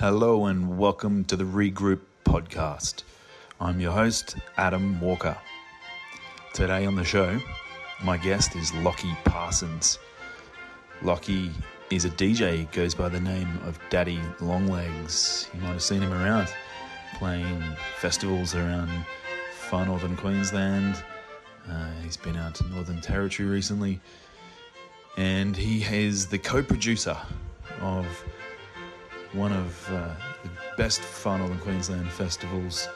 Hello and welcome to the Regroup podcast. I'm your host, Adam Walker. Today on the show, my guest is Lockie Parsons. Lockie is a DJ, goes by the name of Daddy Longlegs. You might have seen him around playing festivals around far northern Queensland. Uh, he's been out to Northern Territory recently, and he is the co producer of one of uh, the best far northern Queensland festivals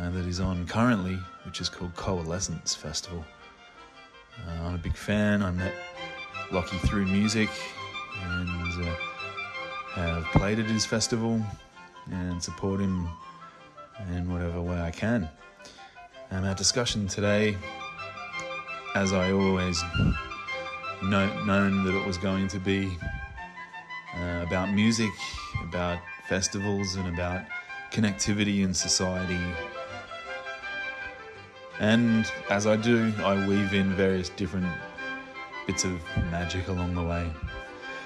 uh, that is on currently, which is called Coalescence Festival. Uh, I'm a big fan. I met Lockie through music and uh, have played at his festival and support him in whatever way I can. And our discussion today, as I always know, known that it was going to be, uh, about music, about festivals, and about connectivity in society. And as I do, I weave in various different bits of magic along the way.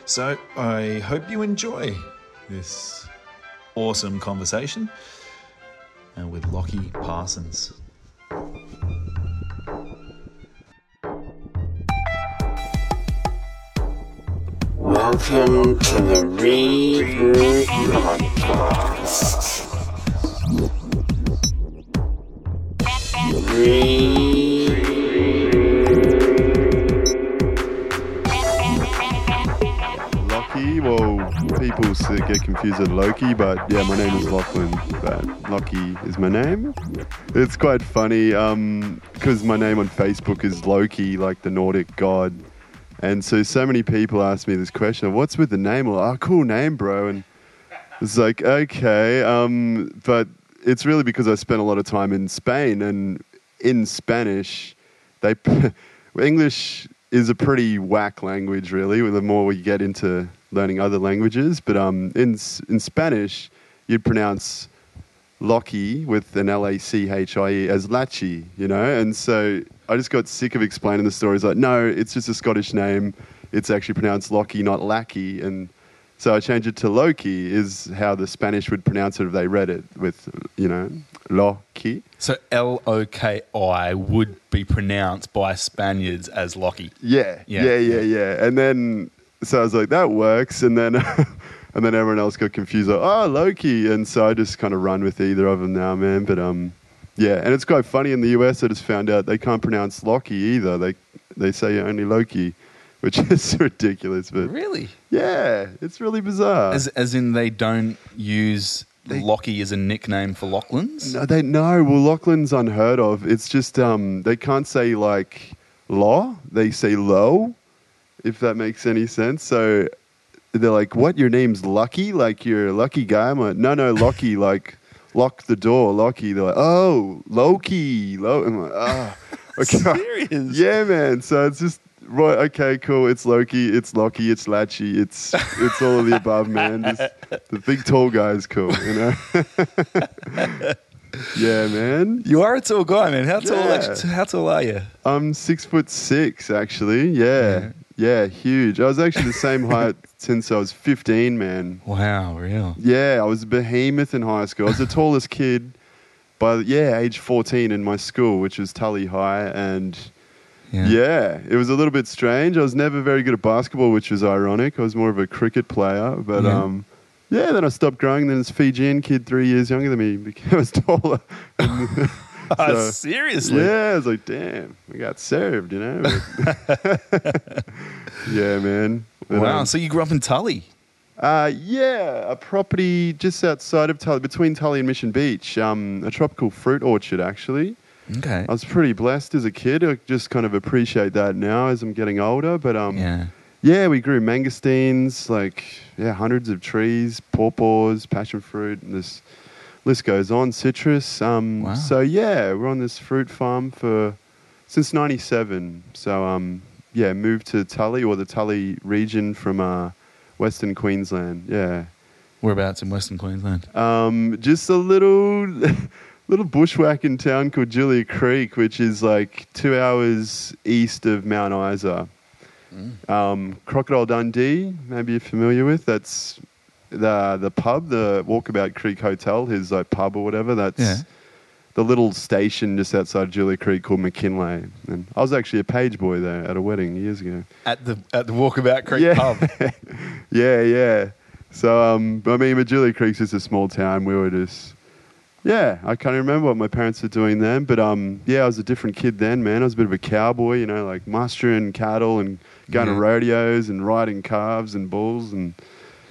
So I hope you enjoy this awesome conversation and with Lockie Parsons. Welcome to the Regroup Podcast. Lockie, well, people get confused with Loki, but yeah, my name is Lachlan, but Lockie is my name. It's quite funny um, because my name on Facebook is Loki, like the Nordic god. And so, so many people ask me this question what's with the name? Well, oh, cool name, bro. And it's like, okay. Um, but it's really because I spent a lot of time in Spain, and in Spanish, they English is a pretty whack language, really. The more we get into learning other languages, but um, in in Spanish, you'd pronounce Lockie with an L A C H I E as Lachi, you know. And so I just got sick of explaining the stories. Like, no, it's just a Scottish name. It's actually pronounced Lockie, not Lackey. And so I changed it to Loki, is how the Spanish would pronounce it if they read it with, you know, Loki. So L O K I would be pronounced by Spaniards as Lockie. Yeah, Yeah. yeah, yeah, yeah. And then so I was like, that works. And then and then everyone else got confused. Like, oh, Loki. And so I just kind of run with either of them now, man. But um, yeah. And it's quite funny in the US. I just found out they can't pronounce Loki either. They they say only Loki, which is ridiculous. But Really? yeah, it's really bizarre. As, as in they don't use They- Lockie as a nickname for Lachlan's? No, they no. Well, Lachlan's unheard of. It's just um, they can't say like law. They say low, if that makes any sense. So they're like, "What? Your name's Lucky? Like you're a lucky guy?" I'm like, "No, no, Lucky. like lock the door, Loki. They're like, "Oh, Loki, Lo." I'm like, "Ah, okay." Serious? Yeah, man. So it's just right. Okay, cool. It's Loki. It's Loki. It's Latchy. It's it's all of the above, man. Just, the big tall guy is cool, you know. yeah, man. You are a tall guy, man. How tall, Yeah. actually, how tall are you? I'm six foot six, actually. Yeah, yeah, huge. I was actually the same height since I was 15, man. Wow, real. Yeah, I was a behemoth in high school. I was the tallest kid by yeah age 14 in my school, which was Tully High, and yeah. it was a little bit strange. I was never very good at basketball, which was ironic. I was more of a cricket player, but Yeah. um, yeah. Then I stopped growing. Then this Fijian kid, three years younger than me, became was taller. So- seriously? yeah, I was like, damn, we got served, you know. Yeah, man. But, Wow. um, so you grew up in Tully? uh, yeah, a property just outside of Tully, between Tully and Mission Beach. Um, a tropical fruit orchard, actually. Okay. I was pretty blessed as a kid. I just kind of appreciate that now as I'm getting older. But um, yeah. yeah, we grew mangosteens, like yeah, hundreds of trees, pawpaws, passion fruit, and this list goes on. Citrus. Um, Wow. So yeah, we're on this fruit farm for since '97. So um, yeah, moved to Tully or the Tully region from uh, Western Queensland. Yeah. Whereabouts in Western Queensland? Um, just a little little bushwhacking town called Julia Creek, which is like two hours east of Mount Isa. Um, Crocodile Dundee, maybe you're familiar with. That's the the pub, the Walkabout Creek Hotel, his like pub or whatever. That's Yeah. the little station just outside Julia Creek called McKinlay. And I was actually a page boy there at a wedding years ago. At the at the Walkabout Creek yeah. pub. yeah, yeah. So um, I mean, but Julia Creek's just a small town. We were just. Yeah, I can't remember what my parents were doing then, but um, yeah, I was a different kid then, man. I was a bit of a cowboy, you know, like mustering cattle and going Yeah. to rodeos and riding calves and bulls and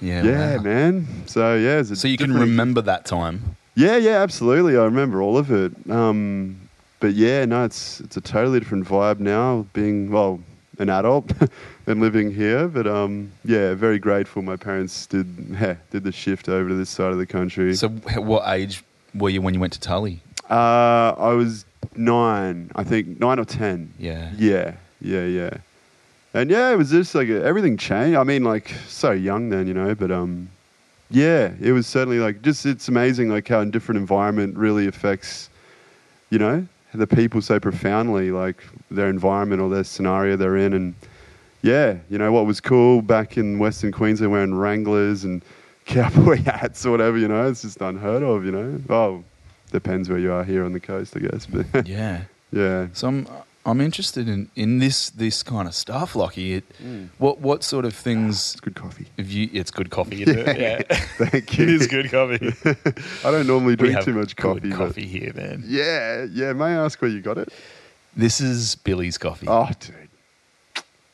Yeah, yeah, wow. man. So yeah, it's a So you can remember that time. Yeah, yeah, absolutely. I remember all of it. Um, but yeah, no, it's it's a totally different vibe now. Being well, an adult and living here, but um, yeah, very grateful. My parents did yeah, did the shift over to this side of the country. So what age were you when you went to Tully? uh, I was nine, I think nine or ten. Yeah. Yeah, yeah, yeah. And yeah, it was just like everything changed. I mean, like so young then, you know, but um, yeah, it was certainly like just it's amazing like how a different environment really affects, you know, the people so profoundly, like their environment or their scenario they're in, and yeah, you know what was cool back in Western Queensland wearing Wranglers and cowboy hats or whatever, you know, it's just unheard of, you know. Oh, depends where you are here on the coast, I guess, but Yeah. yeah. So I'm I'm interested in, in this this kind of stuff, Lockie. It, mm. What what sort of things It's good coffee. have you? It's good coffee. Isn't it? Yeah. Thank you. it is good coffee. I don't normally We drink have too much coffee. but- coffee here, man. Yeah, yeah. May I ask where you got it? This is Billy's coffee. Oh, dude.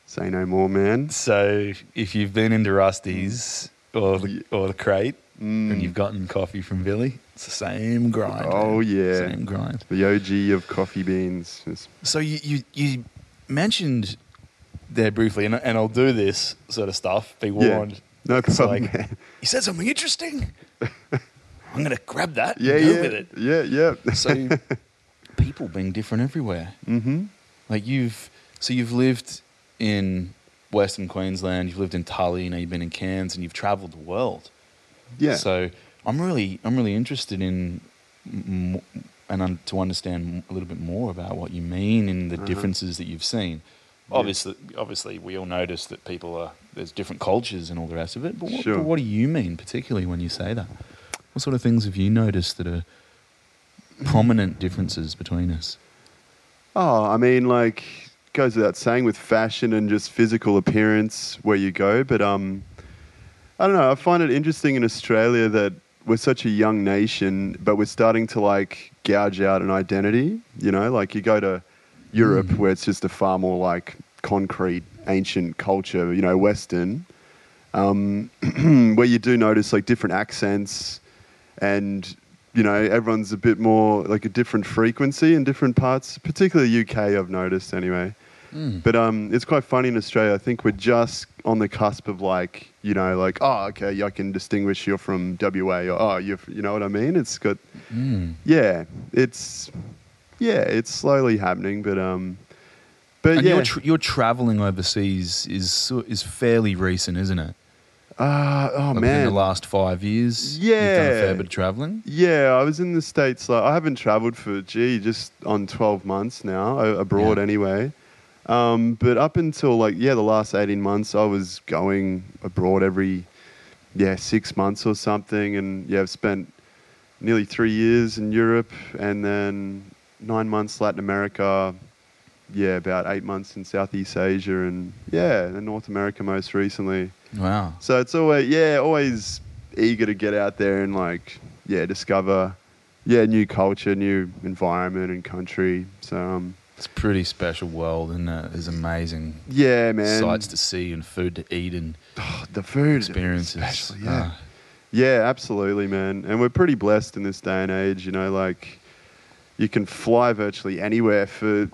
Say no more, man. So if you've been into Rusty's or the, or the crate Mm. and you've gotten coffee from Billy, it's the same grind. Oh, man. yeah. same grind. The OG of coffee beans. It's- So you you, you mentioned there briefly, and, and I'll do this sort of stuff. Be yeah. warned. No It's problem, like. You said something interesting. I'm gonna grab that. Yeah, and go yeah. with it. Yeah, yeah. So people being different everywhere. mm-hmm. Like you've so you've lived in Western Queensland, you've lived in Tully, now you've been in Cairns, and you've travelled the world. Yeah. So I'm really I'm really interested in m- and un- to understand a little bit more about what you mean in the Uh-huh. differences that you've seen. Obviously, obviously, we all notice that people are there's different cultures and all the rest of it. But what, Sure. but what do you mean particularly when you say that? What sort of things have you noticed that are prominent differences between us? Oh, I mean, like goes without saying with fashion and just physical appearance where you go, but um, I don't know. I find it interesting in Australia that we're such a young nation, but we're starting to like gouge out an identity. You know, like you go to Europe Mm. where it's just a far more like concrete, ancient culture. You know, Western, um, where you do notice like different accents and you know everyone's a bit more like a different frequency in different parts particularly uk i've noticed anyway Mm. but um, it's quite funny in australia i think we're just on the cusp of like you know like oh okay i can distinguish you're from wa or oh you're you know what i mean it's got Mm. yeah it's yeah it's slowly happening but um but And yeah your, tr- your traveling overseas is is fairly recent, isn't it? uh, oh Like man the last five years, yeah, you've done a fair bit of traveling. Yeah, I was in the States. Like, I haven't traveled for, gee, just on 12 months now, abroad Yeah. anyway. Um, but up until, like, yeah, the last 18 months, I was going abroad every, yeah, six months or something. And, yeah, I've spent nearly three years in Europe and then nine months Latin America. Yeah, about eight months in Southeast Asia and, yeah, in North America most recently. Wow. So it's always yeah, always eager to get out there and like yeah, discover yeah, new culture, new environment and country. So um, It's a pretty special world, and uh, there's amazing yeah, man, sights to see and food to eat and Oh, the food experiences. especially, yeah. Ah, Yeah, absolutely, man. And we're pretty blessed in this day and age. You know, like you can fly virtually anywhere for,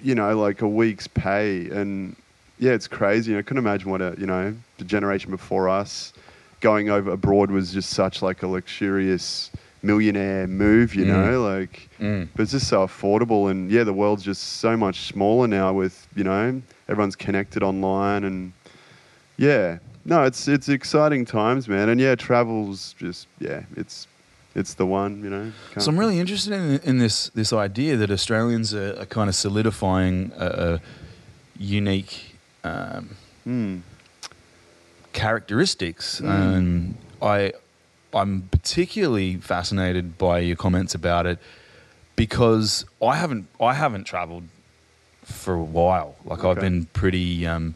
you know, like a week's pay. And yeah, it's crazy. I couldn't imagine what a, you know, the generation before us going over abroad was just such like a luxurious millionaire move, you Mm. know, like, mm. but it's just so affordable. And yeah, the world's just so much smaller now with, you know, everyone's connected online and yeah. No, it's it's exciting times, man. And yeah, travel's just yeah, it's it's the one, you know. So I'm really interested in, in this this idea that Australians are, are kind of solidifying a, a unique um, Mm. characteristics um, I I'm particularly fascinated by your comments about it because I haven't I haven't travelled for a while. Like I've been pretty um,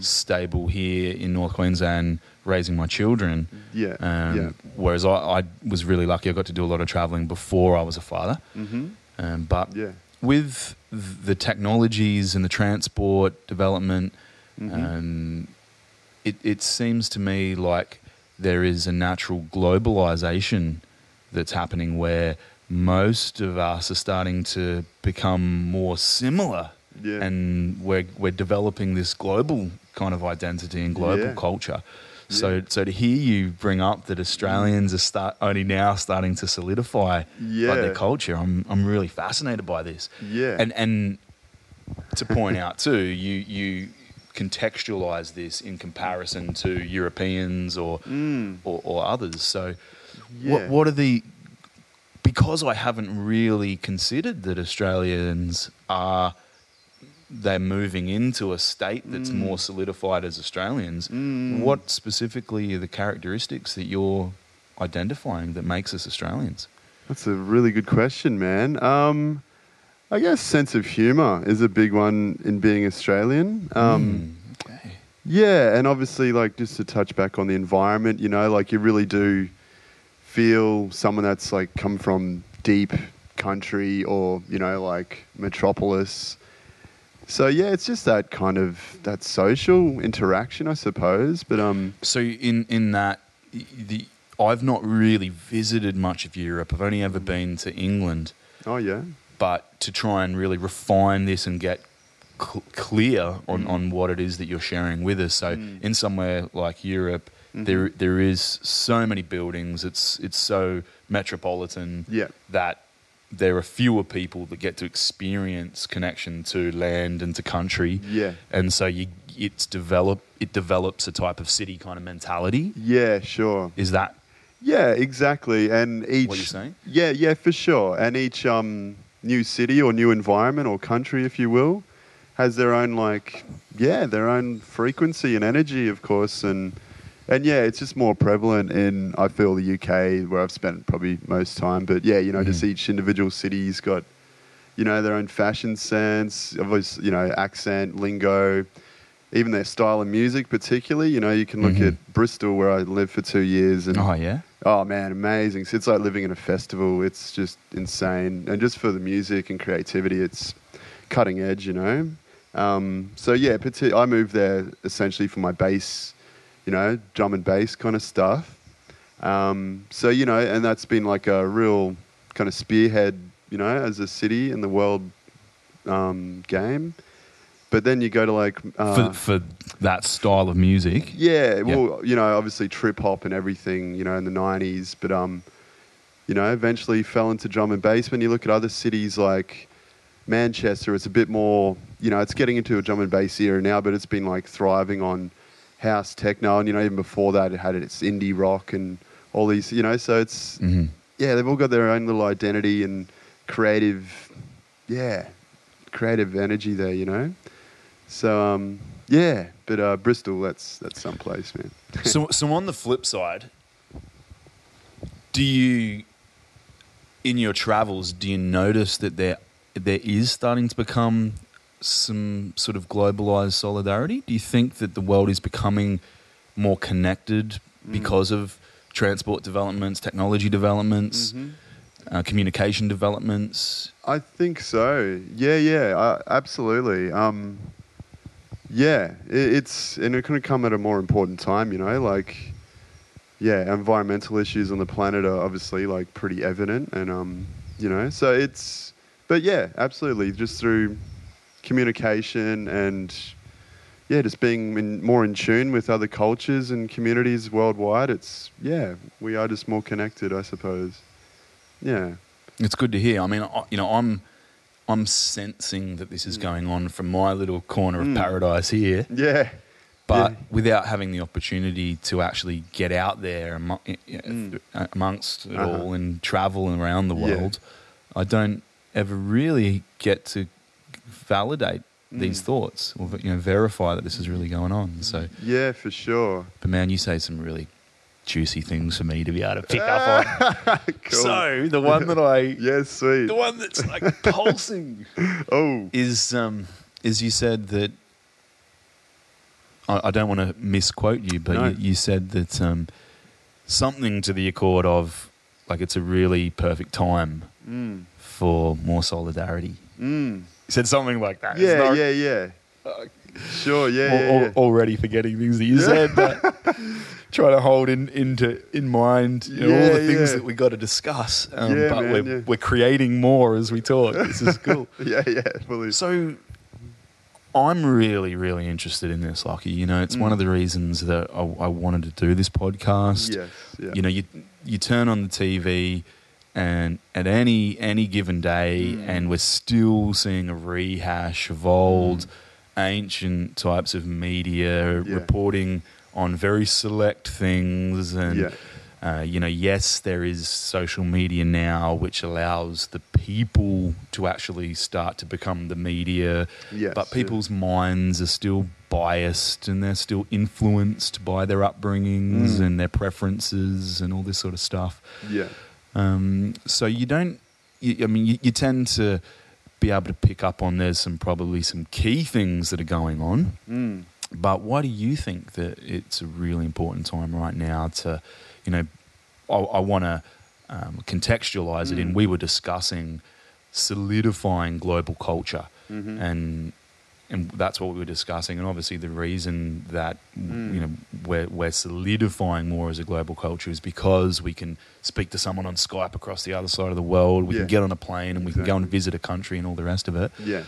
stable here in North Queensland, raising my children. Yeah. Um, yeah. Whereas I, I was really lucky. I got to do a lot of travelling before I was a father. Mm-hmm. Um, but Yeah. with the technologies and the transport development, Mhm. um, it, it seems to me like there is a natural globalization that's happening where most of us are starting to become more similar Yeah. and we're, we're developing this global kind of identity and global Yeah. culture. So, Yeah. so to hear you bring up that Australians are start, only now starting to solidify Yeah. like their culture, I'm I'm really fascinated by this. Yeah. And and to point out too, you you contextualize this in comparison to Europeans or Mm. or, or others. So Yeah. what what are the because I haven't really considered that Australians are they're moving into a state that's more solidified as Australians. Mm. What specifically are the characteristics that you're identifying that makes us Australians? That's a really good question, man. Um, I guess sense of humor is a big one in being Australian. Um, Mm, okay. Yeah, and obviously, like just to touch back on the environment, you know, like you really do feel someone that's like come from deep country or you know like metropolis. So yeah, it's just that kind of that social interaction, I suppose. But um, So in in that the I've not really visited much of Europe. I've only ever been to England, oh yeah, but to try and really refine this and get cl- clear on, on what it is that you're sharing with us. So Mm. in somewhere like Europe, Mhm. there there is so many buildings. It's it's so metropolitan yeah, that there are fewer people that get to experience connection to land and to country. yeah, And so you it's develop it develops a type of city kind of mentality. yeah, sure. Is that Yeah, exactly. And each what you're saying? Yeah, yeah, for sure. And each um, new city or new environment or country, if you will, has their own like, yeah, their own frequency and energy, of course. And and yeah, it's just more prevalent in I feel the UK where I've spent probably most time. But yeah, you know, just Mhm. each individual city's got, you know, their own fashion sense, obviously, you know, accent, lingo. Even their style of music, particularly, you know, you can look Mhm. at Bristol, where I lived for two years, and Oh yeah. Oh man, amazing! It's like living in a festival. It's just insane, and just for the music and creativity, it's cutting edge, you know. Um, so yeah, I moved there essentially for my bass, you know, drum and bass kind of stuff. Um, so you know, and that's been like a real kind of spearhead, you know, as a city in the world um, game. But then you go to like uh, for for that style of music. yeah, well, you know, obviously trip hop and everything, you know, in the '90s, but um, you know, eventually fell into drum and bass. When you look at other cities like Manchester, it's a bit more, you know, it's getting into a drum and bass era now, but it's been like thriving on house techno, and you know, even before that, it had its indie rock and all these, you know, so it's hmm yeah, they've all got their own little identity and creative, yeah, creative energy there, you know. So um, yeah, but uh, Bristol, that's that's someplace, man. so so on the flip side, do you in your travels do you notice that there there is starting to become some sort of globalized solidarity? Do you think that the world is becoming more connected because of transport developments, technology developments, uh, communication developments? I think so. Yeah, yeah, uh, absolutely. Um, yeah, it, it's and it could come at a more important time, you know, like yeah, environmental issues on the planet are obviously like pretty evident, and um, you know, so it's but yeah, absolutely, just through communication and yeah, just being in, more in tune with other cultures and communities worldwide. It's yeah, we are just more connected, I suppose. Yeah. It's good to hear. I mean, I, you know, I'm I'm sensing that this is going on from my little corner of Mm. paradise here, Yeah. but Yeah. without having the opportunity to actually get out there Mm. amongst it Uh-huh. all and travel around the Yeah. world, I don't ever really get to validate these Mm. thoughts or you know verify that this is really going on. So, Yeah, for sure. but man, you say some really juicy things for me to be able to pick up on. Cool. So the one that I, yes, sweet. the one that's like pulsing, Oh, is um, is you said that. I, I don't want to misquote you, but No. you, you said that um, something to the accord of like it's a really perfect time mm, for more solidarity. mm. You said something like that. Yeah, not- yeah, yeah. Sure, yeah, al- yeah, yeah. already forgetting things that you Yeah. said, but trying to hold in into in mind you know, all the things yeah. that we got to discuss. Um, Yeah, but man, we're yeah. we're creating more as we talk. This is cool. yeah, yeah, fully. so I'm really really interested in this, Lucky. You know, it's one Mm. of the reasons that I, I wanted to do this podcast. Yes, yeah. You know, you you turn on the TV. And at any any given day, Mm. and we're still seeing a rehash of old, ancient types of media Yeah. reporting on very select things and Yeah. uh, you know yes there is social media now which allows the people to actually start to become the media Yes, but yeah. people's minds are still biased and they're still influenced by their upbringings Mm. and their preferences and all this sort of stuff yeah. um, so you don't. You, I mean, you, you tend to be able to pick up on there's some probably some key things that are going on. Mm. But why do you think that it's a really important time right now to, you know, I, I want to um, contextualize it in. Mm. We were discussing solidifying global culture, Mhm. and and that's what we were discussing. And obviously, the reason that Mm. you know we're we're solidifying more as a global culture is because we can speak to someone on Skype across the other side of the world. We Yeah. can get on a plane and we can go and visit a country and all the rest of it. Yeah.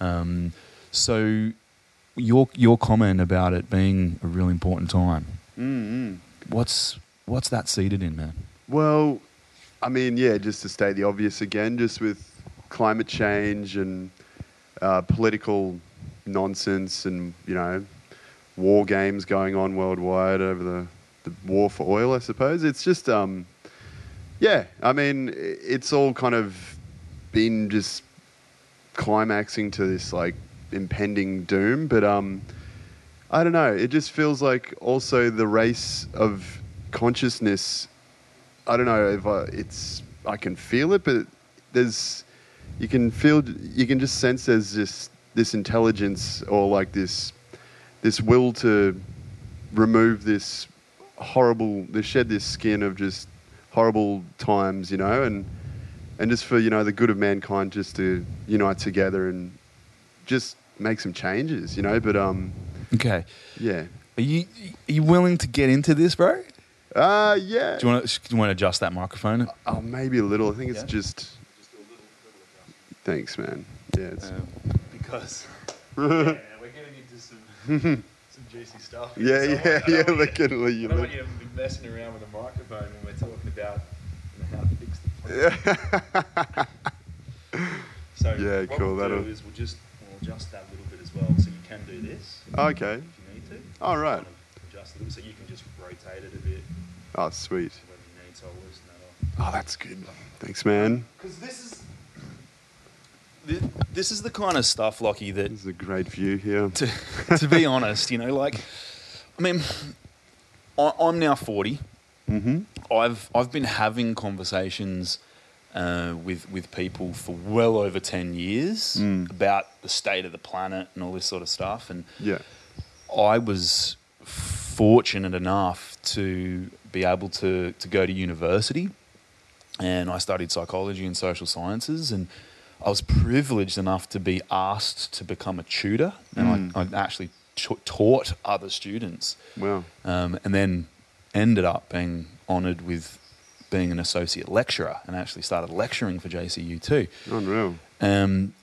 Um, so your your comment about it being a really important time, Mm-hmm. what's what's that seated in, man? Well, I mean, yeah, just to state the obvious again, just with climate change and uh, political nonsense and, you know, war games going on worldwide over the, the war for oil, I suppose. It's just, um, yeah, I mean, it's all kind of been just climaxing to this, like, impending doom, but, um, I don't know. It just feels like also the race of consciousness. I don't know if I, it's I can feel it, but there's you can feel you can just sense there's this this intelligence or like this this will to remove this horrible to shed this skin of just horrible times, you know, and and just for you know the good of mankind, just to unite together and just make some changes, you know. But um, Okay, yeah, are you are you willing to get into this, bro? uh, yeah. Do you want to do you want to adjust that microphone? Oh, maybe a little. I think it's Yeah? just. Thanks, man. Yeah, it's, because we're getting into some some juicy stuff. yeah, yeah, yeah. Look at you. I don't want Look. you to be messing around with a microphone when we're talking about you know, how to fix the Problem. Yeah. So Yeah, what cool, We'll that'll- is we'll just we'll adjust that little bit as well, so you can do this okay. if you need to. All right. Kind of Adjust a little, so you can just rotate it a bit Oh, sweet. when you need. So I'll loosen that Oh, that's good. Thanks, man. Because this is. thi- This is the kind of stuff, Lockie, that This is a great view here. to, to be honest, you know, like, I mean, I, I'm now 40. Mm-hmm. I've I've been having conversations uh, with with people for well over ten years Mm. about the state of the planet and all this sort of stuff, and Yeah. I was fortunate enough to be able to to go to university, and I studied psychology and social sciences, and I was privileged enough to be asked to become a tutor, and I, I actually ta- taught other students Wow. um, and then ended up being honoured with being an associate lecturer and actually started lecturing for JCU too. Unreal. Um,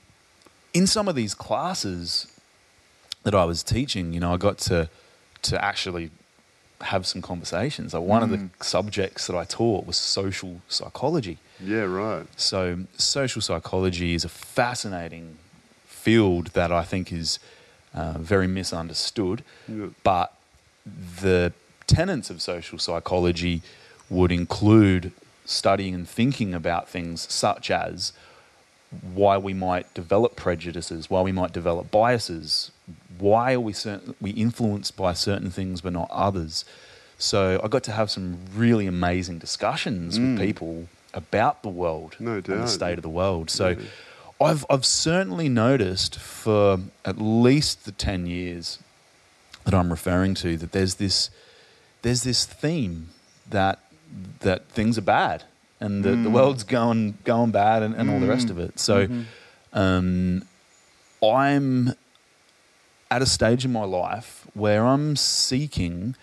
in some of these classes that I was teaching, you know, I got to to actually have some conversations. Like one of the subjects that I taught was social psychology. Yeah. Right. So, social psychology is a fascinating field that I think is uh, very misunderstood. Yeah. But the tenets of social psychology would include studying and thinking about things such as why we might develop prejudices, why we might develop biases, why are we certain, we influenced by certain things but not others. So I got to have some really amazing discussions with people about the world Mm. No and the state of the world. So. I've I've certainly noticed for at least the ten years that I'm referring to that there's this there's this theme that that things are bad and that Mm. the world's going going bad and, and all the rest of it. So Mm-hmm. um, I'm at a stage in my life where I'm seeking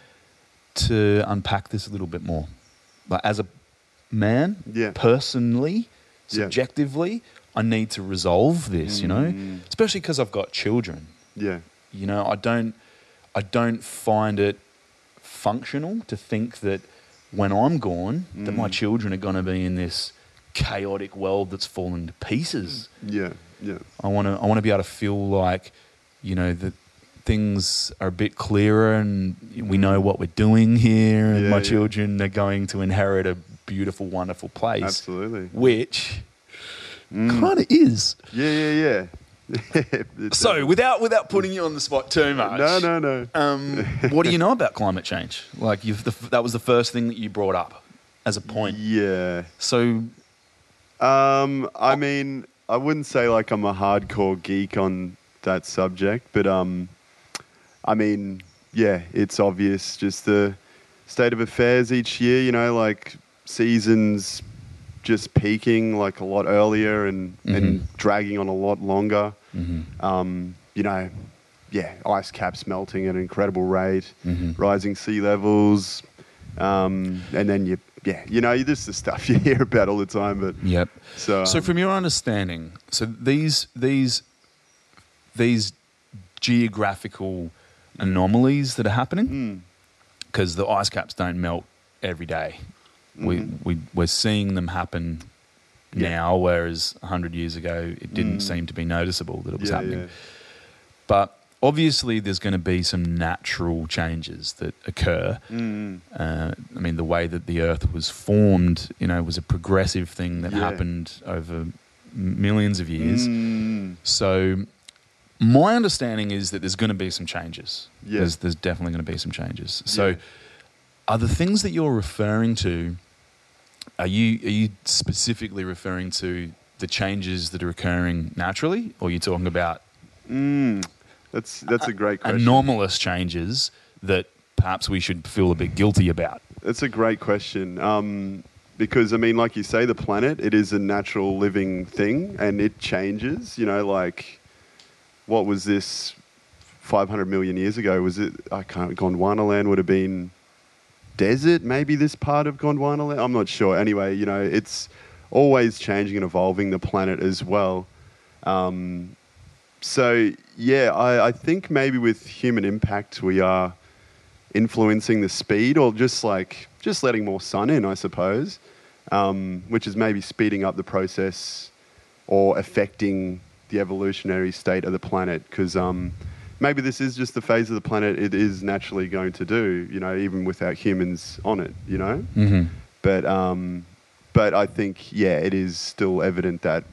to unpack this a little bit more. But as a man, Yeah. personally, Yeah. subjectively, I need to resolve this, you know, Mm. especially because I've got children. Yeah. You know, I don't, I don't find it functional to think that when I'm gone, that my Mm. children are going to be in this chaotic world that's fallen to pieces. Yeah. Yeah. I want to, I want to be able to feel like, you know, that things are a bit clearer and we know what we're doing here, and Yeah, my yeah. children are going to inherit a beautiful, wonderful place, Absolutely. which Mm. kind of is. Yeah. Yeah. Yeah. So, without without putting you on the spot too much, no, no, no. Um, what do you know about climate change? Like, you've the, that was the first thing that you brought up as a point. Yeah. So, Um, I mean, I wouldn't say like I'm a hardcore geek on that subject, but um, I mean, yeah, it's obvious just the state of affairs each year. You know, like seasons just peaking like a lot earlier and and Mhm. dragging on a lot longer. mhm, Um, you know, yeah, ice caps melting at an incredible rate, Mhm. rising sea levels, um, and then you, yeah, you know, this is the stuff you hear about all the time. But yep. so, So, um, from your understanding, so these these these geographical anomalies that are happening, mm, because the ice caps don't melt every day. We, Mhm. we, we're seeing them happen Yeah. now, whereas 100 years ago, it didn't Mm. seem to be noticeable that it was yeah, happening. yeah. But obviously, there's going to be some natural changes that occur. Mm, Uh, I mean, the way that the Earth was formed, you know, was a progressive thing that happened over millions of years. mm, So, my understanding is that there's going to be some changes. Yeah. There's, there's definitely going to be some changes. So, Yeah. are the things that you're referring to? Are you are you specifically referring to the changes that are occurring naturally, or are you talking about mm. That's that's a great question. anomalous changes that perhaps we should feel a bit guilty about? That's a great question. Um, because I mean, like you say, the planet it is a natural living thing, and it changes. You know, like what was this 500 million years ago? Was it? I can't. Gondwana land would have been desert. Maybe this part of Gondwana. I'm not sure. Anyway, you know, it's always changing and evolving the planet as well. Um, so yeah, I, I think maybe with human impact we are influencing the speed or just like just letting more sun in, I suppose, um, which is maybe speeding up the process or affecting the evolutionary state of the planet because um, maybe this is just the phase of the planet it is naturally going to do, you know, even without humans on it, you know. Mm-hmm. But um, but I think yeah, it is still evident that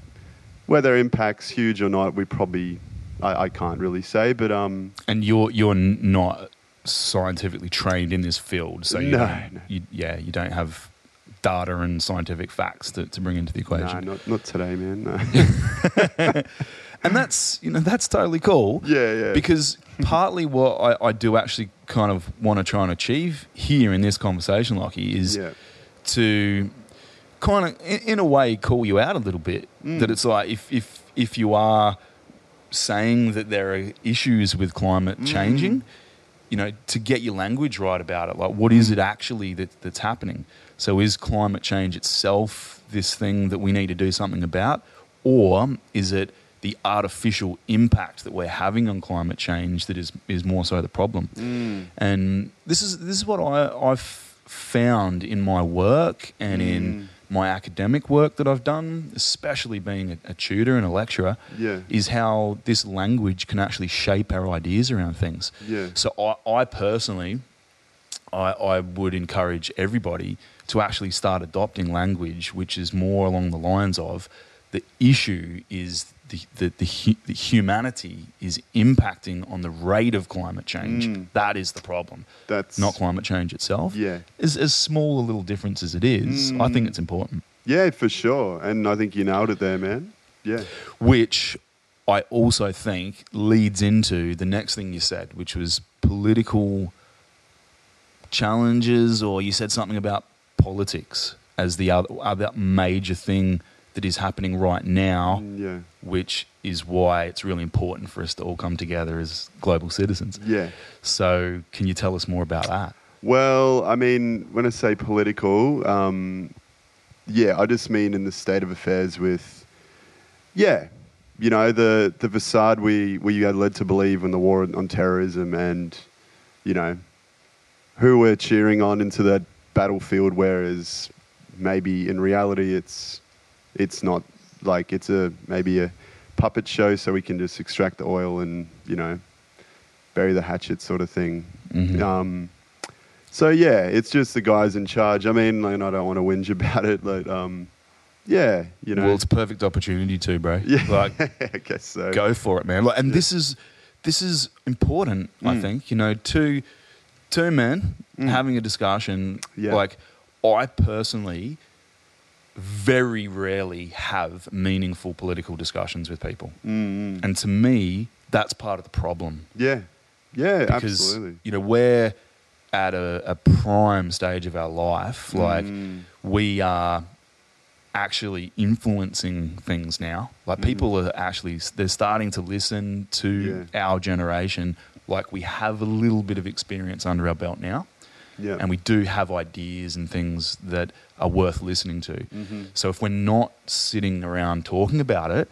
whether impact's huge or not, we probably I, I can't really say, but um, And you're you're not scientifically trained in this field, so you No, don't, no. You, yeah, you don't have data and scientific facts to, to bring into the no, equation. not not today, man. No. And that's you know that's totally cool. yeah, yeah. Because partly what I, I do actually kind of want to try and achieve here in this conversation, Lockie, is yeah, to kind of, in, in a way, call you out a little bit. Mm. That it's like if if if you are saying that there are issues with climate Mm. changing, you know, to get your language right about it. Like, what is it actually that, that's happening? So, is climate change itself this thing that we need to do something about, or is it the artificial impact that we're having on climate change that is is more so the problem? Mm. And this is this is what I, I've found in my work and Mm. in my academic work that I've done, especially being a, a tutor and a lecturer, Yeah. is how this language can actually shape our ideas around things. Yeah. So I, I personally, I, I would encourage everybody to actually start adopting language which is more along the lines of The issue is the, the, the, the humanity is impacting on the rate of climate change. Mm. That is the problem, That's not climate change itself. Yeah. As, as small a little difference as it is, I think Mm. it's important. Yeah, for sure. And I think you nailed it there, man. Yeah. Which I also think leads into the next thing you said, which was political challenges, or you said something about politics as the other, other major thing that is happening right now, Mm, Yeah. which is why it's really important for us to all come together as global citizens. Yeah. So, can you tell us more about that? Well, I mean, when I say political, um, yeah, I just mean in the state of affairs with, yeah, you know, the, the facade we, we are led to believe in the war on terrorism and, you know, who we're cheering on into that battlefield, whereas maybe in reality it's, it's not like it's a maybe a puppet show so we can just extract the oil and, you know, bury the hatchet sort of thing. Mhm. Um, so yeah, it's just the guys in charge. I mean, like, I don't want to whinge about it, but um, yeah, you know, well, it's a perfect opportunity too, bro. yeah, Like, I guess so. go for it, man. Like, and Yeah. this is this is important. I Mm. think you know, two two men Mm. having a discussion. Yeah. Like, I personally very rarely have meaningful political discussions with people, Mm, mm. and to me, that's part of the problem yeah, yeah, because absolutely. you know we're at a, a prime stage of our life. Like, Mm. we are actually influencing things now. Like Mhm. people are actually they're starting to listen to our generation. Like we have a little bit of experience under our belt now, yeah, and we do have ideas and things that are worth listening to. Mhm. So if we're not sitting around talking about it,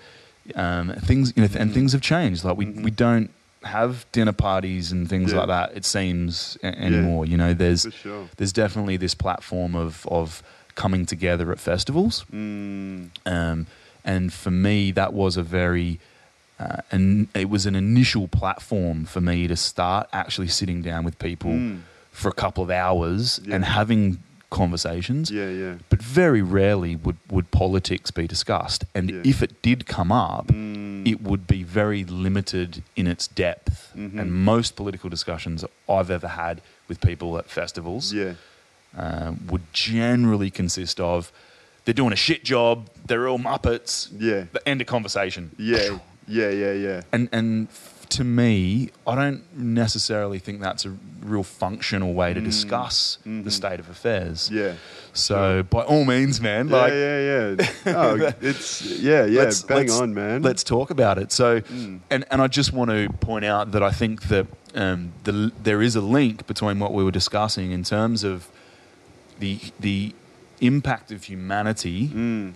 um, things you know, and Mhm. things have changed. Like we Mhm. we don't have dinner parties and things Yeah. like that. It seems a- anymore. You know, there's sure. there's definitely this platform of of coming together at festivals. Mm, Um, and for me, that was a very, uh, and it was an initial platform for me to start actually sitting down with people Mm. for a couple of hours Yeah. and having conversations. yeah, yeah, But very rarely would, would politics be discussed. And Yeah. if it did come up, Mm, it would be very limited in its depth. Mhm. And most political discussions I've ever had with people at festivals yeah, um, would generally consist of they're doing a shit job, they're all muppets, yeah, the end of conversation. yeah, yeah, yeah, yeah. And and to me, I don't necessarily think that's a real functional way to Mm. discuss Mhm. the state of affairs. Yeah. So by all means, man, like yeah, yeah, yeah. Oh, it's yeah, yeah. Let's- bang let's- on, man. let's talk about it. So, Mm. and and I just want to point out that I think that um, the there is a link between what we were discussing in terms of the the impact of humanity Mm,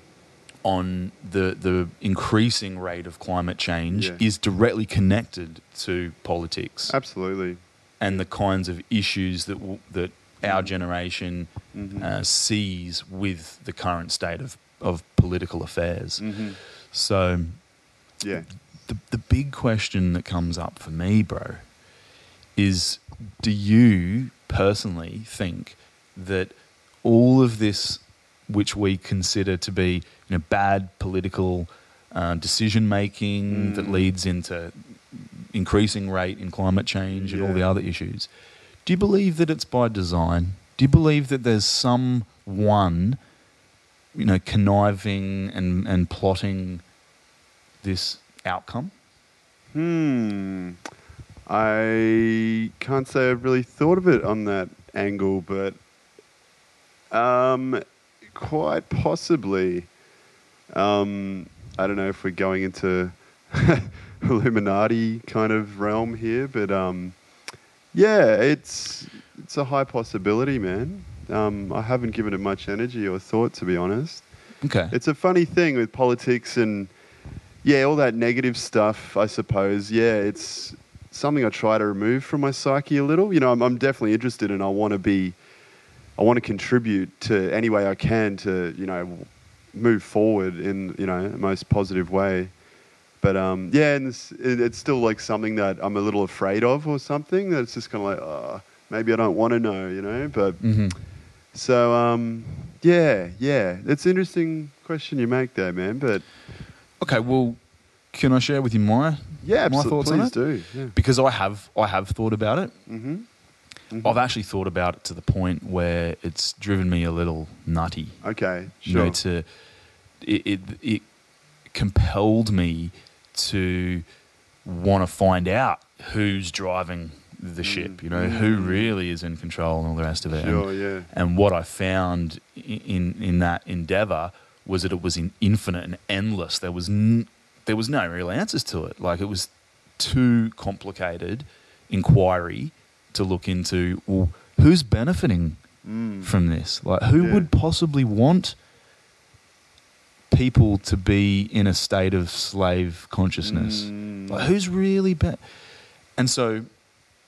on the the increasing rate of climate change Yeah. is directly connected to politics absolutely. and the kinds of issues that w- that our Mm. generation Mhm. uh, sees with the current state of of political affairs. Mhm. So Yeah. the the big question that comes up for me, bro, is do you personally think that all of this which we consider to be you know bad political uh, decision making that Mm. leads into increasing rate in climate change and all the other issues do you believe that it's by design do you believe that there's someone you know conniving and, and plotting this outcome Hmm. I can't say I've really thought of it on that angle, but um, quite possibly. Um, I don't know if we're going into Illuminati kind of realm here, but um, yeah, it's it's a high possibility, man. Um, I haven't given it much energy or thought, to be honest. okay It's a funny thing with politics and yeah, all that negative stuff. I suppose. Yeah, it's something I try to remove from my psyche a little. You know, I'm, I'm definitely interested, and I want to be, I want to contribute to any way I can to you know move forward in you know the most positive way. But um, yeah, and it's, it, it's still like something that I'm a little afraid of, or something that's just kind of like, oh, maybe I don't want to know, you know. But hmm so um, Yeah, yeah. It's an interesting question you make there, man. But Okay, well, can I share with you my yeah, my absolutely. thoughts on Please it? do. Yeah. Because I have I have thought about it. Mm-hmm. Mm-hmm. I've actually thought about it to the point where it's driven me a little nutty. Okay. You Sure. know, to it, it it compelled me to want to find out who's driving the mm. ship. You know, mm. who really is in control and all the rest of it. And- Sure. Yeah. And what I found in in that endeavor was that it was in infinite and endless. There was n- there was no real answers to it. Like it was too complicated inquiry to look into. Well, who's benefiting from this? Like who Yeah. would possibly want people to be in a state of slave consciousness? Mm. Like who's really be- And so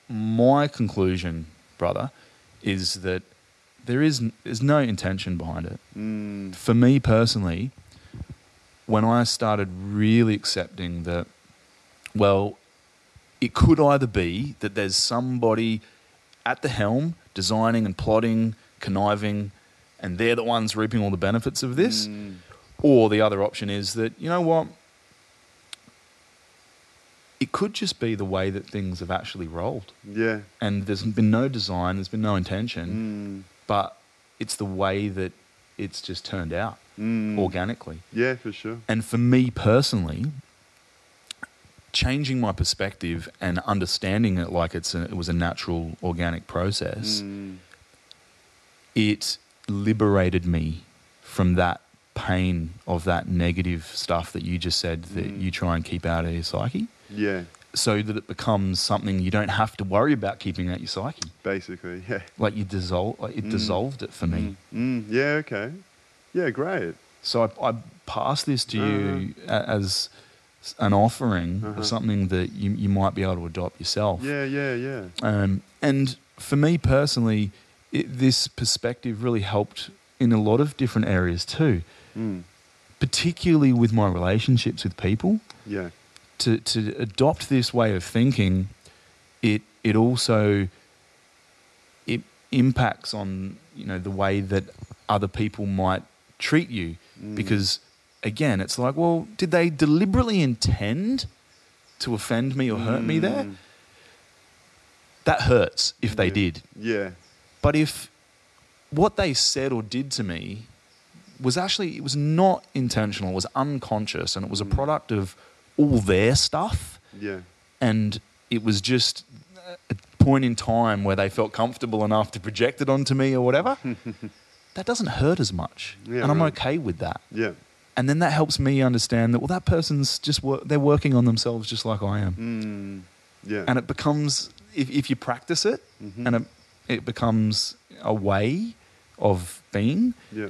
my conclusion, brother, is that there is there's no intention behind it. Mm. For me personally, when I started really accepting that, well, it could either be that there's somebody at the helm designing and plotting, conniving, and they're the ones reaping all the benefits of this, Mm. or the other option is that, you know what? It could just be the way that things have actually rolled. Yeah. And there's been no design, there's been no intention, Mm. but it's the way that it's just turned out Mm. organically. Yeah, for sure. And for me personally, changing my perspective and understanding it like it's a, it was a natural organic process, Mm. it liberated me from that pain of that negative stuff that you just said that Mm. you try and keep out of your psyche Yeah. so that it becomes something you don't have to worry about keeping out your psyche Basically. Yeah. like you dissolve like it Mm. dissolved it for me Mm. Yeah. Okay. Yeah. Great. so I, I pass this to you a as an offering Uh-huh. of something that you, you might be able to adopt yourself Yeah. Yeah. Yeah. Um, and for me personally, it, this perspective really helped in a lot of different areas too, Mm. particularly with my relationships with people. Yeah. To, to adopt this way of thinking, it, it also it impacts on you know the way that other people might treat you Mm. because again it's like well did they deliberately intend to offend me or hurt me there Mm. that hurts if they Yeah. did Yeah. But if what they said or did to me was actually it was not intentional, it was unconscious, and it was a Mm. product of all their stuff, Yeah. and it was just a point in time where they felt comfortable enough to project it onto me or whatever. that doesn't hurt as much, Yeah, and I'm right. okay with that. Yeah. And then that helps me understand that well, that person's just wor- they're working on themselves just like I am Mm. Yeah. and it becomes if, if you practice it Mhm. and it, it becomes a way of being yeah.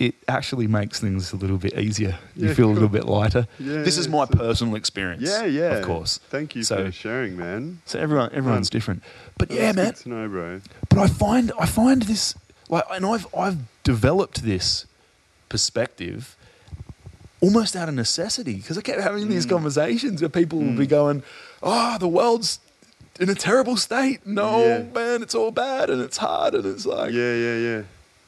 it actually makes things a little bit easier you Yeah, feel a little bit lighter Yeah, this is my so- personal experience Yeah. Yeah. of course Thank you So- for sharing, man. so everyone everyone's Um, different but yeah man know, bro. but i find i find this like and i've i've developed this perspective almost out of necessity because i kept having Mm. these conversations where people would be going oh the world's in a terrible state no Yeah. man it's all bad and it's hard and it's like Yeah. Yeah. Yeah.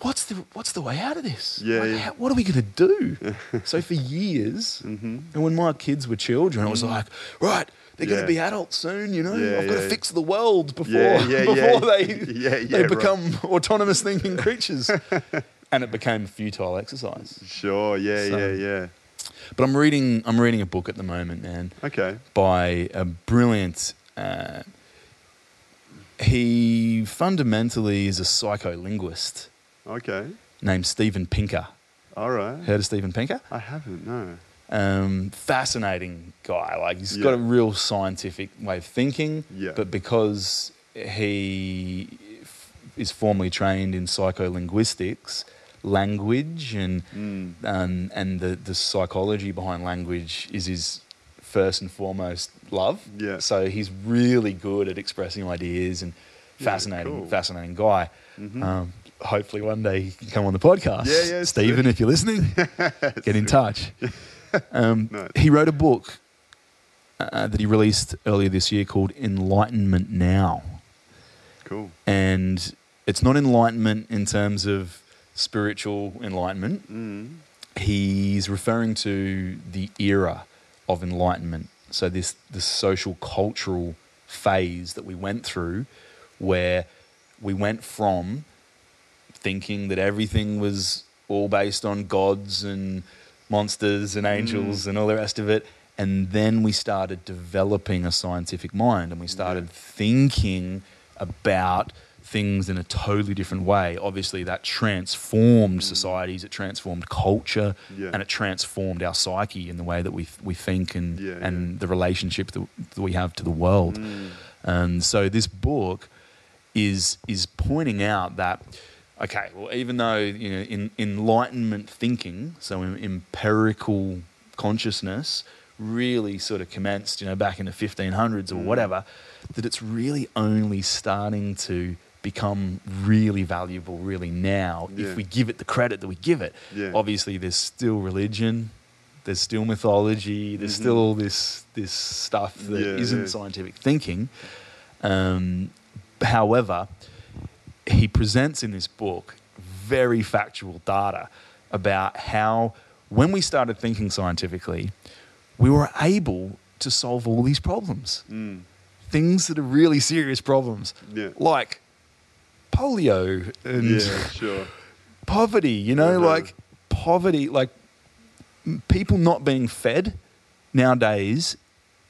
what's the what's the way out of this Yeah, Like, yeah. how- what are we going to do so for years Mhm. and when my kids were children, I was like, right, they're going to be adults soon, you know. Yeah, I've got to fix the world before Yeah, yeah, before yeah. they Yeah, yeah, they right. become autonomous thinking creatures. and it became futile exercise. Sure. Yeah. So- yeah. Yeah. But I'm reading I'm reading a book at the moment, man, Okay. by a brilliant. Uh, he fundamentally is a psycholinguist Okay. named Steven Pinker. All right. Heard of Steven Pinker? I haven't. No. um, fascinating guy. Like he's Yeah. got a real scientific way of thinking. Yeah. But because he f- is formally trained in psycholinguistics, language and Mm. um, and the the psychology behind language is his first and foremost love. Yeah. So he's really good at expressing ideas and Yeah, fascinating, cool. fascinating guy. Mhm. Um, hopefully one day he can come on the podcast. Yeah, yeah, Steven, if you're listening, get in touch. Um, Nice. He wrote a book uh, that he released earlier this year called Enlightenment Now. Cool. And it's not enlightenment in terms of spiritual enlightenment, Mm. he's referring to the era of enlightenment. So this this social cultural phase that we went through, where we went from thinking that everything was all based on gods and monsters and angels and all the rest of it. And then we started developing a scientific mind and we started thinking about things in a totally different way. Obviously, that transformed societies, it transformed culture, Yeah. and it transformed our psyche in the way that we, we think and, Yeah, and yeah. the relationship that, that we have to the world. Mm. And so this book is is pointing out that okay, well, even though you know in enlightenment thinking, so in empirical consciousness, really sort of commenced, you know, back in the 1500s or whatever, that it's really only starting to become really valuable really now Yeah. if we give it the credit that we give it. Yeah. Obviously, there's still religion. There's still mythology. There's Mhm. still all this this stuff that Yeah, not scientific thinking. Um, however, he presents in this book very factual data about how, when we started thinking scientifically, we were able to solve all these problems. Mm. Things that are really serious problems, Yeah. like polio and Yeah, sure. poverty, you know, like poverty, like people not being fed nowadays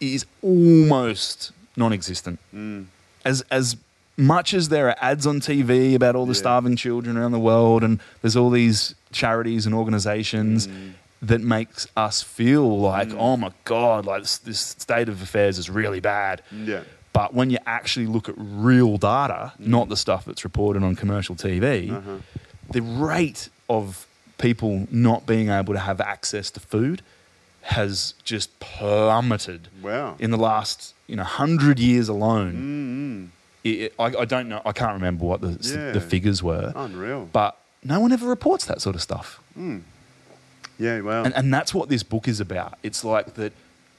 is almost non existent. Mm. As, as much as there are ads on TV about all the Yeah. starving children around the world, and there's all these charities and organizations Mm. that makes us feel like, Mm. oh my God, like this, this state of affairs is really bad. Yeah. But when you actually look at real data, not the stuff that's reported on commercial TV, Mm. Uh-huh. the rate of people not being able to have access to food has just plummeted Wow. in the last you know hundred years alone. Mm-mm. It, it- I, I don't know. I can't remember what the Yeah. the figures were, Unreal. but no one ever reports that sort of stuff. Mm. Yeah, wow. And, and that's what this book is about. It's like that,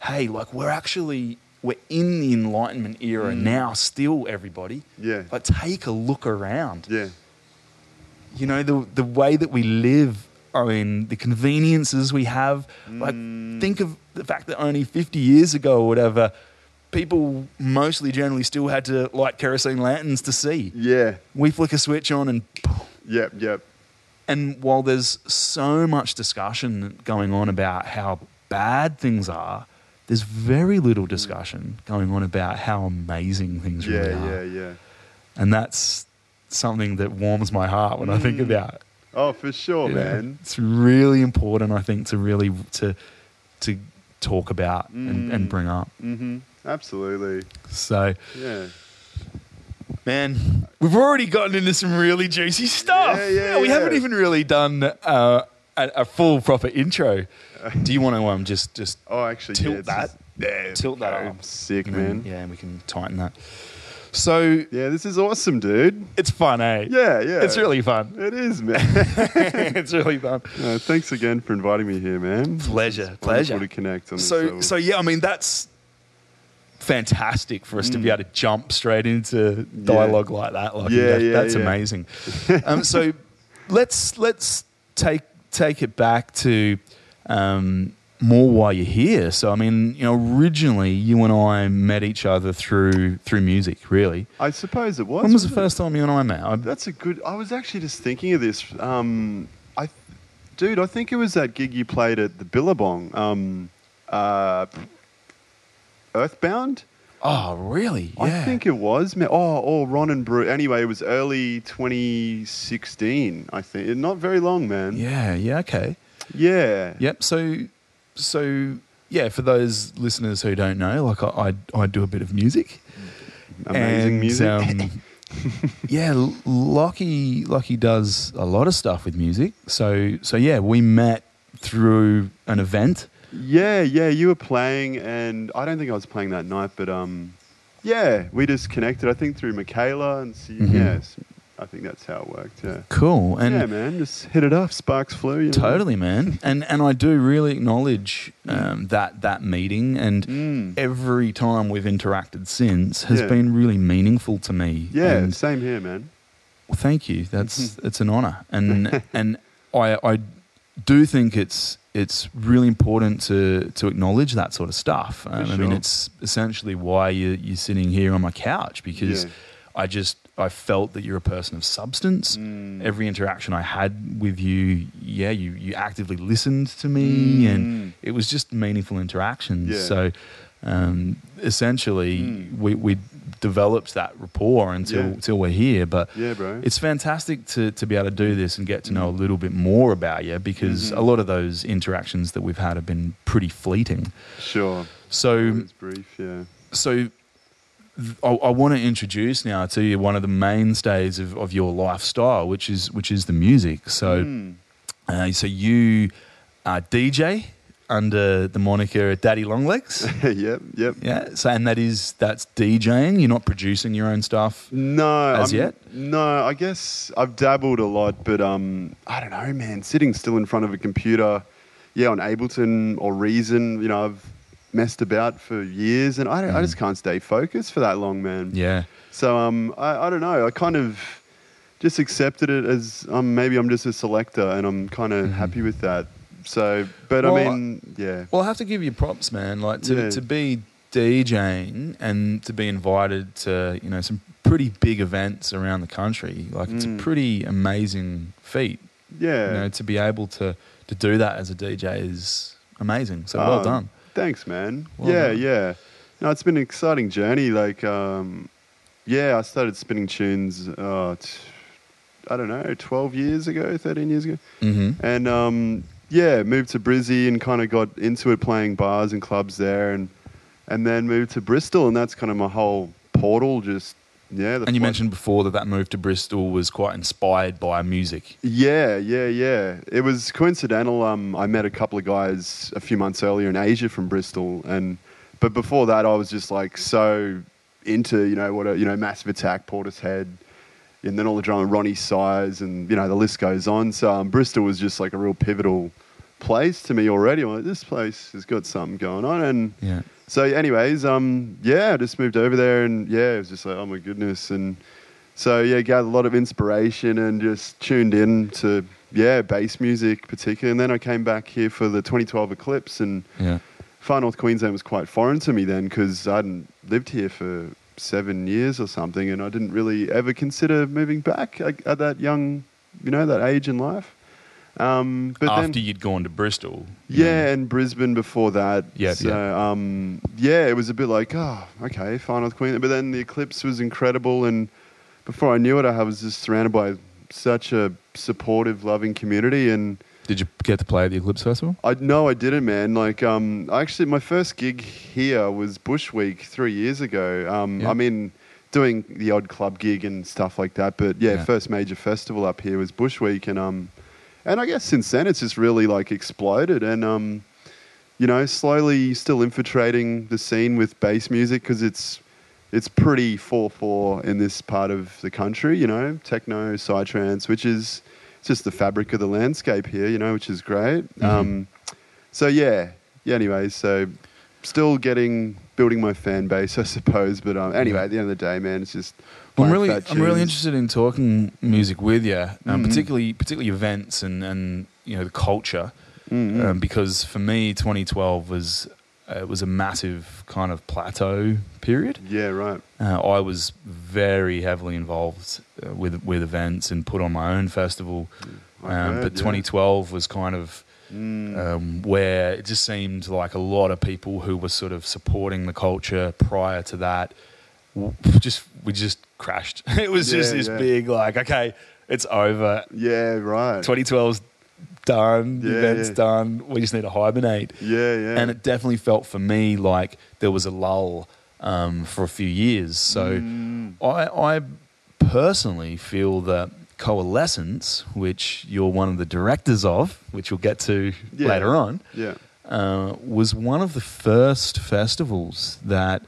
hey, like we're actually, we're in the Enlightenment era Mm. now, still, everybody. yeah. Like, take a look around. yeah. You know, the, the way that we live, I mean, the conveniences we have. Like, Mm. think of the fact that only 50 years ago or whatever, people mostly generally still had to light kerosene lanterns to see. Yeah. We flick a switch on and Yep, yep. and while there's so much discussion going on about how bad things are, there's very little discussion going on about how amazing things Yeah, really yeah, are. yeah. And that's something that warms my heart when I think Mm. about. Oh, for sure, you know. man. It's really important, I think, to really to to talk about and, and Mm. bring up. Mm-hmm. Absolutely. So, Yeah. man, we've already gotten into some really juicy stuff. Yeah, yeah, we yeah. haven't even really done uh, a, a full proper intro. Do you want to um just just Oh, actually, Tilt yeah, that. just- yeah, Tilt that okay, up. Sick, and then- man. Yeah, and we can tighten that. So Yeah, this is awesome, dude. it's fun, eh? Yeah, yeah. It's really fun. It is, man. it's really fun. Uh, thanks again for inviting me here, man. Pleasure, Wonderful pleasure. to connect on So this. so yeah, I mean that's fantastic for us to be Mm. able to jump straight into dialogue like that. Like Yeah, that- yeah, that's yeah. amazing. um, so let's let's take take it back to um, more why you're here. So I mean, you know, originally you and I met each other through through music. Really, I suppose it was. when was the it? first time you and I met? I, That's a good. I was actually just thinking of this. Um, I, dude, I think it was that gig you played at the Billabong. Um, uh, Earthbound. oh, really? Yeah. I think it was. Oh, or Ron and Brew. Anyway, it was early 2016. I think. Not very long, man. Yeah. Yeah. Okay. Yeah. Yep. So, so yeah, for those listeners who don't know, like I, I, I do a bit of music. Amazing And, music. um, yeah, Lockie Lockie does a lot of stuff with music. So, so yeah, we met through an event. Yeah, yeah, you were playing, and I don't think I was playing that night, but um, yeah, we just connected. I think through Michaela, and see, Mhm. yes, I think that's how it worked. Yeah, Cool. And yeah, man, just hit it off. Sparks flew. You know? Totally, man. and and I do really acknowledge um, that that meeting and Mm. every time we've interacted since has Yeah. been really meaningful to me. Yeah, And, same here, man. Well, thank you. That's it's an honour, and and I I do think it's it's really important to to acknowledge that sort of stuff. Um, I mean, it's essentially why you you're sitting here on my couch because Yeah. I just I felt that you're a person of substance. Mm. Every interaction I had with you, yeah, you you actively listened to me, and Mm. it was just meaningful interactions. Yeah. So. Um, essentially, Mm. we, we developed that rapport until Yeah. until we're here. But Yeah, bro. it's fantastic to, to be able to do this and get to know a little bit more about you because Mhm. a lot of those interactions that we've had have been pretty fleeting. sure. So, It's brief, yeah. so I, I want to introduce now to you one of the mainstays of, of your lifestyle, which is which is the music. So, Mm. uh, so you are DJ under the moniker Daddy Longlegs. yep, yep. Yeah, so and that is that's DJing. You're not producing your own stuff. No, As I'm- yet? No, I guess I've dabbled a lot, but um, I don't know, man. Sitting still in front of a computer, yeah, on Ableton or Reason, you know, I've messed about for years, and I, don't, I just can't stay focused for that long, man. Mm. Yeah, So um, I, I don't know. I kind of just accepted it as um, maybe I'm just a selector, and I'm kind of happy with that. So, but Mm-hmm. Well, I mean, yeah, Well, I have to give you props, man. Like to, Yeah. to be DJing and to be invited to you know some pretty big events around the country. Like it's a Mm. pretty amazing feat. yeah. You know, to be able to to do that as a DJ is amazing. So well Oh, done. Thanks, man. Well yeah, done. yeah. No, it's been an exciting journey. Like, um, yeah, I started spinning tunes. Uh, t- I don't know, twelve years ago, thirteen years ago, hmm and um, yeah, moved to Brizzy and kind of got into it, playing bars and clubs there, and and then moved to Bristol, and that's kind of my whole portal. Just yeah. And you mentioned before that that move to Bristol was quite inspired by music. Yeah, yeah, yeah. It was coincidental. Um, I met a couple of guys a few months earlier in Asia from Bristol, and but before that, I was just like so into you know what a, you know Massive Attack, Portishead, and then all the drama, Roni Size, and you know the list goes on. So um, Bristol was just like a real pivotal place to me already. I'm like, this place has got something going on, and Yeah. So, anyways, um, yeah, I just moved over there, and yeah, it was just like, oh my goodness, and so yeah, gathered a lot of inspiration and just tuned in to yeah bass music particularly, and then I came back here for the 2012 Eclipse, and Yeah. Far North Queensland was quite foreign to me then because I hadn't lived here for seven years or something, and I didn't really ever consider moving back at, at that young, you know, that age in life. Um, but After then, you'd gone to Bristol. yeah, know. and Brisbane before that. Yeah, so, yep. Um, yeah, it was a bit like, oh, okay, fine with Queen. But then the eclipse was incredible, and before I knew it, I was just surrounded by such a supportive, loving community. And Did you get to play at the Eclipse Festival? I no, I didn't, man. Like, um, actually, my first gig here was Bush Week three years ago. Um, Yeah. I mean, doing the odd club gig and stuff like that. But yeah, Yeah. first major festival up here was Bush Week, and um, and I guess since then it's just really like exploded, and um, you know, slowly still infiltrating the scene with bass music because it's it's pretty four four in this part of the country. You know, techno, psytrance, which is just the fabric of the landscape here. You know, which is great. Mhm. Um, so yeah, yeah. Anyways, so still getting building my fan base, I suppose. But um, anyway, at the end of the day, man, it's just. I'm really, I'm really interested in talking music with you, um, Mhm. particularly, particularly events and, and you know the culture, Mhm. um, because for me, 2012 was uh, it was a massive kind of plateau period. yeah, right. Uh, I was very heavily involved uh, with with events and put on my own festival, um, heard, but yeah. 2012 was kind of Mm. um, where it just seemed like a lot of people who were sort of supporting the culture prior to that just we just crashed. It was just this yeah. big like, okay, it's over. yeah, right. 2012's done. The Yeah, event's yeah. done. We just need to hibernate. yeah, yeah. And it definitely felt for me like there was a lull um, for a few years. So Mm. I, I personally feel that Coalescence, which you're one of the directors of, which we'll get to Yeah. later on, yeah. uh, was one of the first festivals that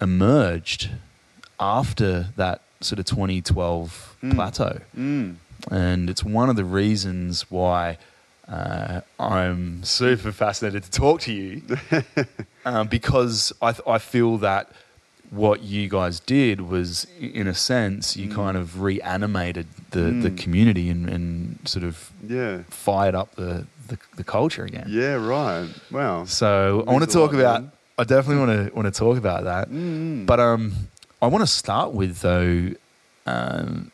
emerged after that sort of 2012 Mm. plateau. Mm. And it's one of the reasons why uh, I'm super fascinated to talk to you um, because I, th- I feel that what you guys did was, in a sense, Mm. you kind of reanimated the, the community and, and sort of Yeah. fired up the, the, the culture again. Yeah, right. Wow. So I want to talk lot, about. man. I definitely want to want to talk about that. Mm. But um, I want to start with though. Um,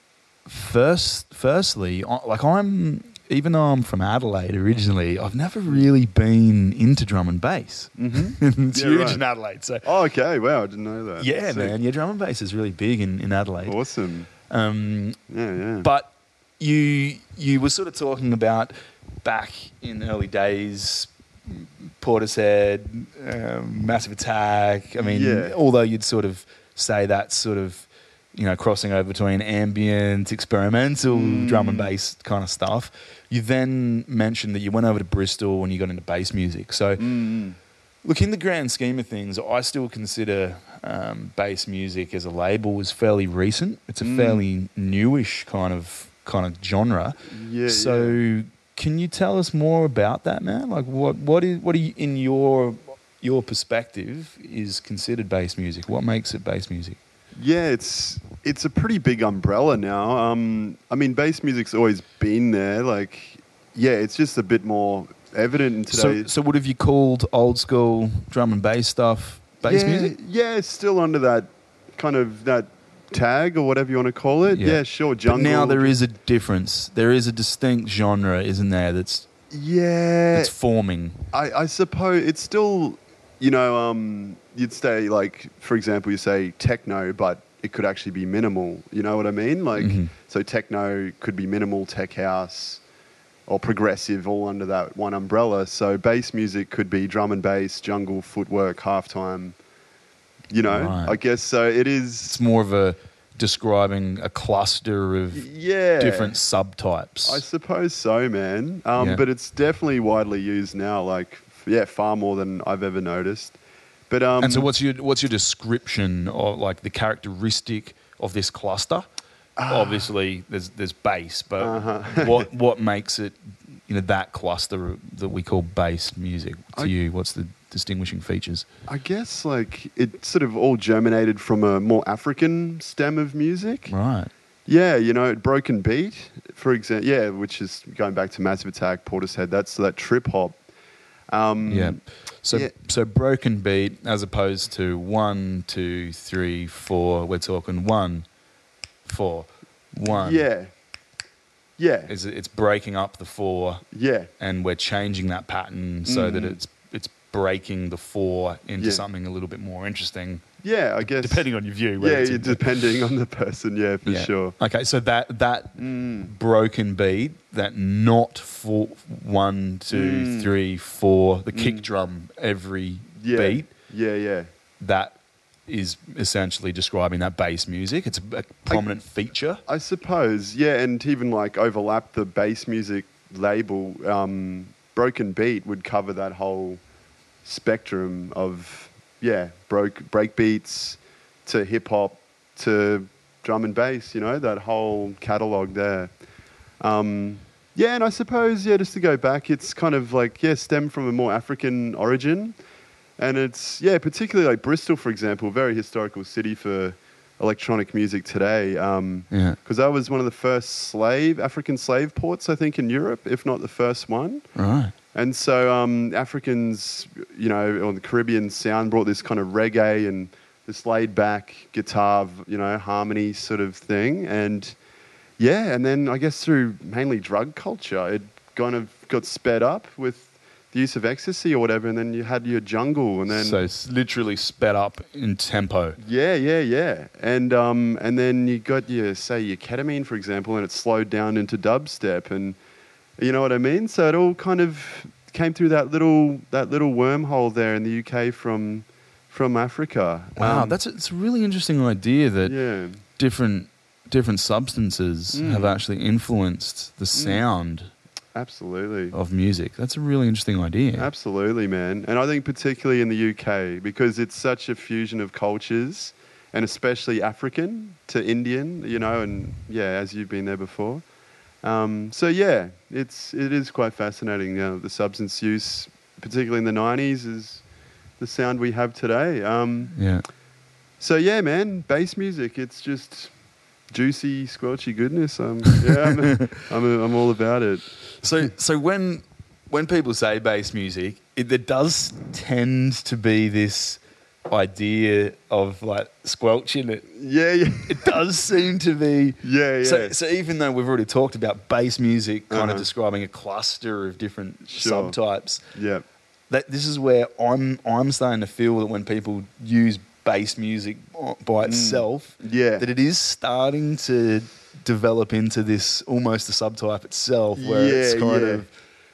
first, firstly, like I'm, even though I'm from Adelaide originally, I've never really been into drum and bass. Mhm. it's Yeah, huge right. in Adelaide. So Oh, okay. Wow, I didn't know that. yeah, Sick. man, yeah, drum and bass is really big in, in Adelaide. Awesome. Um, Yeah, yeah. but you you were sort of talking about back in the early days, Portishead, um, Massive Attack. I mean, Yeah. although you'd sort of say that's sort of you know crossing over between ambient, experimental Mm. drum and bass kind of stuff. You then mentioned that you went over to Bristol and you got into bass music. So. Mm. Look, in the grand scheme of things, I still consider um, bass music as a label was fairly recent. It's a Mm. fairly newish kind of kind of genre. Yeah. so, yeah. Can you tell us more about that, man? Like, what what is what are you, in your your perspective is considered bass music? What makes it bass music? Yeah, it's it's a pretty big umbrella now. Um, I mean, bass music's always been there. Like, yeah, it's just a bit more evident in So, so what have you called old school drum and bass stuff bass yeah, music? Yeah, it's still under that kind of that tag or whatever you want to call it. Yeah. Yeah, sure. Jungle. But now there is a difference. There is a distinct genre, isn't there? That's Yeah, it's forming. I, I suppose it's still, you know, um, you'd say like, for example, you say techno, but it could actually be minimal. You know what I mean? Like, Mhm. so techno could be minimal, tech house, or progressive, all under that one umbrella. So bass music could be drum and bass, jungle, footwork, halftime. You know, Right. I guess so. It is. It's more of a describing a cluster of Yeah, different subtypes. I suppose so, man. Um, Yeah. But it's definitely widely used now. Like, yeah, far more than I've ever noticed. But um, and so, what's your what's your description of like the characteristic of this cluster? Obviously, there's there's bass, but. Uh-huh. what what makes it you know that cluster that we call bass music to I- you? What's the distinguishing features? I guess like it sort of all germinated from a more African stem of music. Right. Yeah, you know, broken beat, for example. Yeah, which is going back to Massive Attack, Portishead. That's that trip hop. Um, Yeah. So yeah. so broken beat as opposed to one, two, three, four. We're talking one, four, one. Yeah. Yeah. Is it- it's breaking up the four yeah. and we're changing that pattern so that Mm. it's it's breaking the four into Yeah. something a little bit more interesting, Yeah, I guess. depending on your view. Yeah, depending on the person. Yeah, for Yeah. sure. Okay, so that that Mm. broken beat, that not four, one, two, Mm. three, four, the kick Mm. drum every Yeah. beat, Yeah, yeah. that is essentially describing that bass music. It's a, a prominent feature. I suppose, yeah, and even like overlap the bass music label, um, Broken Beat would cover that whole spectrum of, yeah, broke break beats to hip hop to drum and bass. You know that whole catalog there. Um, yeah, and I suppose, yeah, just to go back, it's kind of like yeah, stem from a more African origin, and it's yeah, particularly like Bristol, for example, very historical city for electronic music today. Um, Yeah. because that was one of the first slave African slave ports, I think, in Europe, if not the first one. Right. And so um, Africans, you know, on the Caribbean sound brought this kind of reggae and this laid back guitar, you know, harmony sort of thing. And yeah, and then I guess through mainly drug culture, it kind of got sped up with the use of ecstasy or whatever. And then you had your jungle, and then so it's literally sped up in tempo. yeah, yeah, yeah. And um, and then you got your say your ketamine, for example, and it slowed down into dubstep, and you know what I mean. So it all kind of came through that little that little wormhole there in the UK from from Africa. Wow, Um, that's a, it's a really interesting idea that yeah, different different substances Mm. have actually influenced the sound absolutely. of music. That's a really interesting idea. Absolutely, man. And I think particularly in the UK because it's such a fusion of cultures and especially African to Indian, you know, and yeah, as you've been there before. Um, so yeah, it's it is quite fascinating. Uh, the substance use, particularly in the '90s, is the sound we have today. Um, Yeah. so yeah, man, bass music. It's just juicy, squelchy goodness. Um, yeah, I'm, I'm, I'm all about it. So, so when when people say bass music, it, there does tend to be this idea of like squelching it. Yeah, yeah, It does seem to be. yeah, yeah. So, so even though we've already talked about bass music, kind Uh-huh. of describing a cluster of different Sure. subtypes, yeah, that this is where I'm I'm starting to feel that when people use bass music by itself, Mm. Yeah. that it is starting to develop into this almost a subtype itself, where it's kind yeah. of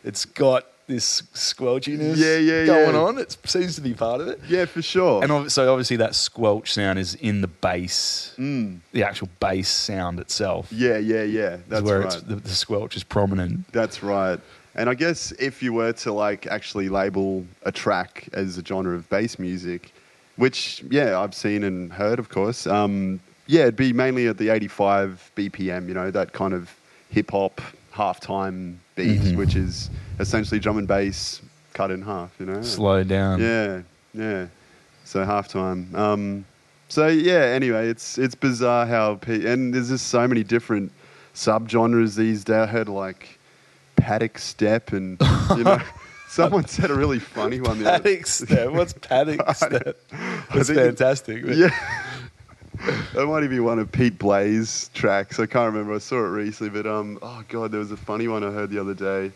it's got this squelchiness Yeah, yeah, going yeah. on. It seems to be part of it. yeah, for sure. And ob- so obviously that squelch sound is in the bass, Mm. the actual bass sound itself. yeah, yeah, yeah. That's where right. it's, the, the squelch is prominent. That's right. And I guess if you were to like actually label a track as a genre of bass music, which yeah I've seen and heard, of course, um, yeah, it'd be mainly at the 85 BPM. You know that kind of hip hop halftime beat, Mhm. which is essentially drum and bass cut in half. You know, Slow down. yeah, yeah. So halftime. Um, so yeah. Anyway, it's it's bizarre how pe- and there's just so many different subgenres these days. I heard like paddock step and you know. Someone said a really funny one. Paddock step. What's paddock step? That's fantastic. Yeah. That might even be one of Pete Blaze tracks. I can't remember. I saw it recently, but um, oh god, there was a funny one I heard the other day.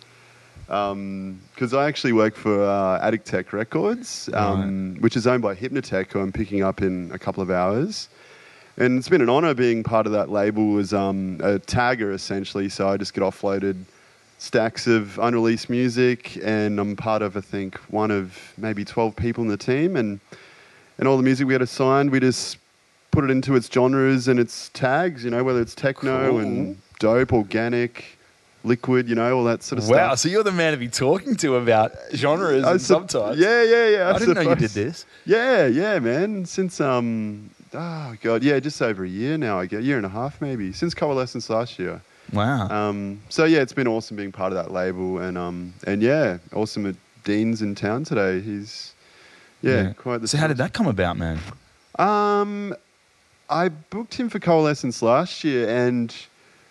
Because I actually work for uh, Addictech Records, um, which is owned by Hypnotech, who I'm picking up in a couple of hours. And it's been an honor being part of that label as um, a tagger, essentially. So I just get offloaded stacks of unreleased music, and I'm part of, I think, one of maybe 12 people in the team. And and all the music we had assigned, we just put it into its genres and its tags, you know, whether it's techno Cool. and dope, organic, liquid, you know, all that sort of Wow, stuff. Wow, so you're the man to be talking to about genres I and subtypes. Yeah, yeah, yeah. I didn't know you did this. Yeah, yeah, man. Since um, oh god, yeah, just over a year now. I guess, year and a half maybe since Coalescence last year. Wow. Um, so yeah, it's been awesome being part of that label, and um, and yeah, awesome at Dean's in town today. He's yeah, quite the. so how did that come about, man? Um, I booked him for Coalescence last year, and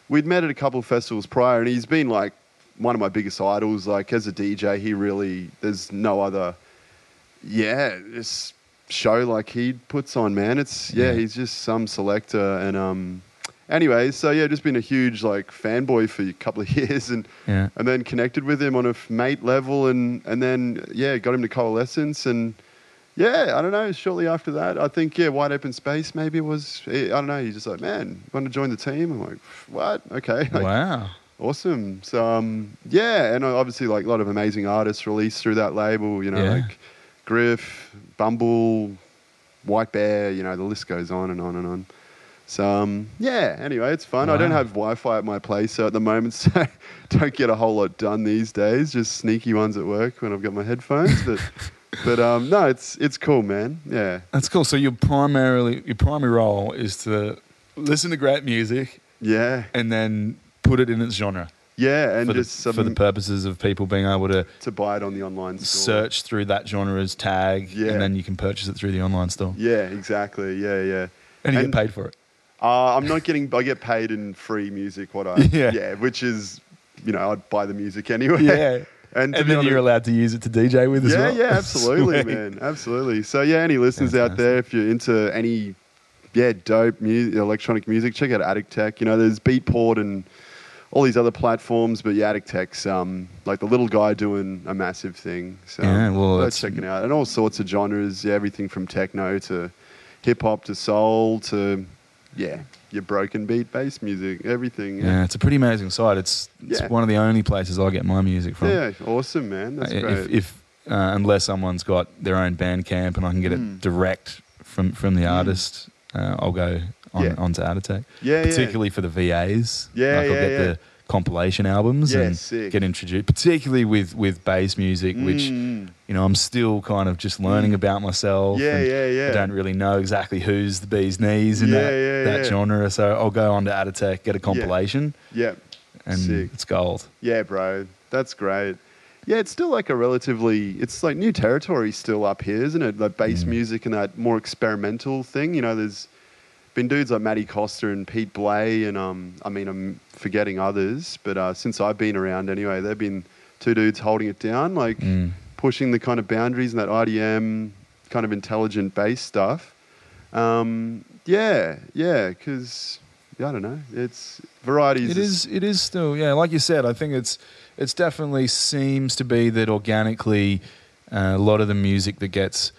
we'd met at a couple of festivals prior, and he's been like one of my biggest idols. Like as a DJ, he really there's no other. Yeah, this show like he puts on, man. It's yeah, Yeah. he's just some selector, and um. Anyway, so yeah, just been a huge like fanboy for a couple of years, and Yeah. and then connected with him on a mate level, and and then yeah, got him to Coalescence, and yeah, I don't know. Shortly after that, I think yeah, Wide Open Space maybe was. I don't know. He's just like, man, want to join the team? I'm like, what? Okay, like, Wow. awesome. So um, yeah, and obviously like a lot of amazing artists released through that label. You know, Yeah. like Griff, Bumble, White Bear. You know, the list goes on and on and on. So um, yeah. Anyway, it's fun. I don't have Wi-Fi at my place, so at the moment, so don't get a whole lot done these days. Just sneaky ones at work when I've got my headphones. But but um, no, it's it's cool, man. Yeah. That's cool. So your primarily your primary role is to listen to great music Yeah, and then put it in its genre yeah, and for, the, just um, for the purposes of people being able to to buy it on the online store. search through that genre's tag, Yeah. and then you can purchase it through the online store. Yeah, exactly. Yeah, yeah. And you And- get paid for it. Uh, I'm not getting. I get paid in free music. What I Yeah. yeah, which is, you know, I'd buy the music anyway. Yeah. And, And then honest- you're allowed to use it to DJ with as yeah, well. yeah, absolutely, man, absolutely. So yeah, any listeners out there, if you're into any, yeah, dope music, electronic music, check out Addictech. You know, there's Beatport and all these other platforms, but yeah, Addictech's um, like the little guy doing a massive thing. So Yeah, well, that's- check it out, and all sorts of genres. Yeah, everything from techno to hip hop to soul to yeah, your broken beat bass music, everything. Yeah, Yeah, it's a pretty amazing site. It's it's Yeah. one of the only places I get my music from. yeah, awesome, man. That's great. if, if uh, unless someone's got their own Bandcamp and I can get Mm. it direct from from the artist, uh, I'll go on Yeah. onto Attack. yeah, Particularly for the VAs. Yeah, like I'll yeah, get yeah. the compilation albums Yeah, and sick. get introduced. Particularly with with bass music, which Mm. you know I'm still kind of just learning Mm. about myself. Yeah, and yeah, yeah. I don't really know exactly who's the bee's knees in Yeah, that, yeah, that genre. So I'll go on to Attack, get a compilation, Yeah, and Sick. it's gold. yeah, bro. That's great. yeah, it's still like a relatively, it's like new territory still up here, isn't it? Like bass Mm. music and that more experimental thing. You know, there's been dudes like Matty Costa and Pete Blay, and um, I mean, I'm forgetting others, but uh, since I've been around anyway, they've been two dudes holding it down, like Mm. pushing the kind of boundaries and that IDM kind of intelligent bass stuff. Um, yeah, yeah, because yeah, I don't know, it's varieties. It is. It is still. Yeah, like you said, I think it's. It's definitely seems to be that organically, uh, a lot of the music that gets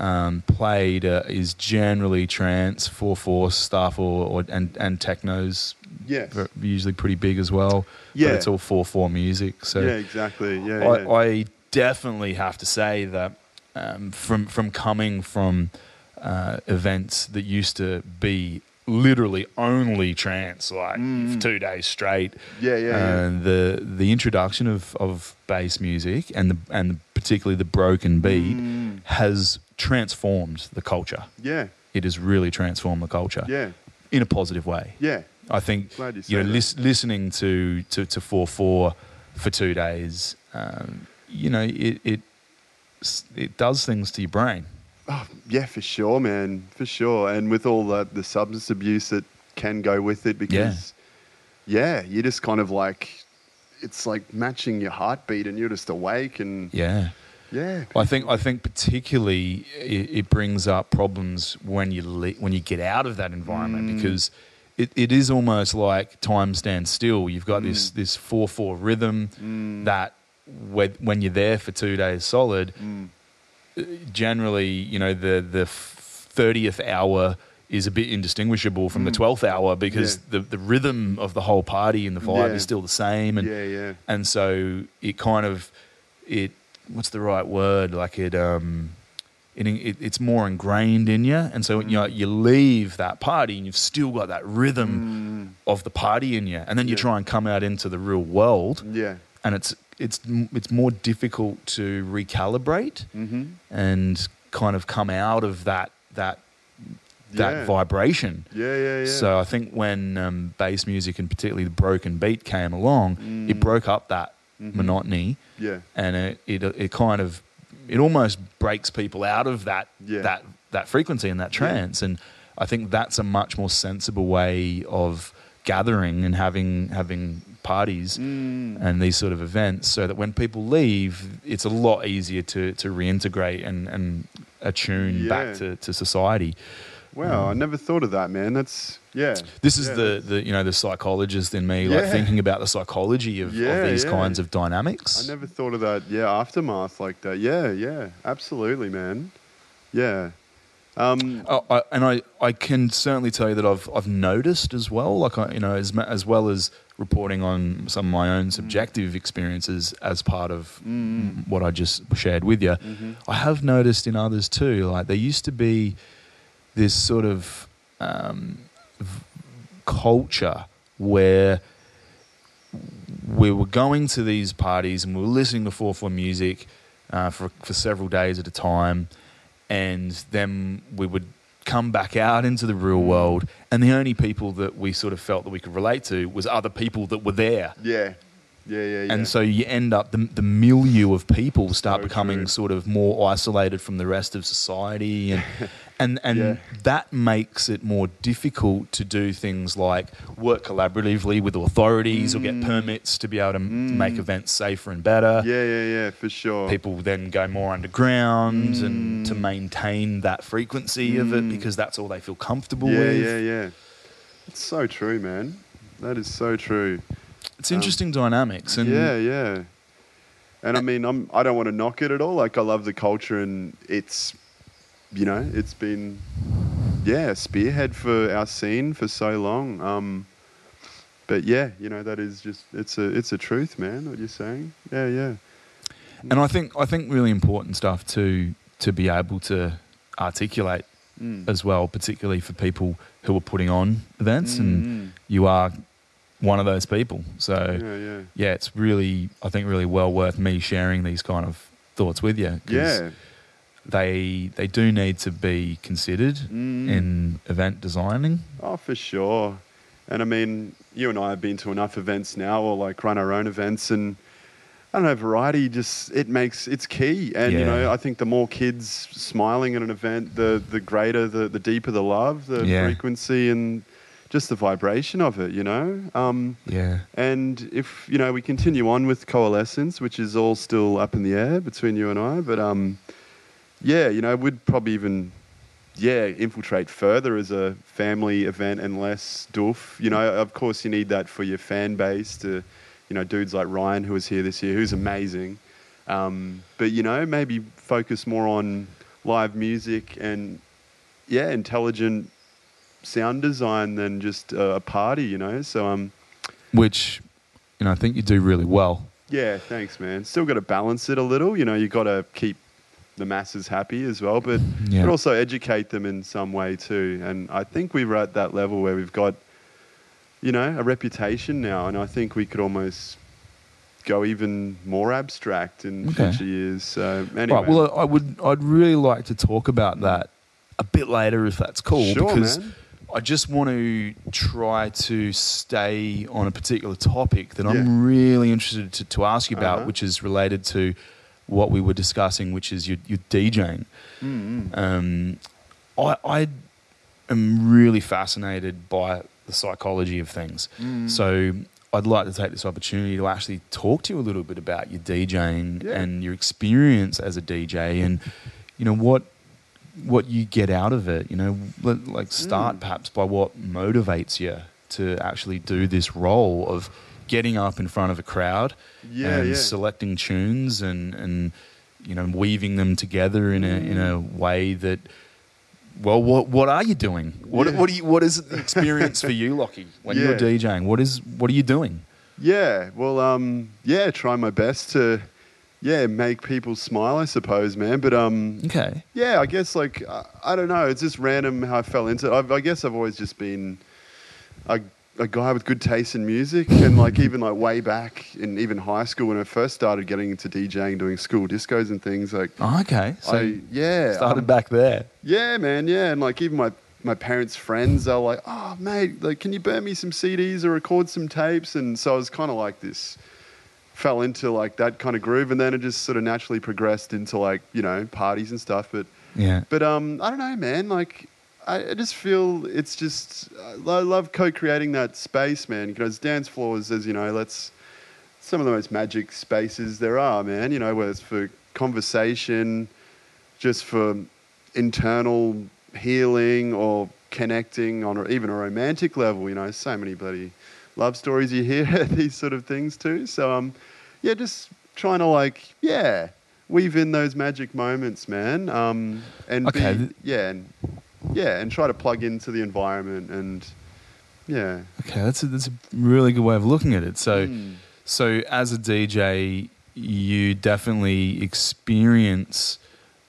um, played uh, is generally trance, four four stuff, or, or and and technos Yes. usually pretty big as well. Yeah. but it's all four four music. So yeah, exactly. Yeah, I, yeah. I definitely have to say that um, from from coming from uh, events that used to be literally only trance, like Mm. two days straight. Yeah, yeah, yeah. And the the introduction of, of bass music and the and particularly the broken beat Mm. has transformed the culture. yeah, It has really transformed the culture yeah, in a positive way. yeah. I think Glad you you know lis- listening to to to four four for two days, um, you know it it it does things to your brain. Oh, yeah, for sure, man, for sure. And with all the, the substance abuse that can go with it, because yeah, you just kind of like it's like matching your heartbeat, and you're just awake, and Yeah, yeah, I think I think particularly it, it brings up problems when you le- when you get out of that environment Mm. because. It, it is almost like time stands still. You've got this this four four rhythm Mm. that when, when you're there for two days solid, Mm. generally, you know, the the thirtieth hour is a bit indistinguishable from the twelfth hour because Mm. Yeah. the the rhythm of the whole party and the vibe Yeah. is still the same, and yeah, yeah, and so it kind of it what's the right word like it um. It, it, it's more ingrained in you, and so you know Mm. you leave that party and you've still got that rhythm of the party in you, and then you Yeah. try and come out into the real world, yeah. and it's it's it's more difficult to recalibrate Mm-hmm. and kind of come out of that that that Yeah. vibration. Yeah, yeah, yeah. So I think when um, bass music and particularly the broken beat came along, it Mm. broke up that Mhm. monotony, yeah, and it, it it kind of it almost breaks people out of that Yeah. that that frequency and that trance. And I think that's a much more sensible way of gathering and having having parties Mm. and these sort of events so that when people leave it's a lot easier to, to reintegrate and, and attune Yeah. back to, to society Wow, I never thought of that, man. That's yeah. this is Yeah, the, the you know the psychologist in me like Yeah. thinking about the psychology of, Yeah, of these yeah. kinds of dynamics I never thought of that. Yeah, aftermath like that. Yeah, yeah, absolutely, man. Yeah. Um, Oh, I, and I, I can certainly tell you that I've I've noticed as well, like I, you know, as ma- as well as reporting on some of my Mm. own subjective experiences as part of mm, what I just shared with you. Mm-hmm. I have noticed in others too. Like there used to be this sort of um, culture where we were going to these parties and we were listening to 4 4 music uh, for, for several days at a time. And then we would come back out into the real world. And the only people that we sort of felt that we could relate to was other people that were there. yeah, yeah, yeah, yeah. And so you end up, the, the milieu of people start So becoming true. sort of more isolated from the rest of society. And, and, and Yeah. that makes it more difficult to do things like work collaboratively with authorities or get permits to be able to m make events safer and better. Mm. yeah, yeah, yeah, for sure. People then go more underground and to Mm. maintain that frequency of it because that's all they feel comfortable yeah, with. Yeah, yeah, yeah. It's so true, man. That is so true. It's interesting dynamics. And yeah, yeah. And I mean, I'm I don't want to knock it at all. Like I love the culture, and it's, you know, it's been, yeah, spearhead for our scene for so long. Um, but yeah, you know, that is just it's a it's a truth, man. What you're saying? Yeah, yeah. and I think I think really important stuff to to be able to articulate Mm. as well, particularly for people who are putting on events, Mm. and you are one of those people. So Yeah, yeah. yeah, it's really I think really well worth me sharing these kind of thoughts with you. Yeah. they they do need to be considered Mm. in event designing. Oh, for sure. And I mean, you and I have been to enough events now, or like run our own events, and I don't know, variety just it makes it's key, and you know I think the more kids smiling at an event, the the greater the the deeper the love, the Yeah. frequency, and just the vibration of it. You know. Um, Yeah. and if you know we continue on with coalescence, which is all still up in the air between you and I, but um, yeah, you know, we'd probably even yeah infiltrate further as a family event and less doof. You know, of course you need that for your fan base to, you know, dudes like Ryan who was here this year, who's amazing. Um, but you know, maybe focus more on live music and yeah, intelligent sound design than just a, a party. You know, so um. Which, you know, I think you do really well. Yeah, thanks, man. Still got to balance it a little. You know, you got to keep the masses happy as well, but Yeah. but also educate them in some way too. And I think we're at that level where we've got, you know, a reputation now, and I think we could almost go even more abstract in Okay. future years. So anyway, Right. Well, I would. I'd really like to talk about that a bit later, if that's cool. Sure, because man. I just want to try to stay on a particular topic that Yeah. I'm really interested to, to ask you about, Uh-huh. which is related to what we were discussing, which is your, your DJing. Mm-hmm. Um, I, I am really fascinated by the psychology of things. Mm. So I'd like to take this opportunity to actually talk to you a little bit about your DJing Yeah. and your experience as a DJ, and you know what what you get out of it. You know, like start Mm. perhaps by what motivates you to actually do this role of getting up in front of a crowd Yeah, and yeah. selecting tunes and and you know weaving them together in a in a Mm. way that well what what are you doing what Yeah. what do you what is the experience for you Lockie when you're. DJing what is what are you doing Yeah, well, um, yeah, try my best to, yeah, make people smile, I suppose, man. But um, okay yeah, I guess like I, I don't know. It's just random how I fell into it. I've, I guess I've always just been a, a guy with good taste in music, and like even like way back in even high school when I first started getting into DJing, doing school discos and things. Like, oh, okay so I yeah, started um, back there yeah, man, yeah, and like even my my parents' friends, they're like, "Oh, mate, like, can you burn me some CDs or record some tapes?" And so I was kind of like this, fell into like that kind of groove, and then it just sort of naturally progressed into like you know parties and stuff. But yeah but um, I don't know, man. Like, I, I just feel it's just I love co-creating that space, man. Because dance floors, as you know, let's some of the most magic spaces there are, man. You know, whether it's for conversation, just for internal healing or connecting on a, even a romantic level. You know, so many bloody love stories you hear these sort of things too. So um, yeah, just trying to like yeah weave in those magic moments, man. Um, and Okay, be, yeah, and yeah, and try to plug into the environment and yeah. okay that's a, that's a really good way of looking at it so Mm. so as a DJ you definitely experience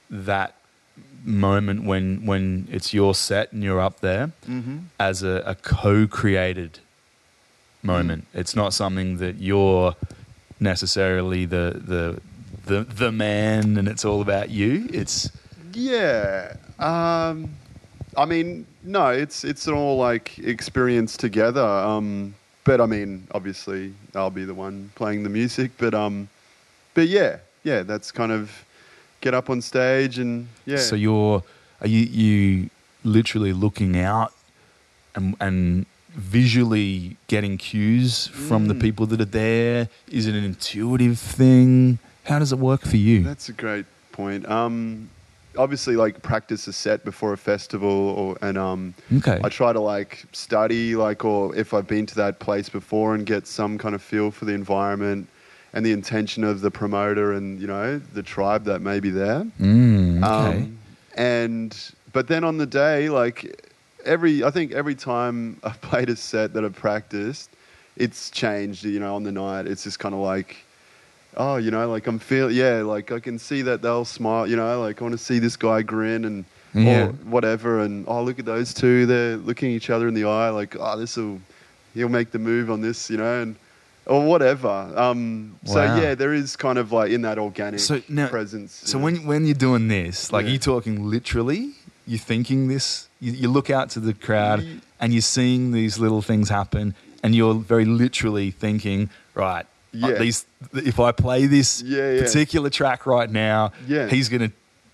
that moment when when it's your set and you're up there Mm-hmm. as a, a co-created moment. It's not something that you're necessarily the the the the man and it's all about you. It's Yeah. Um, I mean, no, it's it's all like experience together. Um, but I mean, obviously, I'll be the one playing the music. But um, but yeah, yeah, that's kind of get up on stage and yeah. so you're are you you literally looking out and and visually getting cues from the Mm. people that are there? Is it an intuitive thing? How does it work for you? That's a great point. Um, obviously, like practice a set before a festival, or and um, Okay. I try to like study, like, or if I've been to that place before and get some kind of feel for the environment and the intention of the promoter and you know the tribe that may be there. Mm, okay. Um, and but then on the day, like every, I think every time I've played a set that I've practiced, it's changed. You know, on the night, it's just kind of like, oh, you know, like I'm feel, yeah, like I can see that they'll smile. You know, like I want to see this guy grin and Yeah. or whatever. And oh, look at those two. They're looking each other in the eye. Like, oh, this will, he'll make the move on this. You know, and or whatever. Um, So yeah, there is kind of like in that organic So now- presence. So you when when you're doing this, like, Yeah. are you talking literally? You're thinking this. You, you look out to the crowd and you're seeing these little things happen, and you're very literally thinking, right, Yeah. these if I play this Yeah, yeah. particular track right now, Yeah. he's gonna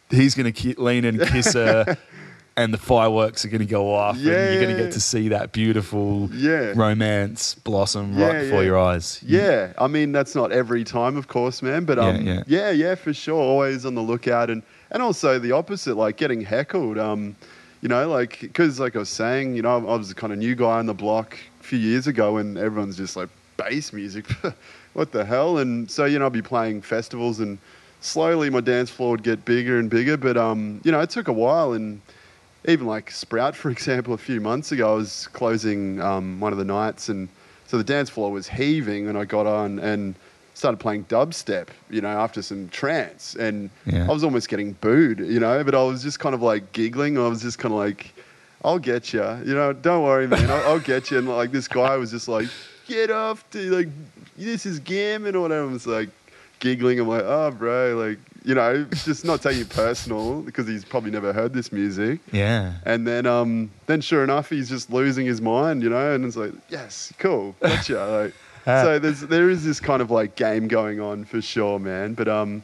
he's gonna ki- lean and kiss her, and the fireworks are gonna go off, Yeah, and you're gonna get to see that beautiful Yeah. romance blossom right before your eyes. Yeah, I mean that's not every time, of course, man. But um, Yeah, yeah, yeah. yeah, for sure. Always on the lookout, and and also the opposite, like getting heckled. Um, you know, like because like I was saying, you know, I was the kind of new guy on the block a few years ago, and everyone's just like bass music. what the hell? And so you know, I'd be playing festivals, and slowly my dance floor would get bigger and bigger. But um, you know, it took a while, and even like Sprout, for example, a few months ago, I was closing um, one of the nights, and so the dance floor was heaving, and I got on and started playing dubstep, you know, after some trance, and Yeah. I was almost getting booed, you know, but I was just kind of like giggling. I was just kind of like, "I'll get you," you know, don't worry, man, I'll, I'll get you. And like this guy was just like, "Get off, to like this is gammon or whatever." I was like giggling. I'm like, "Oh, bro, like." You know, just not taking it personal because he's probably never heard this music. Yeah. And then, um, then sure enough, he's just losing his mind, you know. And it's like, yes, cool, gotcha. like, so there's there is this kind of like game going on for sure, man. But um,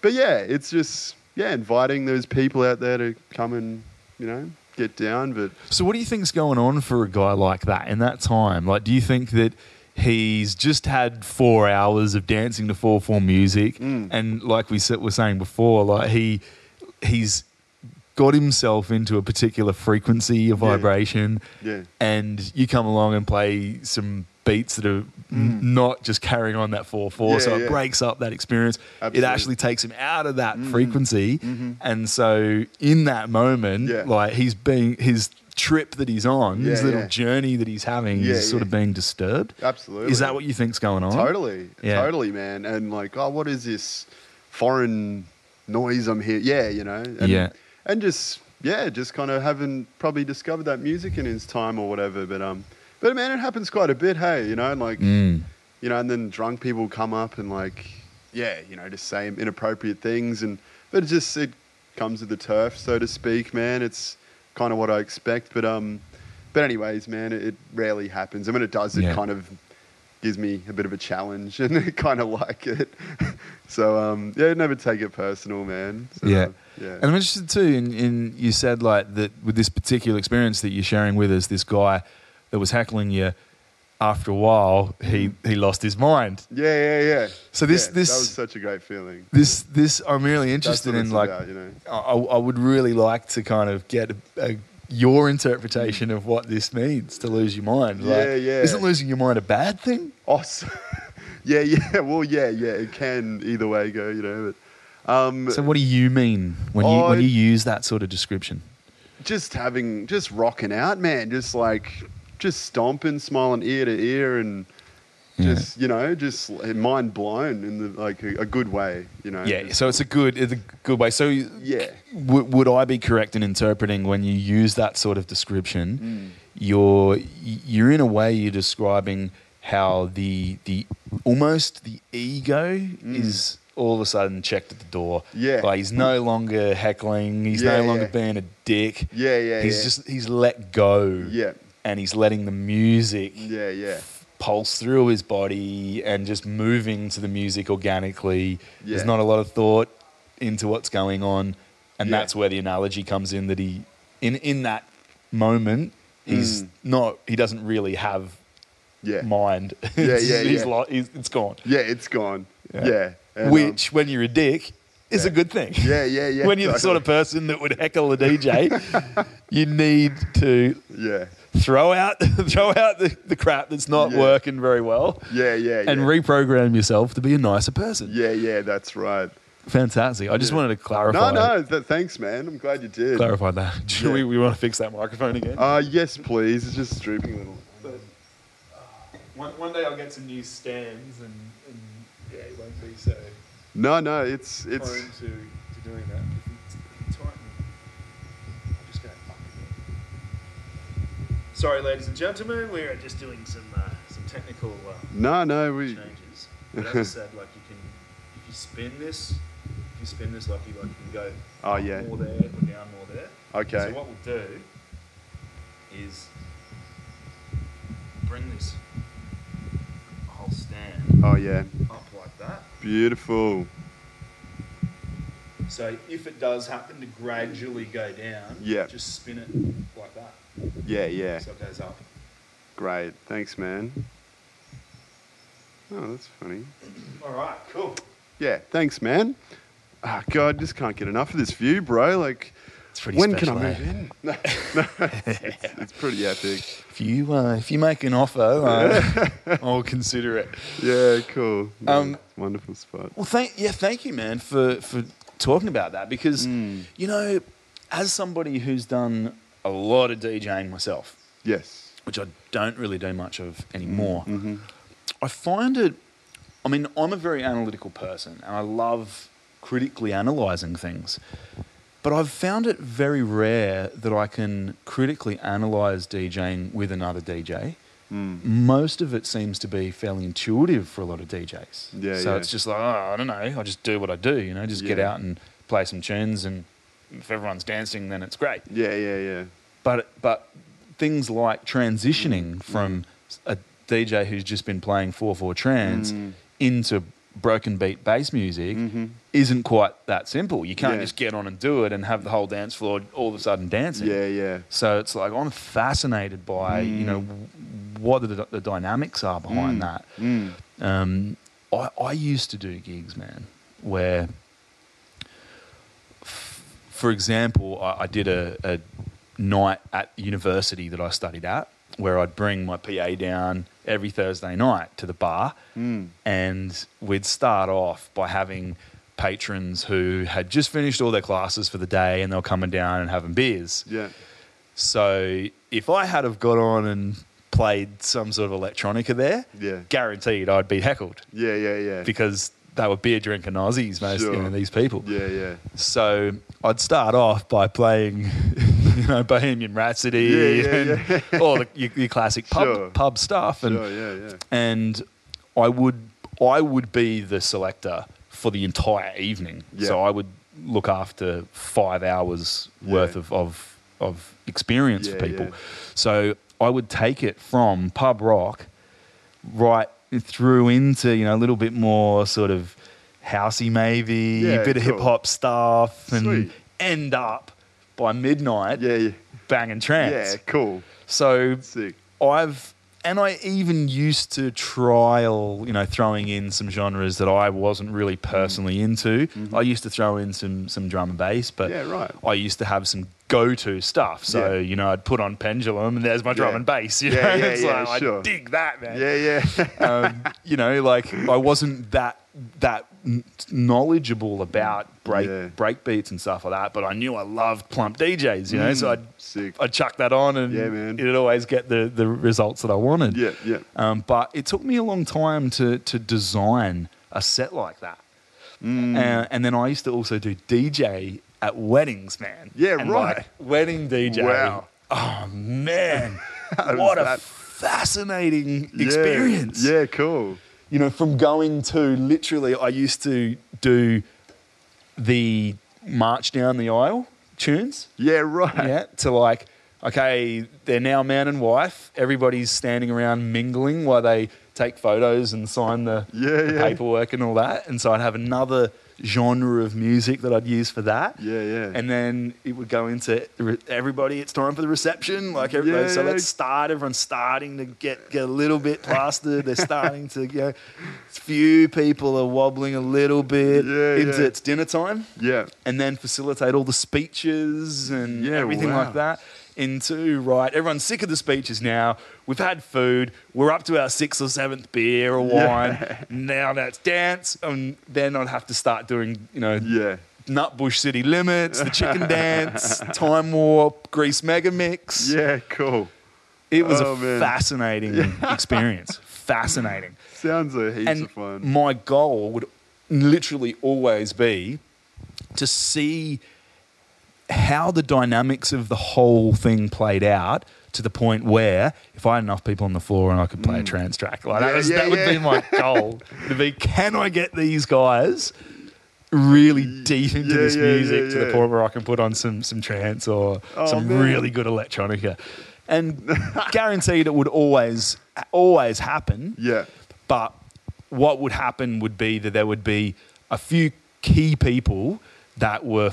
but yeah, it's just yeah, inviting those people out there to come and you know get down. But So, what do you think's going on for a guy like that in that time? Like, do you think that he's just had four hours of dancing to four four music, Mm. and like we said, were saying before, like he he's got himself into a particular frequency of vibration, yeah, and you come along and play some beats that are n- not just carrying on that 4 4 Mm. Yeah, so it breaks up that experience it actually takes him out of that frequency Mhm. and so in that moment Yeah. like he's being his trip that he's on his little yeah. journey that he's having Yeah, is sort of being disturbed absolutely. is that what you think's going on Totally, Yeah. totally, man. And like, oh, what is this foreign noise I'm here? Yeah, you know. And, Yeah. And just yeah, just kind of haven't probably discovered that music in his time or whatever. But um, but man, it happens quite a bit. Hey, you know, and like Mm. you know, and then drunk people come up and like, yeah, you know, just say inappropriate things, and but it just it comes with the turf, so to speak, man. It's kind of what I expect, but um, but anyways, man, it, it rarely happens, and when it does, it Yeah. kind of gives me a bit of a challenge, and I kind of like it. so um, yeah, never take it personal, man. So, Yeah. yeah, And I'm interested too in, in you said like that with this particular experience that you're sharing with us, this guy that was heckling you. After a while, he he lost his mind. yeah, yeah, yeah. So this- Yeah, this- that was such a great feeling. This this I'm really interested in. Like, about, you know. I, I would really like to kind of get a, a, your interpretation of what this means to lose your mind. Like, Yeah, yeah. Isn't losing your mind a bad thing? Awesome. yeah, yeah. Well, yeah, yeah. It can either way go, you know. But um, So, what do you mean when you I- when you use that sort of description? just having, just rocking out, man. Just like, just stomping, smiling ear to ear, and just you know, just mind blown in the like a, a good way, you know. Yeah, so it's a good it's a good way. So, Yeah. W- would I be correct in interpreting when you use that sort of description? Mm. You're you're in a way you're describing how the the almost the ego is all of a sudden checked at the door. Mm. Yeah. like he's no longer heckling. He's Yeah, no longer yeah. being a dick. Yeah, yeah, He's yeah. just he's let go. Yeah. and he's letting the music Yeah, yeah. pulse through his body and just moving to the music organically. There's not a lot of thought into what's going on, and Yeah. that's where the analogy comes in. That he, in in that moment, he's Mm. not. He doesn't really have Yeah. mind. Yeah, yeah, he's yeah. lo- it's gone. Yeah, it's gone. Yeah. Yeah. And, um, Which, when you're a dick, is yeah. a good thing. yeah, yeah, yeah. when you're the sort of person that would heckle a DJ, you need to Yeah. throw out throw out the, the crap that's not Yeah. working very well Yeah, yeah, and reprogram yourself to be a nicer person. yeah, yeah, that's right. Fantastic. I just Yeah. wanted to clarify. No, no, th- thanks, man. I'm glad you did. Clarify that. Do Yeah. we, we want to fix that microphone again? Uh, yes, please. It's just drooping a little. one, one day I'll get some new stands and, and yeah, it won't be so No, no, it's it's. to, to doing that. If you, if you tighten, I'll just go fuck it. Sorry, ladies and gentlemen, we are just doing some uh, some technical uh, No, no, we. changes. But as I said, like you can, if you spin this, if you spin this, like you like you can go Oh, yeah. more there, or down more there. Okay. So what we'll do is bring this whole stand Oh yeah, up like that. beautiful. So if it does happen to gradually go down, Yeah. just spin it like that. Yeah, yeah. So it goes up. Great. Thanks, man. Oh, that's funny. All right, cool. Yeah, thanks, man. Ah, God, just can't get enough of this view, bro. Like, It's pretty when special, can I eh? move in? No, no, it's, it's pretty epic. If you uh, if you make an offer, uh, I'll consider it. Yeah, cool. Yeah, Um, wonderful spot. Well, thank yeah, thank you, man, for for talking about that because Mm. you know, as somebody who's done a lot of DJing myself, Yes. which I don't really do much of anymore, Mm-hmm. I find it. I mean, I'm a very analytical person, and I love critically analyzing things. But I've found it very rare that I can critically analyze DJing with another DJ. Mm. Most of it seems to be fairly intuitive for a lot of DJs. Yeah, so yeah. it's just like, oh, I don't know, I just do what I do, you know, just get out and play some tunes, and if everyone's dancing, then it's great. Yeah, yeah, yeah. But but things like transitioning Mm. from a DJ who's just been playing four four trance Mm. into broken beat bass music Mhm. isn't quite that simple. You can't Yeah. just get on and do it and have the whole dance floor all of a sudden dancing. Yeah, yeah. So it's like I'm fascinated by you know what the, the dynamics are behind Mm. that. Mm. Um, I, I used to do gigs, man, where, f- for example, I, I did a, a night at university that I studied at where I'd bring my PA down every Thursday night to the bar Mm. and we'd start off by having patrons who had just finished all their classes for the day and they were coming down and having beers. Yeah. So if I had have got on and played some sort of electronica there, Yeah. guaranteed I'd be heckled Yeah, yeah, yeah. because they were beer drinking Aussies, most you know, these people. Yeah, yeah. So I'd start off by playing, you know, Bohemian Rhapsody Yeah, yeah, and yeah. all the your, your classic pub Sure. pub stuff, and Sure, yeah, yeah. and I would I would be the selector for the entire evening. So I would look after five hours worth of, of of experience for people. So I would take it from pub rock right through into you know a little bit more sort of housey maybe Yeah, bit of cool. hip hop stuff and Sweet. end up by midnight Yeah, yeah. banging trance. Yeah, cool. So Sick. I've and I even used to trial, you know, throwing in some genres that I wasn't really personally into. I used to throw in some some drum and bass, but Mm-hmm. Yeah, right. I used to have some go-to stuff. So Yeah. you know, I'd put on Pendulum, and there's my drum Yeah. and bass. You Yeah, know, yeah, it's yeah, like sure. I dig that, man. Yeah, yeah. Um, you know, like I wasn't that that knowledgeable about break Yeah. break beats and stuff like that, but I knew I loved Plump DJs. You know, so Mm, I'd sick. I'd chuck that on, and Yeah, man. it'd always get the the results that I wanted. yeah, yeah. Um, but it took me a long time to to design a set like that. Mm. Uh, and then I used to also do DJ at weddings, man. Yeah, And, right. like, wedding DJ. Wow. Oh man, what a that- fascinating Yeah. experience. Yeah, cool. You know, from going to literally, I used to do the march down the aisle tunes Yeah, right. yeah, to like, okay, they're now man and wife. Everybody's standing around mingling while they take photos and sign the, Yeah, the yeah. paperwork and all that. And so I'd have another genre of music that I'd use for that. Yeah, yeah. And then it would go into re- everybody. It's time for the reception. Like everybody, so Yeah. let's start. Everyone's starting to get get a little bit plastered. They're starting to you know, few people are wobbling a little bit Yeah, into yeah. it's dinner time yeah. and then facilitate all the speeches and everything wow. like that into right everyone's sick of the speeches now we've had food we're up to our sixth or seventh beer or wine Yeah. now that's dance and then i'd have to start doing you know Yeah. nutbush city limits the chicken dance time warp grease mega mix Yeah, cool. it was Oh, a man. fascinating experience fascinating Sounds a heaps and of fun. my goal would literally always be to see how the dynamics of the whole thing played out to the point where if I had enough people on the floor and I could play a trance track, like that, Mm. Yeah, was, yeah, would be my goal. to be, can I get these guys really deep into Yeah, this yeah, music yeah, to the point where I can put on some some trance or Oh, some man. really good electronica, and guaranteed it would always always happen Yeah. but what would happen would be that there would be a few key people that were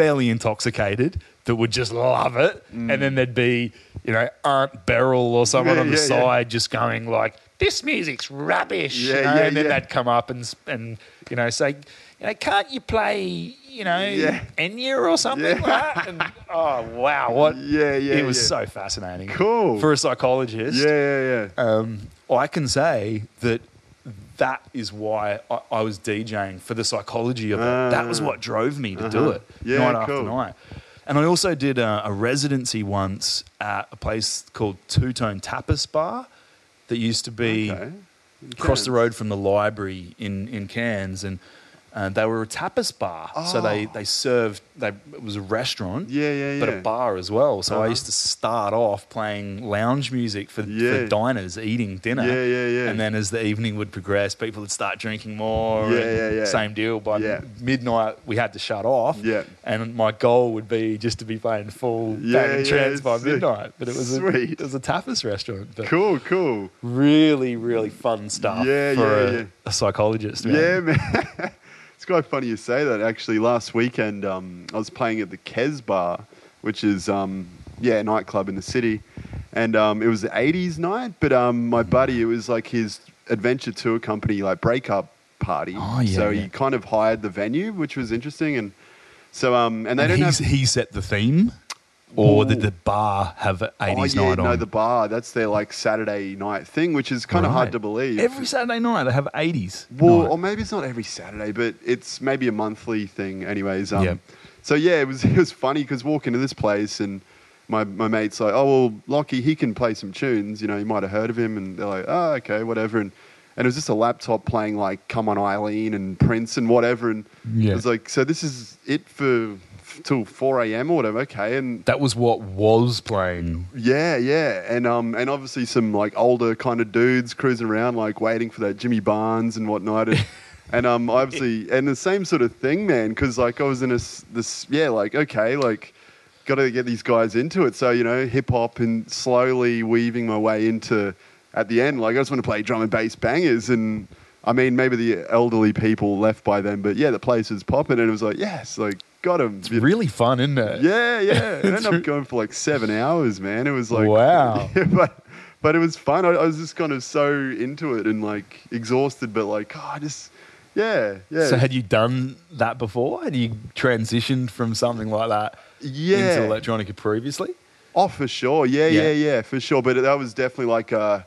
fairly intoxicated that would just love it, and then there'd be you know Aunt Beryl or someone Yeah, on the yeah, yeah. side just going like, "This music's rubbish," you know? yeah, and then yeah. they'd come up and and you know say, you know, can't you play you know Yeah. Enya or something Yeah. like that? And, oh wow, what? Yeah, yeah, It was yeah. so fascinating. Cool. for a psychologist. Yeah, yeah, yeah. Um, I can say that that is why I, I was DJing for the psychology of it. that was what drove me to do Uh-huh. it Yeah, night after night. And I also did a, a residency once at a place called Two Tone Tapas Bar that used to be Okay. across the road from the library in, in Cairns. And uh, they were a tapas bar. So they, Oh. they served, they, it was a restaurant Yeah, yeah, yeah. but a bar as well. So I Uh-huh. used to start off playing lounge music for, Yeah. for diners eating dinner. Yeah, yeah, yeah. And then as the evening would progress, people would start drinking more. Yeah, yeah, yeah. Same deal. By Yeah. midnight, we had to shut off. Yeah. And my goal would be just to be playing full Yeah, bang and yeah, trance by midnight. But it was a, Sweet. it was a tapas restaurant. But Cool, cool. really, really fun stuff Yeah, for yeah, a, yeah. a psychologist. man. Yeah, man. quite funny you say that. Actually, last weekend um, I was playing at the Kez Bar, which is um, yeah a nightclub in the city, and um, it was the '80s night. But um, my buddy, it was like his adventure tour company, like breakup party. Oh, yeah, So yeah. he kind of hired the venue, which was interesting, and so um, and they And don't have. he set the theme? Or did the bar have 80s Oh yeah, night no, on? the bar. That's their like Saturday night thing, which is kind of hard to believe. Every Saturday night they have 80s. Well, night. or maybe it's not every Saturday, but it's maybe a monthly thing, anyways. Um, Yeah. So yeah, it was it was funny because walking to this place and my my mate's like, oh well, Lockie, he can play some tunes. You know, you might have heard of him, and they're like, oh okay, whatever. And and it was just a laptop playing like Come On Eileen and Prince and whatever. And Yeah. it was like, so this is it for till four a.m. or whatever. Okay, and that was what was playing. yeah, yeah, and um, and obviously some like older kind of dudes cruising around, like waiting for that Jimmy Barnes and whatnot, and, and um, obviously, and the same sort of thing, man, because like I was in a this, yeah, like okay, like got to get these guys into it, so you know, hip hop and slowly weaving my way into at the end, like I just want to play drum and bass bangers, and I mean maybe the elderly people left by then, but yeah, the place was popping, and it was like yes, like got him. It's really fun, isn't it? Yeah, yeah. It ended up going for like seven hours, man. It was like Wow. Yeah, but but it was fun. I, I was just kind of so into it and like exhausted, but like oh, I just yeah, yeah, So had you done that before? Had you transitioned from something like that yeah. into electronica previously? Oh, for sure. Yeah, Yeah. yeah, yeah, for sure. But that was definitely like a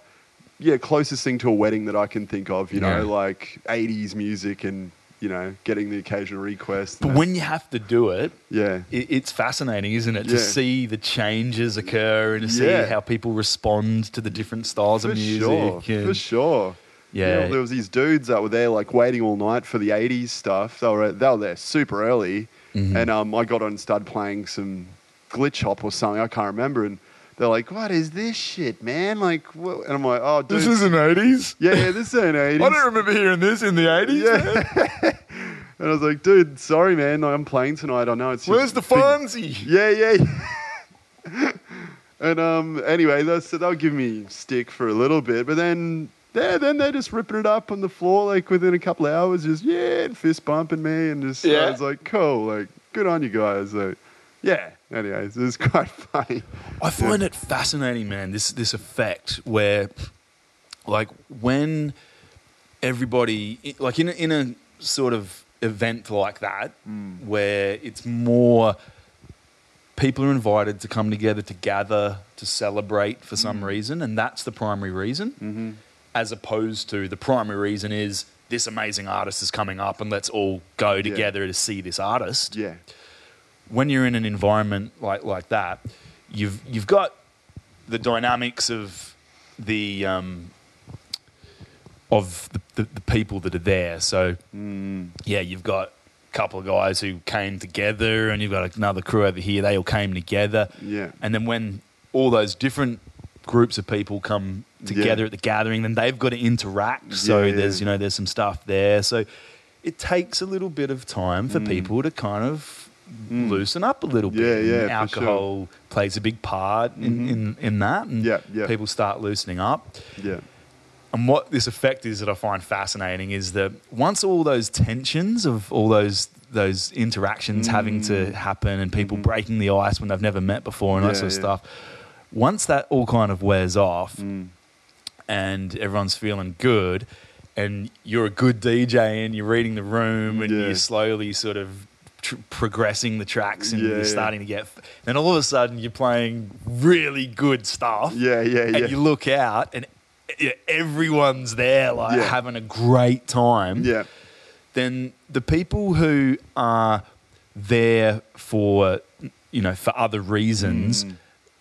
yeah, closest thing to a wedding that I can think of. You know, like '80s music and you know getting the occasional request. But when you have to do it, yeah, it, it's fascinating, isn't it, to Yeah. see the changes occur and to see Yeah. how people respond to the different styles for of music. sure, for sure. Yeah. there was these dudes that were there like waiting all night for the '80s stuff. They were they were there super early, Mhm. and um, I got on and started playing some glitch hop or something. I can't remember, and they're like, "What is this shit, man?" Like, what? and I'm like, "Oh, dude, This isn't 80s? yeah, yeah, this ain't '80s." I don't remember hearing this in the 80s. man. yeah. and I was like, "Dude, sorry, man. Like, I'm playing tonight. I know it's Where's the big- Fonzie? yeah, yeah. and um, anyway, that's, so they'll give me stick for a little bit, but then yeah, then they're just ripping it up on the floor like within a couple of hours, just yeah, and fist bumping me, and just Yeah. I was like, cool, like good on you guys, like yeah. Anyways, it was quite funny. I find it fascinating, man. This this effect where, like, when everybody, like, in a, in a sort of event like that, where it's more people are invited to come together to gather to celebrate for some reason, and that's the primary reason, Mm-hmm. as opposed to the primary reason is this amazing artist is coming up, and let's all go together to see this artist Yeah, when you're in an environment like like that, you've you've got the dynamics of the um, of the, the, the people that are there. So Mm. yeah, you've got a couple of guys who came together, and you've got another crew over here. They all came together, yeah, and then when all those different groups of people come together Yeah. at the gathering, then they've got to interact. So Yeah, yeah. there's you know there's some stuff there. So it takes a little bit of time for people to kind of Mm. loosen up a little bit. Yeah, And yeah, for alcohol plays a big part in, Mhm. in, in that, and Yeah, yeah. people start loosening up. yeah, and what this effect is that I find fascinating is that once all those tensions of all those those interactions having to happen and people breaking the ice when they've never met before and that sort of yeah. stuff, once that all kind of wears off Mm. and everyone's feeling good and you're a good DJ and you're reading the room and Yeah. you're slowly sort of tr- progressing the tracks and Yeah, you're yeah. starting to get then all of a sudden you're playing really good stuff Yeah, yeah, and yeah. And you look out and everyone's there like Yeah. having a great time yeah. then the people who are there for you know for other reasons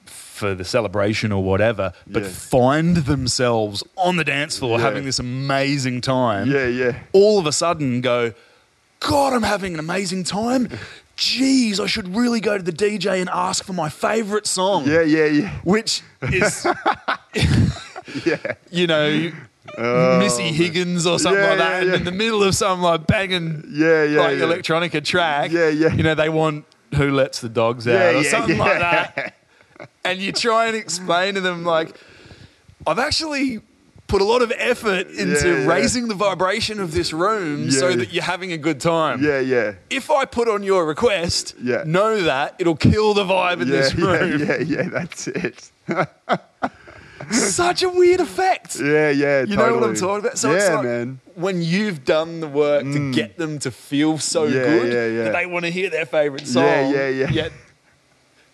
for the celebration or whatever but Mm. Find themselves on the dance floor Yeah. having this amazing time Yeah, yeah. all of a sudden go god i'm having an amazing time geez i should really go to the dj and ask for my favorite song Yeah, yeah, yeah. which is Yeah. you know oh, Missy Higgins or something Oh, Yeah, like that, yeah, and yeah. in the middle of some like banging Yeah, yeah, like electronica track, Yeah, yeah. you know they want "Who Lets the Dogs Out" or something like that, and you try and explain to them like, "I've actually." Put a lot of effort into Yeah, yeah. raising the vibration of this room so Yeah. that you're having a good time. Yeah, yeah. If I put on your request, Yeah. know that it'll kill the vibe in Yeah, this room. yeah, yeah, that's it. Such a weird effect. Yeah, yeah. You know what I'm talking about? So yeah, it's like man. when you've done the work to get them to feel so Mm. Yeah, good yeah, yeah. that they want to hear their favorite song. Yeah, yeah, yeah. Yet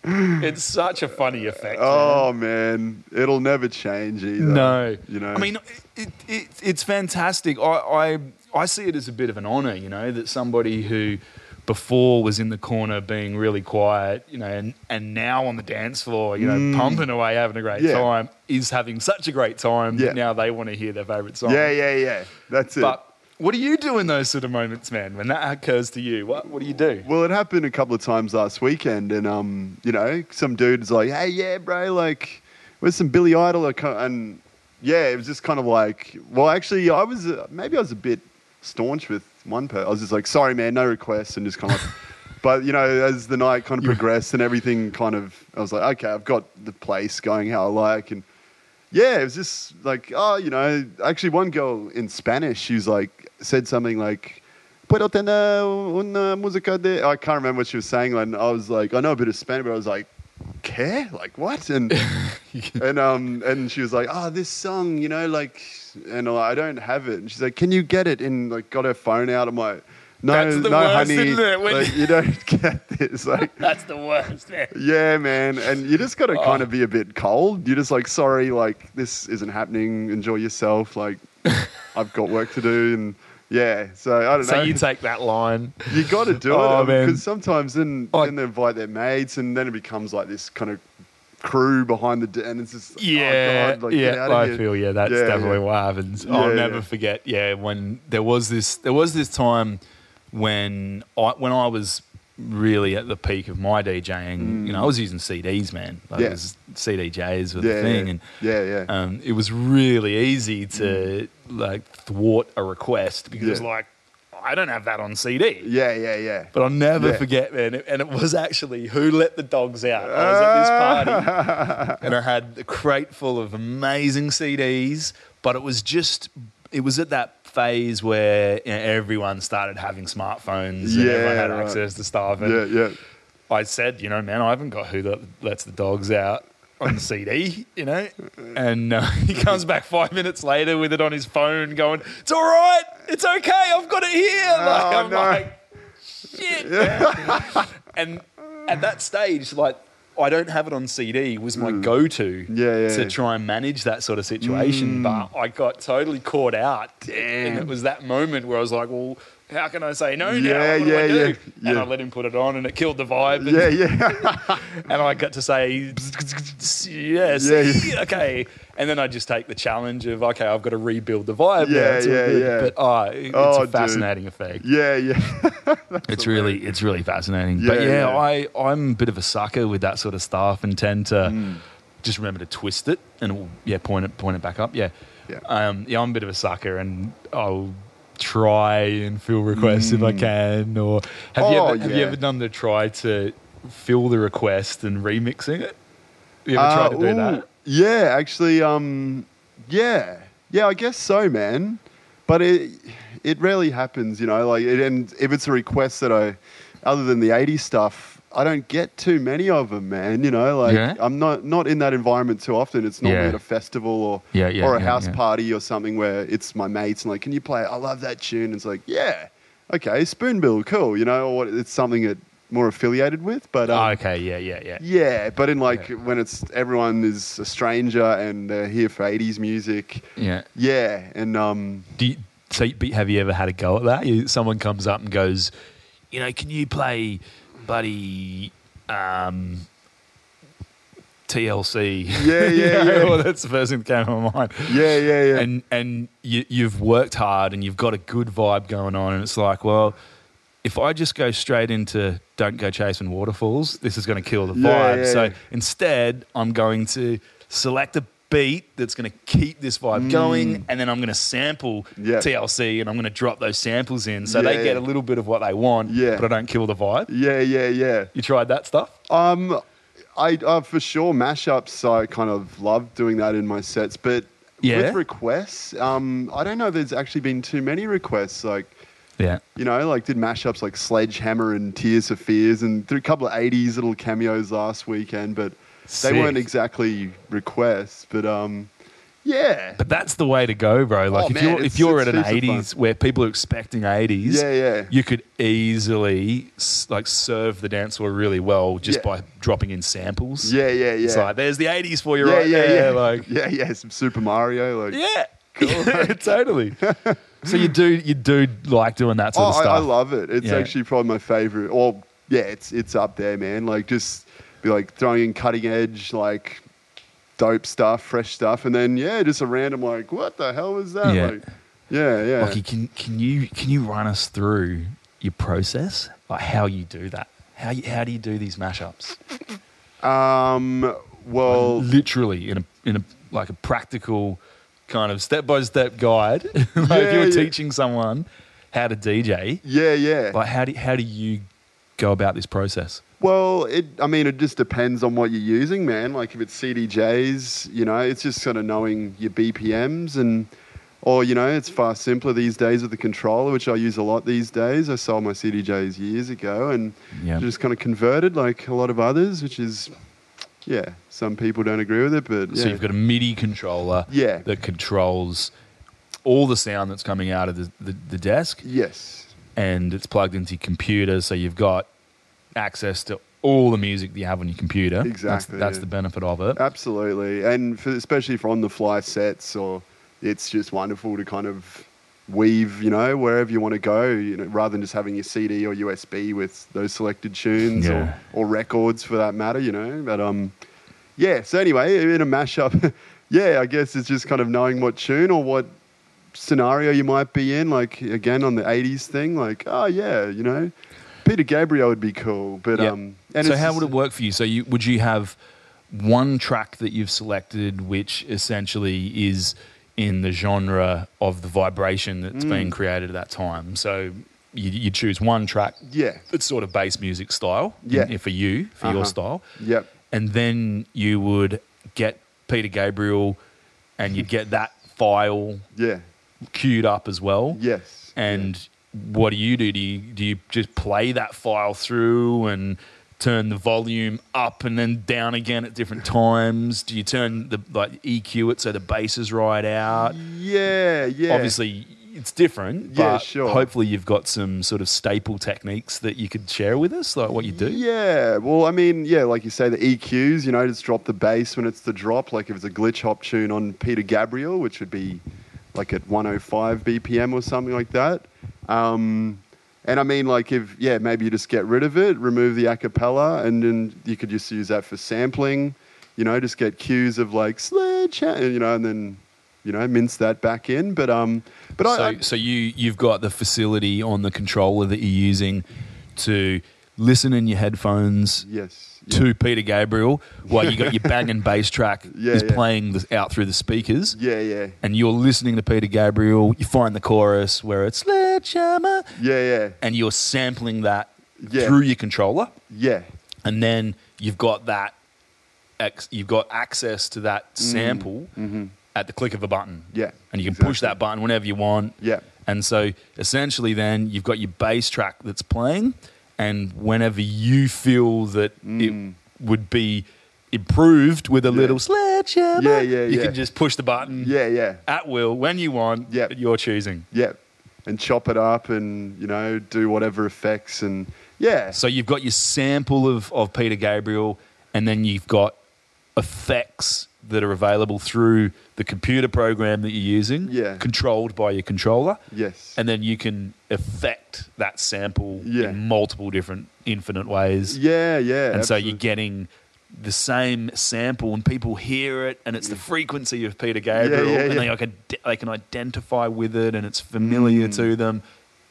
it's such a funny effect. Oh man, it'll never change either. no, you know. I mean, it, it, it's fantastic. I, I I see it as a bit of an honor, you know, that somebody who before was in the corner being really quiet, you know, and, and now on the dance floor, you know, pumping away, having a great Mm. Yeah. time, is having such a great time Yeah. that now they want to hear their favorite song. yeah, yeah, yeah. That's it. But what do you do in those sort of moments, man? When that occurs to you, what what do you do? Well, it happened a couple of times last weekend, and um, you know, some dude's like, "Hey, yeah, bro, like, where's some Billy Idol?" And yeah, it was just kind of like, well, actually, I was uh, maybe I was a bit staunch with one person. I was just like, "Sorry, man, no requests," and just kind of. but you know, as the night kind of progressed and everything, kind of, I was like, "Okay, I've got the place going how I like," and yeah, it was just like, oh, you know, actually, one girl in Spanish, she was like, said something like, Puedo tener una música de. I can't remember what she was saying. And I was like, I know a bit of Spanish, but I was like, ¿qué? Like, what? And, and, um, and she was like, oh, this song, you know, like, and I'm like, I don't have it. And she's like, can you get it? And like, got her phone out. I'm like, no, That's the no, worst, honey. isn't it? When- Like, you don't get this. Like, That's the worst, man. yeah, man. And you just got to Oh. kind of be a bit cold. You're just like, sorry, like, this isn't happening. Enjoy yourself. Like, I've got work to do. And yeah, so I don't So know. So you take that line. You got to do Oh, it because sometimes then, I- then they invite their mates and then it becomes like this kind of crew behind the d- and it's just oh, Yeah, oh God, like, yeah, out of I feel yeah. That's Yeah, definitely yeah. what happens. Yeah, I'll never forget. Yeah, when there was this, there was this time when I when I was really at the peak of my DJing. You know, I was using CDs, man. Like Mm. Yeah. it was CDJs were Yeah, the thing, yeah. and yeah, yeah, um, it was really easy to like thwart a request because it was Yeah. like I don't have that on CD. yeah, yeah, yeah. But I'll never forget, man. And it was actually Who Let the Dogs Out. I was at this party and I had a crate full of amazing CDs, but it was just, it was at that phase where you know, everyone started having smartphones and Yeah, everyone had right. access to stuff. And yeah, yeah. I said, you know, man, I haven't got Who Let, Lets the Dogs Out on the CD, you know? And uh, he comes back five minutes later with it on his phone going, it's all right, it's okay, I've got it here. Like, Oh, I'm no. like, shit. man." and at that stage, like, I don't have it on CD was my go-to Hmm. Yeah, yeah, to yeah. try and manage that sort of situation. But I got totally caught out. And it was that moment where I was like, well, how can I say no now? Yeah, What do I yeah, do? yeah, And. I let him put it on and it killed the vibe. And, Yeah, yeah. and I got to say, yeah, see, okay. And then I just take the challenge of, okay, I've got to rebuild the vibe. Yeah, It's yeah, good. yeah. But oh, it- Oh, it's a dude. fascinating effect. yeah, yeah. It's really, it's really fascinating. but Yeah, yeah, yeah. I, I'm a bit of a sucker with that sort of stuff and tend to Mm. just remember to twist it and yeah, point it, point it back up. Yeah. Yeah. Um, yeah, I'm a bit of a sucker and I'll try and fill requests if I can. Or have you Mm. Oh, ever, have you ever done the try to fill the request and remixing it? You ever Uh, tried to do ooh, that? Yeah, actually, um, yeah. Yeah, I guess so, man. But it it rarely happens, you know. Like, it, and if it's a request that I, other than the '80s stuff, I don't get too many of them, man. You know, like Yeah? I'm not not in that environment too often. It's normally Yeah. at a festival or Yeah, or a house party or something where it's my mates and like, can you play? I love that tune. It's like, yeah, okay, Spoonbill, cool. You know, or what? It's something that more affiliated with, but um, Oh, okay, yeah, yeah, yeah. yeah, but in like when it's everyone is a stranger and they're here for '80s music. Yeah. Yeah, and um, Do you, so have you ever had a go at that? You, someone comes up and goes, you know, can you play, buddy, um, TLC? Yeah, yeah, yeah. well, that's the first thing that came to my mind. yeah, yeah, yeah. And and you, you've worked hard and you've got a good vibe going on, and it's like, well, if I just go straight into "Don't Go Chasing Waterfalls," this is going to kill the vibe. Yeah, yeah, so yeah. instead, I'm going to select a beat that's going to keep this vibe going, and then I'm going to sample Mm. Yeah. TLC, and I'm going to drop those samples in, so Yeah, they get a little bit of what they want, Yeah. but I don't kill the vibe. yeah, yeah, yeah. You tried that stuff? Um, I uh, for sure mashups. I kind of love doing that in my sets, but Yeah? with requests, um, I don't know. if There's actually been too many requests. Like Yeah. you know, like did mashups like Sledgehammer and Tears for Fears, and through a couple of '80s little cameos last weekend, but Sick. they weren't exactly requests. But um, yeah, But that's the way to go, bro. Like Oh, if man, you're if you're at an heaps of fun. '80s where people are expecting '80s, Yeah, yeah. you could easily like serve the dance floor really well just Yeah. by dropping in samples. yeah, yeah, yeah. It's like there's the '80s for you yeah, right yeah, there. yeah. Like yeah, yeah, some Super Mario, like yeah, totally. so you do you do like doing that sort Oh, of stuff? I love it. It's Yeah. actually probably my favorite. Well, yeah, it's it's up there, man. Like just be like throwing in cutting edge, like dope stuff, fresh stuff, and then yeah, just a random like, what the hell was that? Yeah. Like, yeah, yeah. Lockie, can can you can you run us through your process, like how you do that? How you, how do you do these mashups? Um, well, literally in a in a like a practical kind of step by step guide. like if you were yeah. teaching someone how to DJ, yeah, yeah. like how do how do you go about this process? Well, it. I mean, it just depends on what you're using, man. Like if it's CDJs, you know, it's just sort of knowing your BPMs and, or you know, it's far simpler these days with the controller, which I use a lot these days. I sold my CDJs years ago and Yeah. just kind of converted like a lot of others, which is, yeah, some people don't agree with it, but yeah. So you've got a MIDI controller Yeah. that controls all the sound that's coming out of the, the, the desk yes, and it's plugged into your computer so you've got access to all the music that you have on your computer. That's- Exactly, That's, yeah. the benefit of it. absolutely, and for, especially for on the fly sets, or it's just wonderful to kind of weave, you know, wherever you want to go, you know, rather than just having your CD or USB with those selected tunes Yeah. or, or records for that matter, you know. But um, yeah. So anyway, in a mashup, yeah, I guess it's just kind of knowing what tune or what scenario you might be in. Like again on the '80s thing, like oh yeah, you know, Peter Gabriel would be cool, but Yeah. um, so how would it work for you? So you would you have one track that you've selected, which essentially is in the genre of the vibration that's Mm. being created at that time. So you, you choose one track Yeah. that's sort of bass music style, Yeah. in- for you for your Uh-huh. style, Yep. and then you would get Peter Gabriel, and you'd get that file Yeah. queued up as well. Yes. And what do you do? Do you do you just play that file through and turn the volume up and then down again at different times? Do you turn the like EQ it so the bass is right out? Yeah. Yeah. Obviously, it's different. Yeah, but sure. Hopefully, you've got some sort of staple techniques that you could share with us, like what you do. Yeah, well, I mean, yeah, like you say, the EQs, you know, just drop the bass when it's the drop. Like if it's a glitch hop tune on Peter Gabriel, which would be like at 105 BPM or something like that. Um, and I mean, like if, yeah, maybe you just get rid of it, remove the acapella, and then you could just use that for sampling, you know, just get cues of like sledgehammer, you know, and then, you know, mince that back in. But, um, but so, I, I, so you you've got the facility on the controller that you're using to listen in your headphones yes. Yeah. to Peter Gabriel while you got your bang and bass track Yeah, is yeah. playing the, out through the speakers. Yeah, yeah. And you're listening to Peter Gabriel. You find the chorus where it's sledgehammer, Yeah, yeah. and you're sampling that Yeah. through your controller, Yeah. and then you've got that, ex- you've got access to that Mm. sample Mm-hmm. at the click of a button. Yeah, And you can push that button whenever you want. Yeah. And so essentially, then you've got your bass track that's playing, and whenever you feel that it mm. would be improved with a little sledgehammer, Yeah, yeah, you yeah. can just push the button Yeah, yeah, at will when you want, Yeah. your choosing. yeah. And chop it up and, you know, do whatever effects and yeah. So you've got your sample of, of Peter Gabriel, and then you've got effects that are available through the computer program that you're using, Yeah. controlled by your controller. Yes. And then you can affect that sample Yeah. in multiple different infinite ways. yeah, yeah. and so you're getting the same sample and people hear it and it's the frequency of Peter Gabriel yeah, and yeah. They, can, they can identify with it and it's familiar Mm. to them.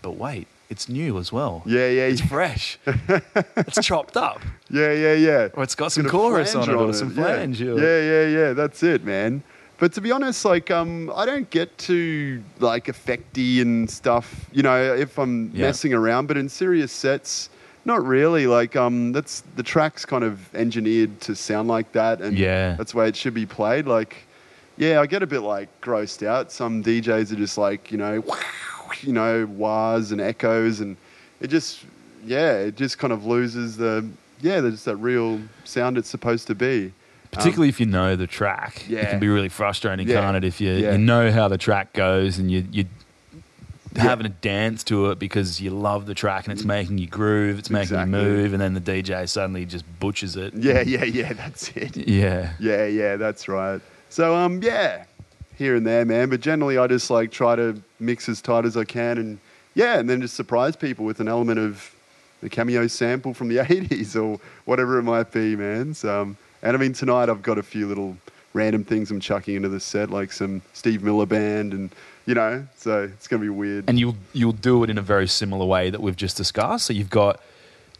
But wait, it's new as well. Yeah, yeah, It's yeah. fresh. it's chopped up. Yeah, yeah, yeah. Or it's got some chorus on it flanger or some flange. or- Yeah, yeah, yeah. That's it, man. But to be honest, like, um, I don't get too like effecty and stuff. You know, if I'm Yeah. messing around, but in serious sets, not really. Like, um, that's the track's kind of engineered to sound like that, and Yeah. that's the way it should be played. Like, yeah, I get a bit like grossed out. Some DJs are just like, you know, you know, wahs and echoes, and it just, yeah, it just kind of loses the, yeah, there's that real sound it's supposed to be. Particularly if you know the track, it can be really frustrating, Yeah. can't it? If you, Yeah. you know how the track goes and you, you having a dance to it because you love the track and it's making you groove, it's making Exactly. you move, and then the DJ suddenly just butchers it. Yeah, yeah, yeah, that's it. Yeah. Yeah, yeah, that's right. So, um, yeah, here and there, man. But generally, I just like try to mix as tight as I can, and yeah, and then just surprise people with an element of the cameo sample from the '80s or whatever it might be, man. So, um, and I mean, tonight I've got a few little random things I'm chucking into the set, like some Steve Miller band, and you know, so it's gonna be weird. And you'll you'll do it in a very similar way that we've just discussed. So you've got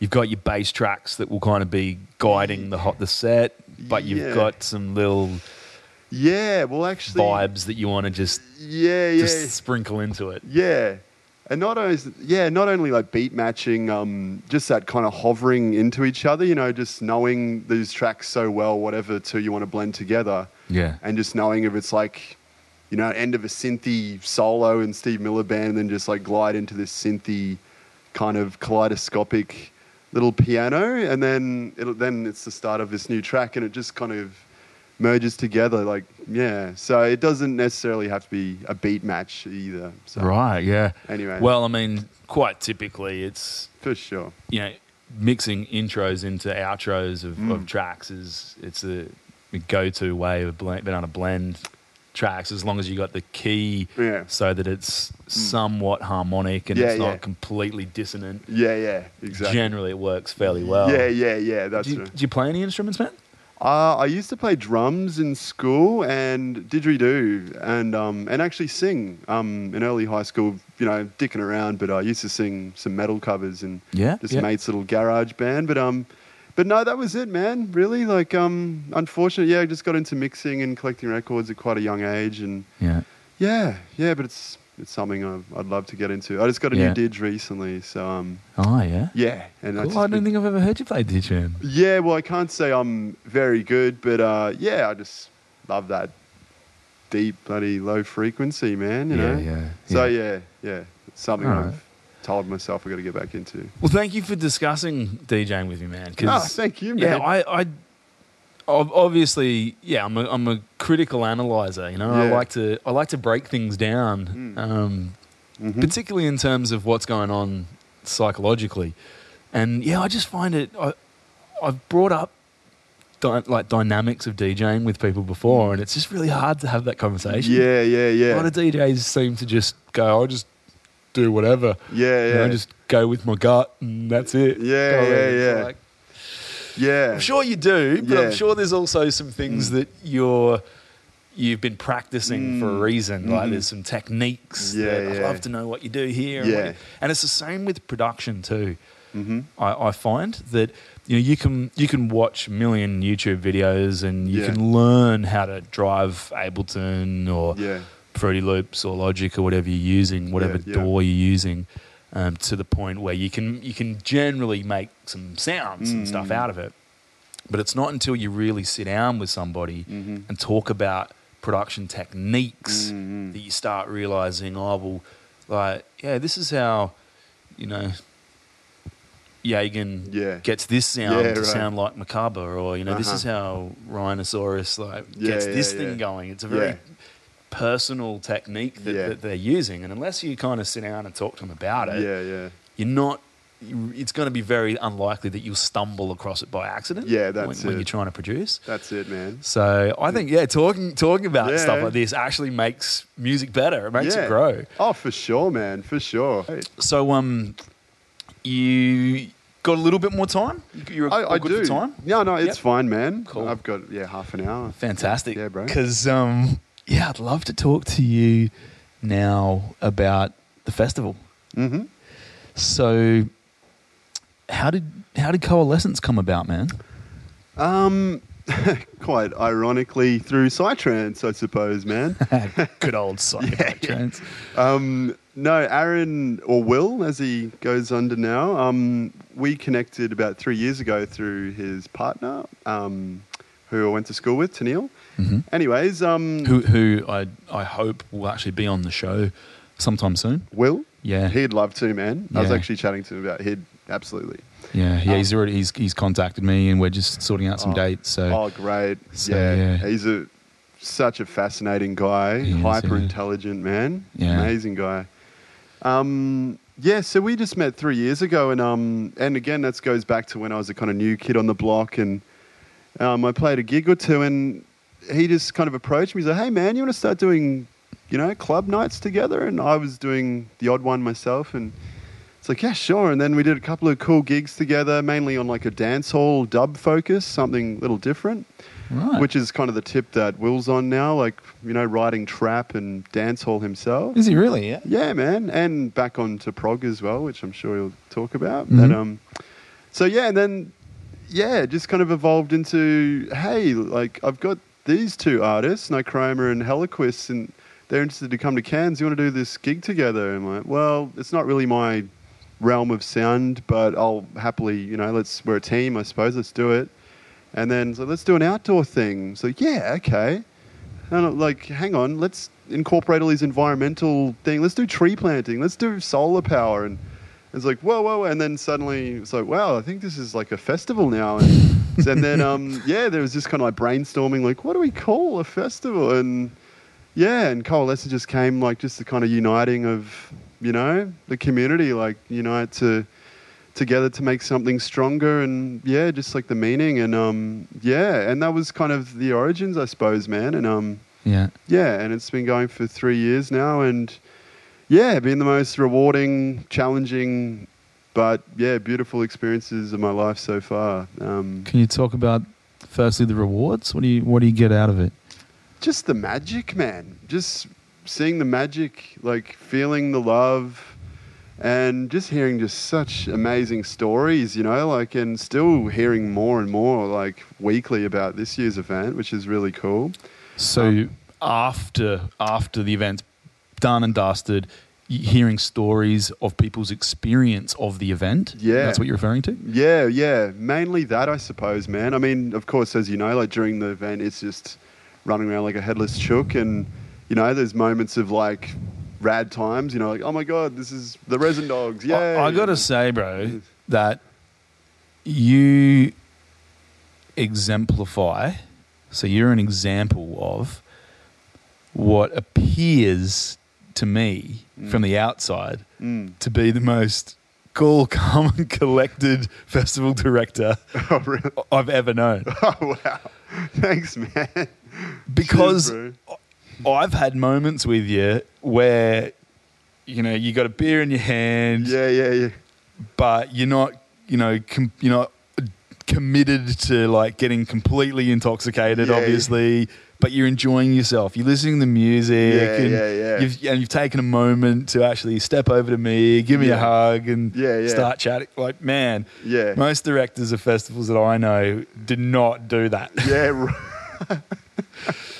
you've got your bass tracks that will kind of be guiding the hot the set, but you've Yeah. got some little yeah, well, actually, vibes that you want to just Yeah, yeah, just sprinkle into it. Yeah. And not only, yeah, not only like beat matching, um, just that kind of hovering into each other, you know, just knowing these tracks so well, whatever two you want to blend together, Yeah. and just knowing if it's like, you know, end of a synthy solo in Steve Miller band, and then just like glide into this synthy kind of kaleidoscopic little piano, and then it'll, then it's the start of this new track, and it just kind of merges together, like yeah. So it doesn't necessarily have to be a beat match either. So. Right, yeah. Anyway. Well, I mean, quite typically it's For sure. you know, mixing intros into outros of, Mm. of tracks is it's a, go-to way of blend, being able to blend tracks as long as you got the key Yeah. so that it's somewhat harmonic and Yeah, it's not yeah. completely dissonant. Yeah, yeah, exactly. Generally, it works fairly well. Yeah, yeah, yeah. That's Do you, right. do you play any instruments, man? Uh, I used to play drums in school and didgeridoo and um, and actually sing um, in early high school. You know, dicking around, but I used to sing some metal covers and Yeah, just yeah. mates' little garage band. But um, but no, that was it, man. Really, like um, unfortunately, yeah, I just got into mixing and collecting records at quite a young age, and Yeah. yeah, yeah. But it's it's something I've, I'd love to get into. I just got a Yeah. new didge recently, so um, Oh, yeah. yeah, and Cool. I don't think I've ever heard you play didge, man. Yeah, well, I can't say I'm very good, but uh, yeah, I just love that deep, bloody low frequency, man. You Yeah, know. yeah, So yeah. yeah, yeah, it's something I've told myself I got to get back into. Well, thank you for discussing DJing with me, man. 'cause- Oh, thank you, Yeah, man. I, I ob- obviously, yeah, I'm a, I'm a critical analyzer. You know, I like to I like to break things down, Mm. um, Mhm. particularly in terms of what's going on psychologically. And yeah, I just find it. I, I've brought up dy- like dynamics of DJing with people before, and it's just really hard to have that conversation. Yeah, yeah, yeah. A lot of DJs seem to just go, "I'll just do whatever." yeah, You know, yeah, just go with my gut, and that's it. Yeah, Go yeah, yeah. like- yeah. I'm sure you do, but I'm sure there's also some things that you're you've been practicing for a Mm. reason. Like Mhm. there's some techniques. Yeah, that I'd love to know what you do here. and Yeah. you- and it's the same with production too. hmm I, I find that you know you can you can watch a million YouTube videos and you Yeah. can learn how to drive Ableton or Yeah, Fruity Loops or Logic or whatever you're using, whatever yeah. DAW you're using, um, to the point where you can you can generally make some sounds and stuff Mm. out of it. But it's not until you really sit down with somebody Mhm. and talk about production techniques Mm-hmm. that you start realizing, oh, well, like, yeah, this is how, you know, Yagan Yeah. gets this sound Yeah, to right. sound like Macabre, or, you know, this Uh-huh. is how Rhinoceros, like, Yeah, gets this thing going. It's a very. Personal technique that, Yeah. that they're using. And unless you kind of sit down and talk to them about it, Yeah, yeah. you're not. It's going to be very unlikely that you'll stumble across it by accident. Yeah, that's when, when you're trying to produce. That's it, man. So I think yeah, talking talking about Yeah. stuff like this actually makes music better. It makes yeah. it grow. Oh, for sure, man. For sure. So um, you got a little bit more time. You- You're I, I good do. for time. No, no, it's Yep. fine, man. Cool. I've got yeah half an hour. Fantastic. Yeah, bro. Because um, yeah, I'd love to talk to you now about the festival. Mm-hmm. So, how did how did coalescence come about, man? Um, quite ironically through Psytrance, I suppose, man. Good old psychedelic trance. Um, no, Aaron or Will, as he goes under now, um, we connected about three years ago through his partner, um, who I went to school with, Tennille. Mhm. Anyways, um, Who who I I hope will actually be on the show sometime soon. Will? Yeah. He'd love to, man. I was actually chatting to him about he'd absolutely. Yeah, yeah, Um, he's already he's he's contacted me and we're just sorting out some Oh. dates. So Oh, great. So, yeah. yeah. He's a such a fascinating guy, He is, hyper yeah. intelligent man. Yeah. Amazing guy. Um, yeah, so we just met three years ago, and um, and again, that goes back to when I was a kind of new kid on the block, and um, I played a gig or two, and he just kind of approached me. He's like, "Hey, man, you want to start doing, you know, club nights together?" And I was doing the odd one myself, and it's like, "Yeah, sure." And then we did a couple of cool gigs together, mainly on like a dance hall dub focus, something a little different right. which is kind of the tip that Will's on now, like, you know, writing trap and dance hall himself. is he really? Yeah. Yeah, man. And back on to prog as well, which I'm sure he'll talk about. Mhm. And, um, so, yeah, and then, yeah, just kind of evolved into, hey, like, I've got these two artists, Nichroma and Heliquist, and they're interested to come to Cairns. You want to do this gig together? I'm like, well, it's not really my realm of sound, but I'll happily, you know, let's, we're a team, I suppose, let's do it. And then so let's do an outdoor thing. So yeah, okay. And I'm like, hang on, let's incorporate all these environmental things. Let's do tree planting. Let's do solar power. And it's like, whoa, whoa. And then suddenly it's like, wow, I think this is like a festival now. And, and then, um, yeah, there was just kind of like brainstorming, like, what do we call a festival? And yeah, and coalescence just came like just the kind of uniting of, you know, the community, like unite to together to make something stronger and yeah just like the meaning and um yeah and that was kind of the origins i suppose man and um Yeah. yeah and it's been going for three years now and yeah been the most rewarding challenging but yeah beautiful experiences of my life so far um Can you talk about firstly the rewards? What do you what do you get out of it? just the magic, man. Just seeing the magic, like feeling the love, and just hearing just such amazing stories, you know, like, and still hearing more and more, like, weekly about this year's event, which is really cool. So Um, after after the event's done and dusted, hearing stories of people's experience of the event. Yeah. that's what you're referring to. Yeah, yeah, mainly that, I suppose, man. I mean, of course, as you know, like during the event, it's just running around like a headless chook, and you know, there's moments of like rad times, you know, like oh my god, this is the Resin Dogs, yeah. I, I gotta say, bro, that you exemplify. So you're an example of what appears to me from the outside Mm. to be the most cool, calm, and collected festival director Oh, really? I've ever known. Oh wow! Thanks, man. Because Cheers, I've had moments with you where, you know, you got a beer in your hand, yeah, yeah, yeah. but you're not, you know, com- you're not committed to like getting completely intoxicated, Yeah, yeah. But you're enjoying yourself. You're listening to the music, Yeah, and yeah, yeah. You've, and you've taken a moment to actually step over to me, give me a hug, and start chatting. Like, man, Yeah. most directors of festivals that I know did not do that. Yeah, right.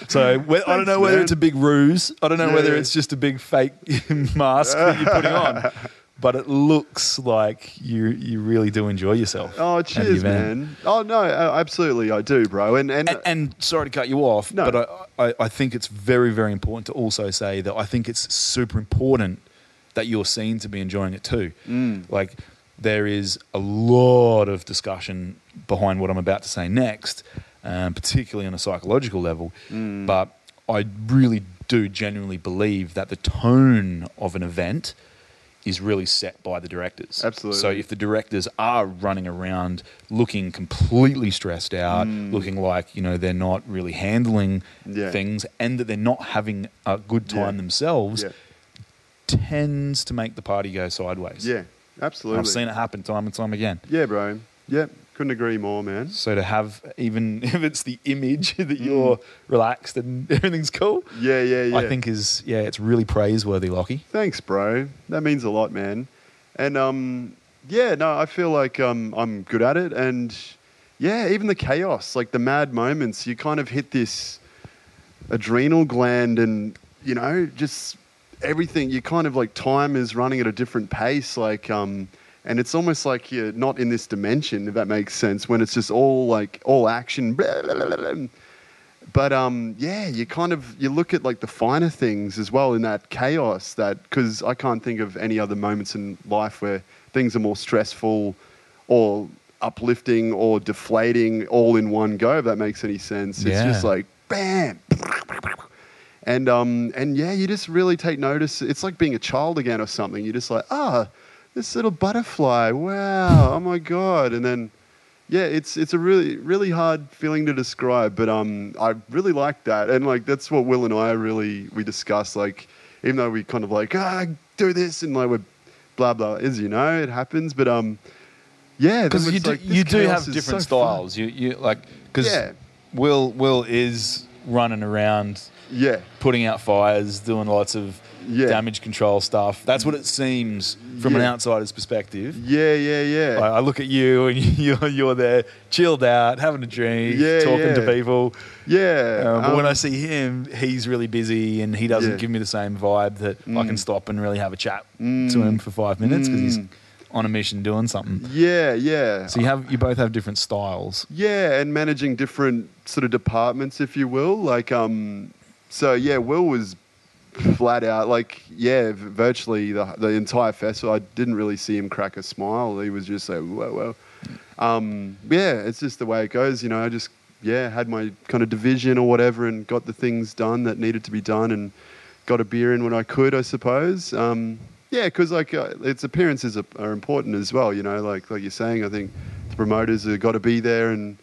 So whe- I don't Thanks, know whether man. it's a big ruse. I don't know Yeah, whether yeah. it's just a big fake mask that you're putting on. but it looks like you you really do enjoy yourself. Oh, cheers, man. Oh no, uh, absolutely, I do, bro. And and, And, and sorry to cut you off, No. but I, I, I think it's very, very important to also say that I think it's super important that you're seen to be enjoying it too. Mm. Like, there is a lot of discussion behind what I'm about to say next, um, particularly on a psychological level. Mm. But I really do genuinely believe that the tone of an event is really set by the directors. Absolutely. So if the directors are running around looking completely stressed out, looking like you know they're not really handling Mm. Yeah. things, and that they're not having a good time Yeah. themselves, yeah, tends to make the party go sideways. yeah, And absolutely. I've seen it happen time and time again. Yeah, bro. Yeah, couldn't agree more, man. So to have even if it's the image that Mm. you're relaxed and everything's cool, Yeah, yeah, yeah. I think is yeah, it's really praiseworthy, Lockie. Thanks, bro. That means a lot, man. And um, yeah, no, I feel like um, I'm good at it, and yeah, even the chaos, like the mad moments, you kind of hit this adrenal gland, and you know, just everything. You kind of like time is running at a different pace, like um, and it's almost like you're not in this dimension, if that makes sense. When it's just all like all action. Blah, blah, blah. But um, yeah, you kind of you look at like the finer things as well in that chaos. That because I can't think of any other moments in life where things are more stressful, or uplifting, or deflating all in one go. If that makes any sense, it's just like bam, and um, and yeah, you just really take notice. It's like being a child again or something. You're just like ah, this little butterfly. Wow, oh my god, and then yeah, it's it's a really really hard feeling to describe, but um, I really like that, and like that's what Will and I really we discuss. Like, even though we kind of like ah do this and like we're blah blah, as you know, it happens, but um, yeah, because you do, like, you do have different so fun. styles. You you like because Yeah. Will Will is running around Yeah, putting out fires, doing lots of Yeah. damage control stuff. That's what it seems from an outsider's perspective. yeah, yeah, yeah. I, I look at you and you're, you're there, chilled out, having a drink, Yeah, talking to people. yeah, Um, but when um, I see him, he's really busy and he doesn't Yeah. give me the same vibe that I can Mm. stop and really have a chat Mm. to him for five minutes because he's Mm. on a mission doing something. yeah, yeah. So you have you both have different styles. Yeah, and managing different sort of departments, if you will. Like, um, so yeah, Will was flat out like, yeah, virtually the the entire festival. I didn't really see him crack a smile. He was just like, whoa, whoa. Um, yeah, it's just the way it goes. You know, I just yeah had my kind of division or whatever, and got the things done that needed to be done, and got a beer in when I could, I suppose. Um, yeah, because like uh, its appearances are, are important as well. You know, like like you're saying, I think the promoters have got to be there and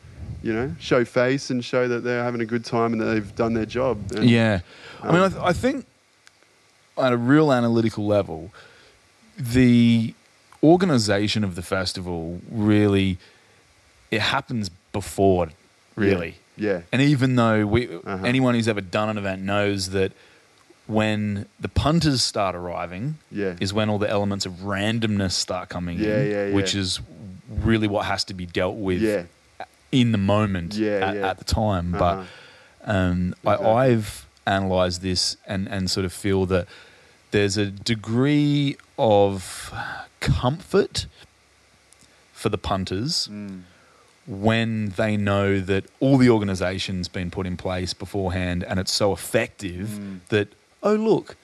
you know show face and show that they're having a good time and that they've done their job. And, Yeah, I mean, I, Um, th- I think at a real analytical level, the organization of the festival really it happens before, really. Yeah. And even though we, Uh-huh. anyone who's ever done an event knows that when the punters start arriving, Yeah. is when all the elements of randomness start coming Yeah, in, yeah, which is really what has to be dealt with Yeah. in the moment Yeah, at, yeah. at the time. But Uh-huh. um, Exactly. I, I've analysed this and, and sort of feel that there's a degree of comfort for the punters Mm. when they know that all the organisation's been put in place beforehand and it's so effective Mm. that oh look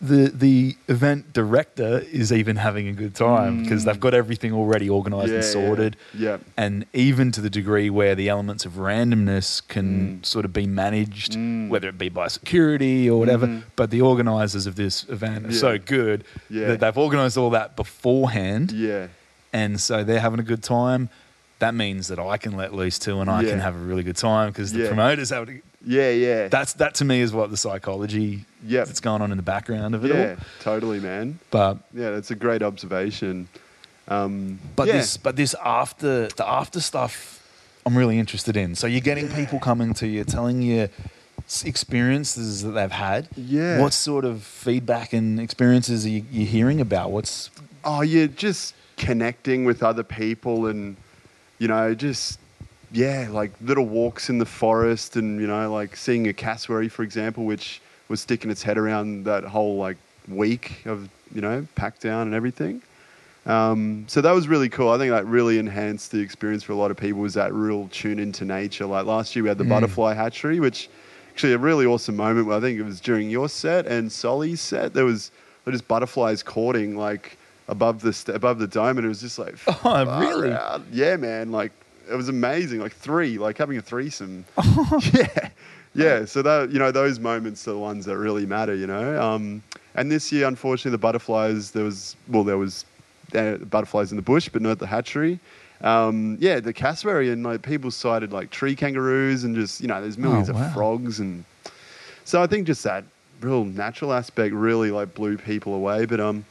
the the event director is even having a good time because Mm. they've got everything already organised Yeah, and sorted Yeah. and even to the degree where the elements of randomness can Mm. sort of be managed, Mm. whether it be by security or whatever. Mhm. But the organisers of this event are Yeah. so good Yeah. that they've organised all that beforehand, Yeah. and so they're having a good time. That means that I can let loose too, and I Yeah. can have a really good time because the Yeah. promoters have. A, Yeah. Yeah. that's that to me is what the psychology Yep. that's going on in the background of it yeah. all. Totally, man. But Yeah, that's a great observation. Um, But yeah. this, but this after the after stuff, I'm really interested in. So you're getting people coming to you, telling you experiences that they've had. Yeah. What sort of feedback and experiences are you, you hearing about? What's oh, you're just connecting with other people and, you know, just, yeah, like little walks in the forest and, you know, like seeing a cassowary, for example, which was sticking its head around that whole like week of, you know, pack down and everything. Um, so that was really cool. I think that really enhanced the experience for a lot of people. Was that real tune into nature? Like last year, we had the Mm. butterfly hatchery, which actually a really awesome moment. Where I think it was during your set and Solly's set. There was there was butterflies courting like above the st- above the dome, and it was just like, Oh, really? out. Yeah, man. Like it was amazing. Like three, like having a threesome. yeah, yeah. So that you know, those moments are the ones that really matter. You know. Um, and this year, unfortunately, the butterflies there was well, there was uh, butterflies in the bush, but not at the hatchery. Um, yeah, the cassowary and like people sighted like tree kangaroos and just you know, there's millions Oh, wow. of frogs and so I think just that real natural aspect really like blew people away. But um,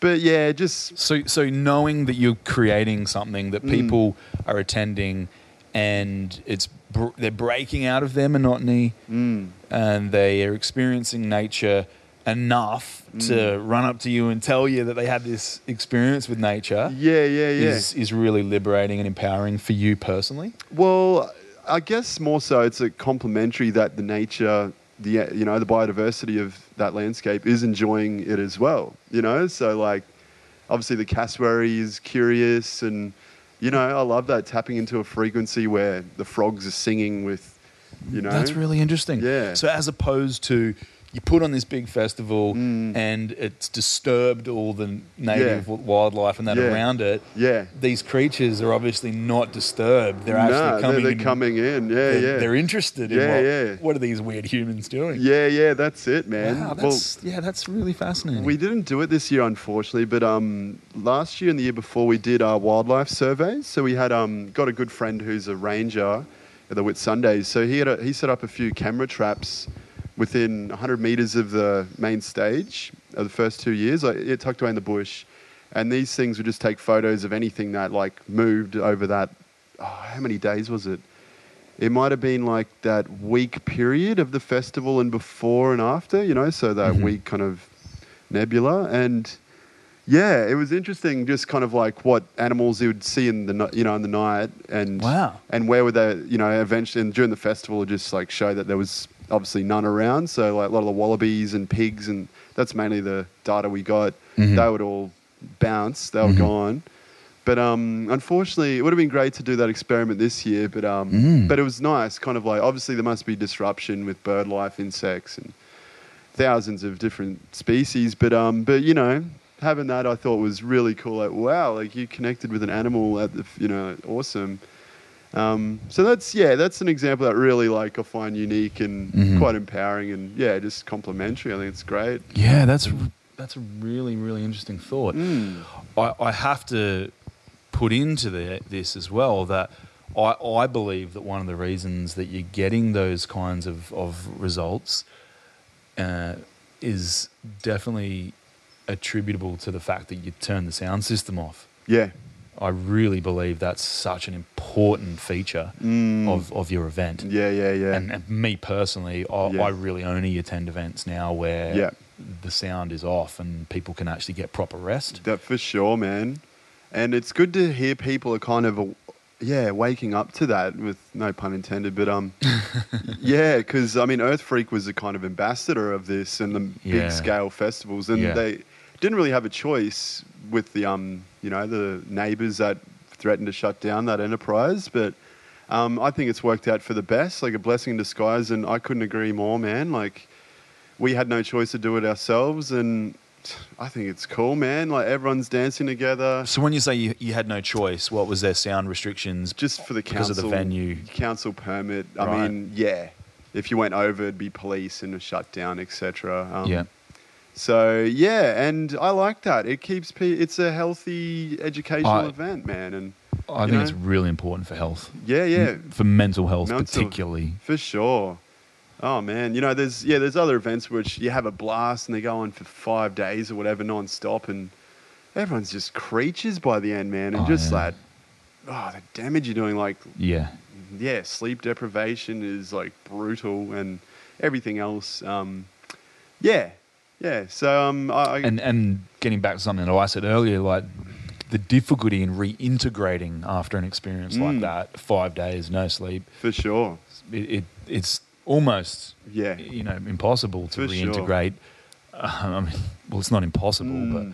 but yeah, just So, so knowing that you're creating something that Mm. people are attending, and it's br- they're breaking out of their monotony, mm, and they are experiencing nature enough Mm. to run up to you and tell you that they had this experience with nature yeah, yeah, yeah. is is really liberating and empowering for you personally. Well, I guess more so it's a complimentary that the nature, the you know, the biodiversity of that landscape is enjoying it as well. You know, so like obviously the cassowary is curious, and you know, I love that tapping into a frequency where the frogs are singing with, you know, That's really interesting. Yeah. So as opposed to you put on this big festival Mm. and it's disturbed all the native Yeah. wildlife and that Yeah. around it. yeah. These creatures are obviously not disturbed. They're Nah, actually coming. They're, in- they're coming in. Yeah, they're, yeah. They're interested in Yeah, what, yeah. what are these weird humans doing. yeah, yeah. That's it, man. Wow, well, yeah, that's really fascinating. We didn't do it this year, unfortunately, but um, last year and the year before, we did our wildlife surveys. So we had um, got a good friend who's a ranger at the Whitsundays. So he had a, he set up a few camera traps within 100 meters of the main stage of the first two years, like it tucked away in the bush. And these things would just take photos of anything that like moved over that. Oh, how many days was it? It might have been like that week period of the festival and before and after, you know, so that Mhm. week kind of nebula. And yeah, it was interesting, just kind of like what animals you would see in the you know in the night, and Wow. and where would they, you know, eventually and during the festival, just like show that there was obviously none around. So like a lot of the wallabies and pigs, and that's mainly the data we got. Mhm. They would all bounce, they were Mhm. gone. But um, unfortunately, it would have been great to do that experiment this year. But um, Mm. but it was nice, kind of like obviously there must be disruption with bird life, insects, and thousands of different species. But um, but you know, having that I thought was really cool. Like wow, like you connected with an animal at the you know awesome. Um, so that's yeah, that's an example that really like I find unique and Mhm. quite empowering and yeah, just complimentary. I think it's great. Yeah, that's that's a really really interesting thought. Mm. I, I have to put into the, this as well that I, I believe that one of the reasons that you're getting those kinds of, of results uh, is definitely attributable to the fact that you turn the sound system off. Yeah. I really believe that's such an important feature Mm. of, of your event. Yeah, yeah, yeah. And, and me personally, I, Yeah. I really only attend events now where Yeah. the sound is off and people can actually get proper rest. That for sure, man. And it's good to hear people are kind of, yeah, waking up to that with no pun intended. But um, yeah, because I mean, Earth Freak was a kind of ambassador of this and the Yeah. big scale festivals, and they didn't really have a choice with the um, you know, the neighbours that threatened to shut down that enterprise, but. Um, I think it's worked out for the best, like a blessing in disguise, and I couldn't agree more, man. Like, we had no choice to do it ourselves, and I think it's cool, man. Like everyone's dancing together, So when you say you, you had no choice, what was their sound restrictions? just for the council, Because of the venue. council permit. I Right. mean, yeah, if you went over, it'd be police and a shutdown, etc. Um, yeah. So yeah, and I like that. It keeps pe- it's a healthy educational I- event, man, and I think know? it's really important for health. yeah, yeah, For mental health, Mental- particularly. For sure. Oh man, you know, there's yeah, there's other events which you have a blast and they go on for five days or whatever, non-stop, and everyone's just creatures by the end, man, and Oh, just yeah. that, oh, the damage you're doing, like, Yeah. yeah, sleep deprivation is like brutal, and everything else, um, yeah, yeah. So um, I, I And and getting back to something that I said earlier, like the difficulty in reintegrating after an experience like Mm. that, five days, no sleep, for sure, it, it it's almost yeah, you know impossible to For sure. reintegrate. Uh, I mean, well, it's not impossible, Mm. but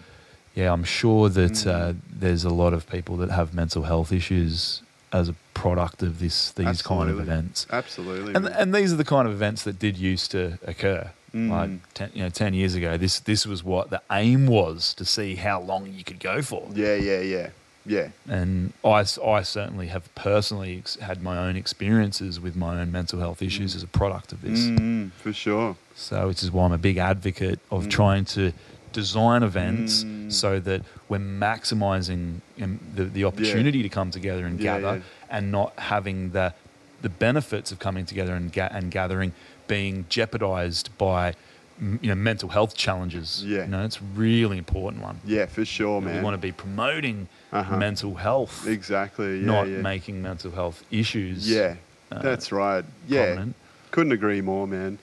yeah, I'm sure that Mm. uh, there's a lot of people that have mental health issues as a product of this these kind of events. Absolutely. And and these are the kind of events that did used to occur. Mm. Like ten, you know, ten years ago, this this was what the aim was to see how long you could go for. yeah, yeah, yeah, yeah. And I, I certainly have personally ex- had my own experiences with my own mental health issues as a product of this. Mm, for sure. So, which is why I'm a big advocate of Mm. trying to design events Mm. so that we're maximizing um, the, the opportunity to come together and Yeah, gather yeah. and not having the, the benefits of coming together and, ga- and gathering being jeopardized by you know, mental health challenges. Yeah. You know, it's a really important one. Yeah, for sure, we man. want to be promoting Uh-huh. mental health, exactly. Yeah, not yeah. making mental health issues. Yeah, uh, that's right. Yeah, prominent. couldn't agree more, man.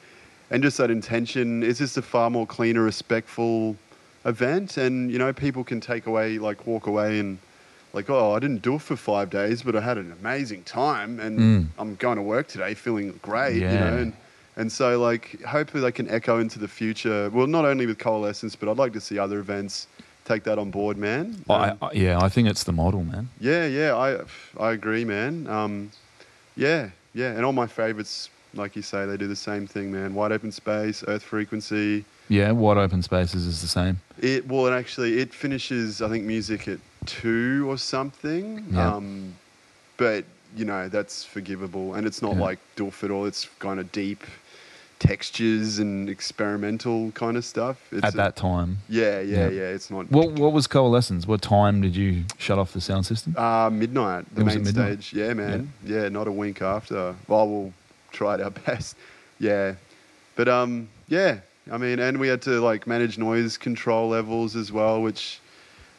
And just that intention is just a far more cleaner, respectful event, and you know, people can take away, like, walk away and. Like, oh, I didn't do it for five days, but I had an amazing time, and Mm. I'm going to work today feeling great, you know. And, and so, like, hopefully, they can echo into the future. Well, not only with Coalescence, but I'd like to see other events take that on board, man. I, Um, I, yeah, I think it's the model, man. yeah, yeah, I I agree, man. Um, yeah, yeah, and all my favorites, like you say, they do the same thing, man. Wide open space, Earth frequency. Yeah, wide open spaces is the same. It well, and actually, it finishes, I think, music at two or something. Yeah. Um, but you know that's forgivable, and it's not Yeah. like doof at all. It's kind of deep textures and experimental kind of stuff. It's At a- that time, yeah, yeah, Yeah. yeah. It's not. what what was coalescence? What time did you shut off the sound system? Uh, midnight, the main midnight? stage. Yeah, man. Yeah. not a wink after. Well, we'll try it our best. Yeah. But um, yeah, I mean, and we had to like manage noise control levels as well, which,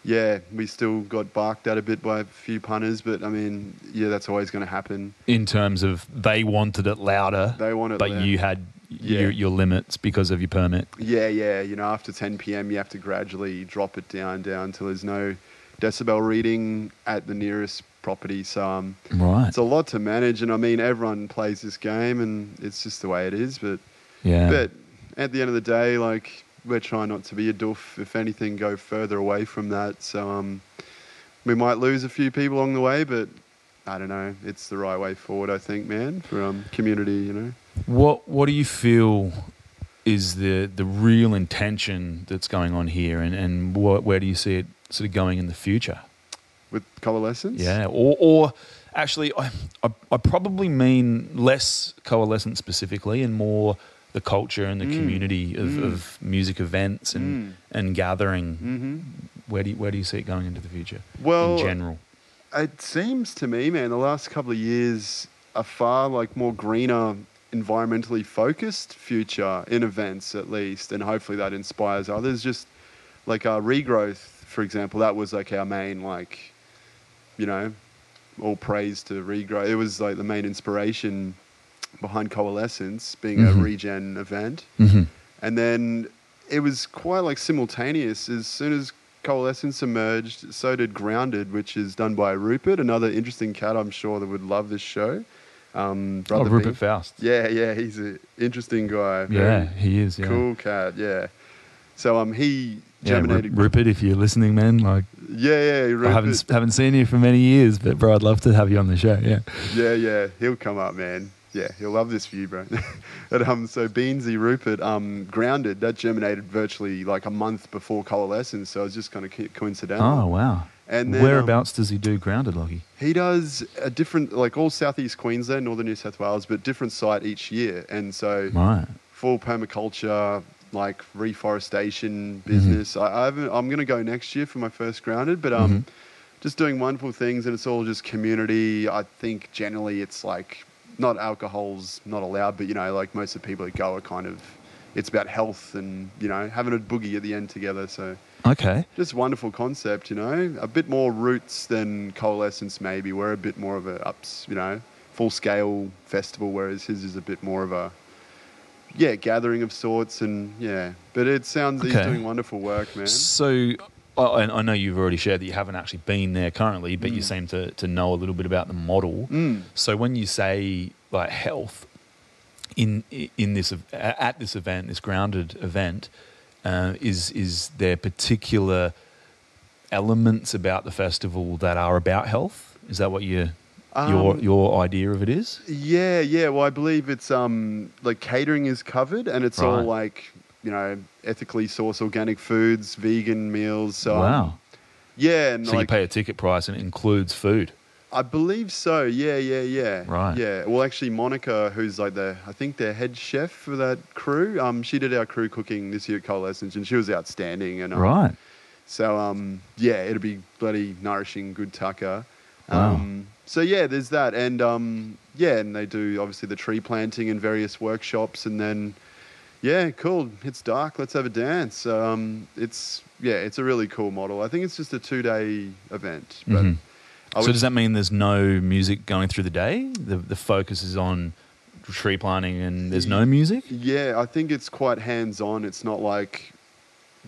yeah, we still got barked at a bit by a few punters, but I mean, yeah, that's always going to happen. In terms of they wanted it louder, They want it but loud. you had Yeah. your, your limits because of your permit. Yeah, yeah. You know, after 10 p.m., you have to gradually drop it down, down till there's no decibel reading at the nearest property. So, um, Right. it's a lot to manage, and I mean, everyone plays this game, and it's just the way it is. But yeah. but at the end of the day, like we're trying not to be a doof. If anything, go further away from that. So um, we might lose a few people along the way, but I don't know. It's the right way forward, I think, man, for um, community. You know. What What do you feel is the the real intention that's going on here, and and what, where do you see it sort of going in the future? With coalescence. Yeah, or or actually, I I, I probably mean less coalescence specifically, and more the culture and the Mm. community of, Mm. of music events and Mm. and gathering. hmm Where do you, where do you see it going into the future? Well, in general. It seems to me, man, the last couple of years are far like more greener, environmentally focused future in events at least, and hopefully that inspires others. Just like our regrowth, for example, that was like our main like, you know, all praise to regrowth. It was like the main inspiration behind Coalescence being Mhm. a regen event. Mm-hmm. And then it was quite like simultaneous. As soon as Coalescence emerged, so did Grounded, which is done by Rupert, another interesting cat I'm sure that would love this show. Um, Oh, Brother Rupert Bean. Faust. Yeah, yeah, he's an interesting guy. Yeah, he is. Yeah. Cool cat, yeah. So um, he Yeah, germinated. Rupert, if you're listening, man, like yeah, yeah, Rupert. I haven't haven't seen you for many years, but bro, I'd love to have you on the show. Yeah. Yeah, yeah, he'll come up, man. Yeah, he'll love this view, bro. and, um, so Beansy Rupert, um, grounded. That germinated virtually like a month before coalescence, so it was just kind of co- coincidental. Oh wow. And then, um, Whereabouts does he do grounded, Lockie? He does a different, like all southeast Queensland, northern New South Wales, but different site each year. And so Right. full permaculture, like reforestation Mm-hmm. business. I, I haven't, I'm going to go next year for my first grounded, but um, Mhm. just doing wonderful things, and it's all just community. I think generally it's like not alcohol's not allowed, but you know, like most of the people that go are kind of. It's about health and you know having a boogie at the end together. So Okay. just wonderful concept, you know. A bit more roots than coalescence, maybe. We're a bit more of a ups, you know, full scale festival, whereas his is a bit more of a yeah gathering of sorts, and yeah. But it sounds he's doing wonderful work, man. So, I, I know you've already shared that you haven't actually been there currently, but you Mm. seem to, to know a little bit about the model. Mm. So, when you say like health in in this at this event, this grounded event, uh, is is there particular elements about the festival that are about health? Is that what you, your Um, your idea of it is? Yeah, yeah. Well, I believe it's um like catering is covered, and it's all like you know ethically sourced organic foods, vegan meals. So, um, wow. yeah, and So you pay a ticket price and it includes food. I believe so. Yeah, yeah, yeah. Right. Yeah. Well, actually, Monica, who's like the I think the head chef for that crew, um, she did our crew cooking this year at Coalescence, and she was outstanding. And um, Right. So um, yeah, it'll be bloody nourishing, good tucker. Wow. Um, so yeah, there's that, and um, yeah, and they do obviously the tree planting and various workshops, and then yeah, cool. It's dark. Let's have a dance. Um, it's yeah, it's a really cool model. I think it's just a two day event, but Mhm. I So does that mean there's no music going through the day? The the focus is on tree planting and there's no music? Yeah, I think it's quite hands on. It's not like,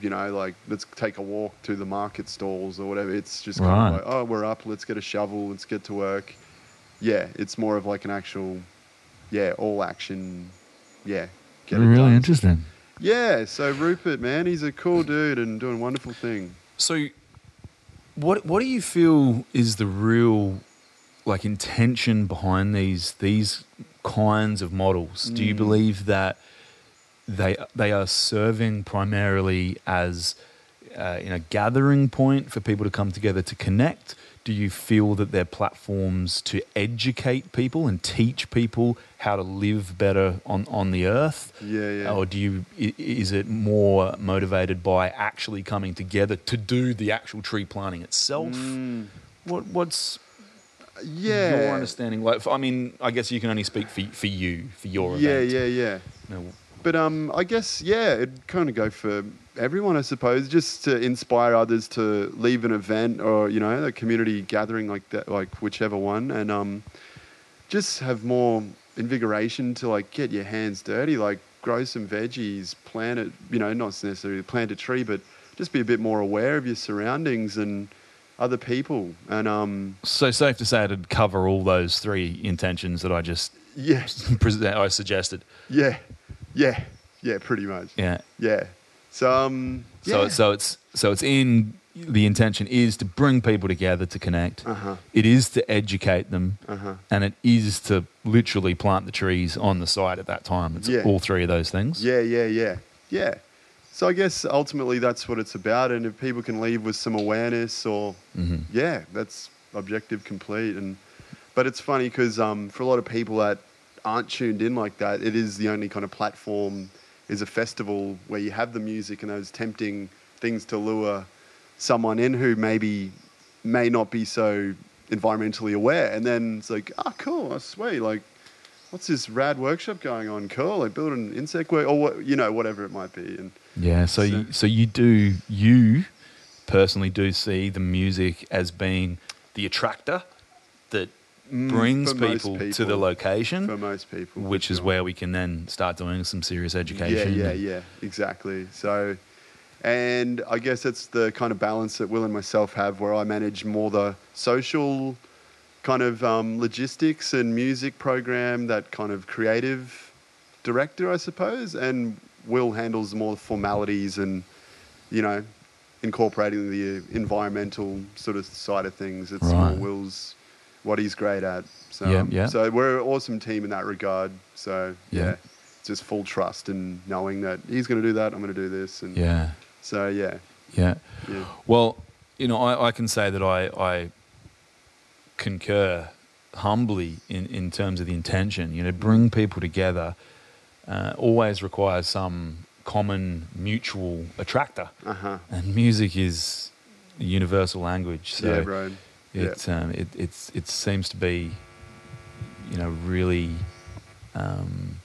you know, like let's take a walk to the market stalls or whatever. It's just kind Right. of like, oh, we're up, let's get a shovel, let's get to work. Yeah, it's more of like an actual, yeah, all action. Yeah, get it really done. interesting. Yeah, so Rupert, man, he's a cool dude and doing wonderful thing. So, what what do you feel is the real like intention behind these these kinds of models? Do you Mm. believe that they they are serving primarily as uh, in a gathering point for people to come together to connect? Do you feel that they're platforms to educate people and teach people how to live better on, on the earth? Yeah, yeah. Or do you is it more motivated by actually coming together to do the actual tree planting itself? Mm, What what's yeah. your understanding? Like, I mean, I guess you can only speak for for you for your yeah, event. yeah, yeah. No, But um, I guess yeah, it'd kind of go for everyone, I suppose, just to inspire others to leave an event or you know a community gathering like that, like whichever one, and um, just have more invigoration to like get your hands dirty, like grow some veggies, plant it, you know, not necessarily plant a tree, but just be a bit more aware of your surroundings and other people, and um, So safe to say it'd cover all those three intentions that I just yeah, I suggested. yeah, yeah, yeah, pretty much, Yeah. yeah. So um, yeah. so it's so it's in the intention is to bring people together to connect. Uh-huh. It is to educate them, Uh-huh. and it is to literally plant the trees on the site at that time. It's Yeah. all three of those things. Yeah, yeah, yeah, yeah. So I guess ultimately that's what it's about, and if people can leave with some awareness, or Mhm. yeah, that's objective complete. And but it's funny because um, for a lot of people that aren't tuned in like that, it is the only kind of platform is a festival where you have the music and those tempting things to lure someone in who maybe may not be so environmentally aware, and then it's like, oh, cool, I swear, like what's this rad workshop going on? Cool. Like build an insect work or what, you know, whatever it might be. And Yeah, so So- you, so you do you personally do see the music as being the attractor that brings for most people, to the location, for most people, which is sure. where we can then start doing some serious education. Yeah, yeah, yeah, exactly. So, and I guess it's the kind of balance that Will and myself have, where I manage more the social kind of um, logistics and music program, that kind of creative director, I suppose, and Will handles more formalities and you know incorporating the environmental sort of side of things. It's more Will's what he's great at. So, Yeah, yeah. so we're an awesome team in that regard. So Yeah. yeah, just full trust and knowing that he's going to do that, I'm going to do this, and yeah, so yeah, yeah. yeah, Well, you know, I, I can say that I, I concur humbly in, in terms of the intention. You know, bring people together uh, always requires some common mutual attractor, uh huh, and music is a universal language. So yeah, bro, yeah, it, um, it it's it seems to be, you know, really um,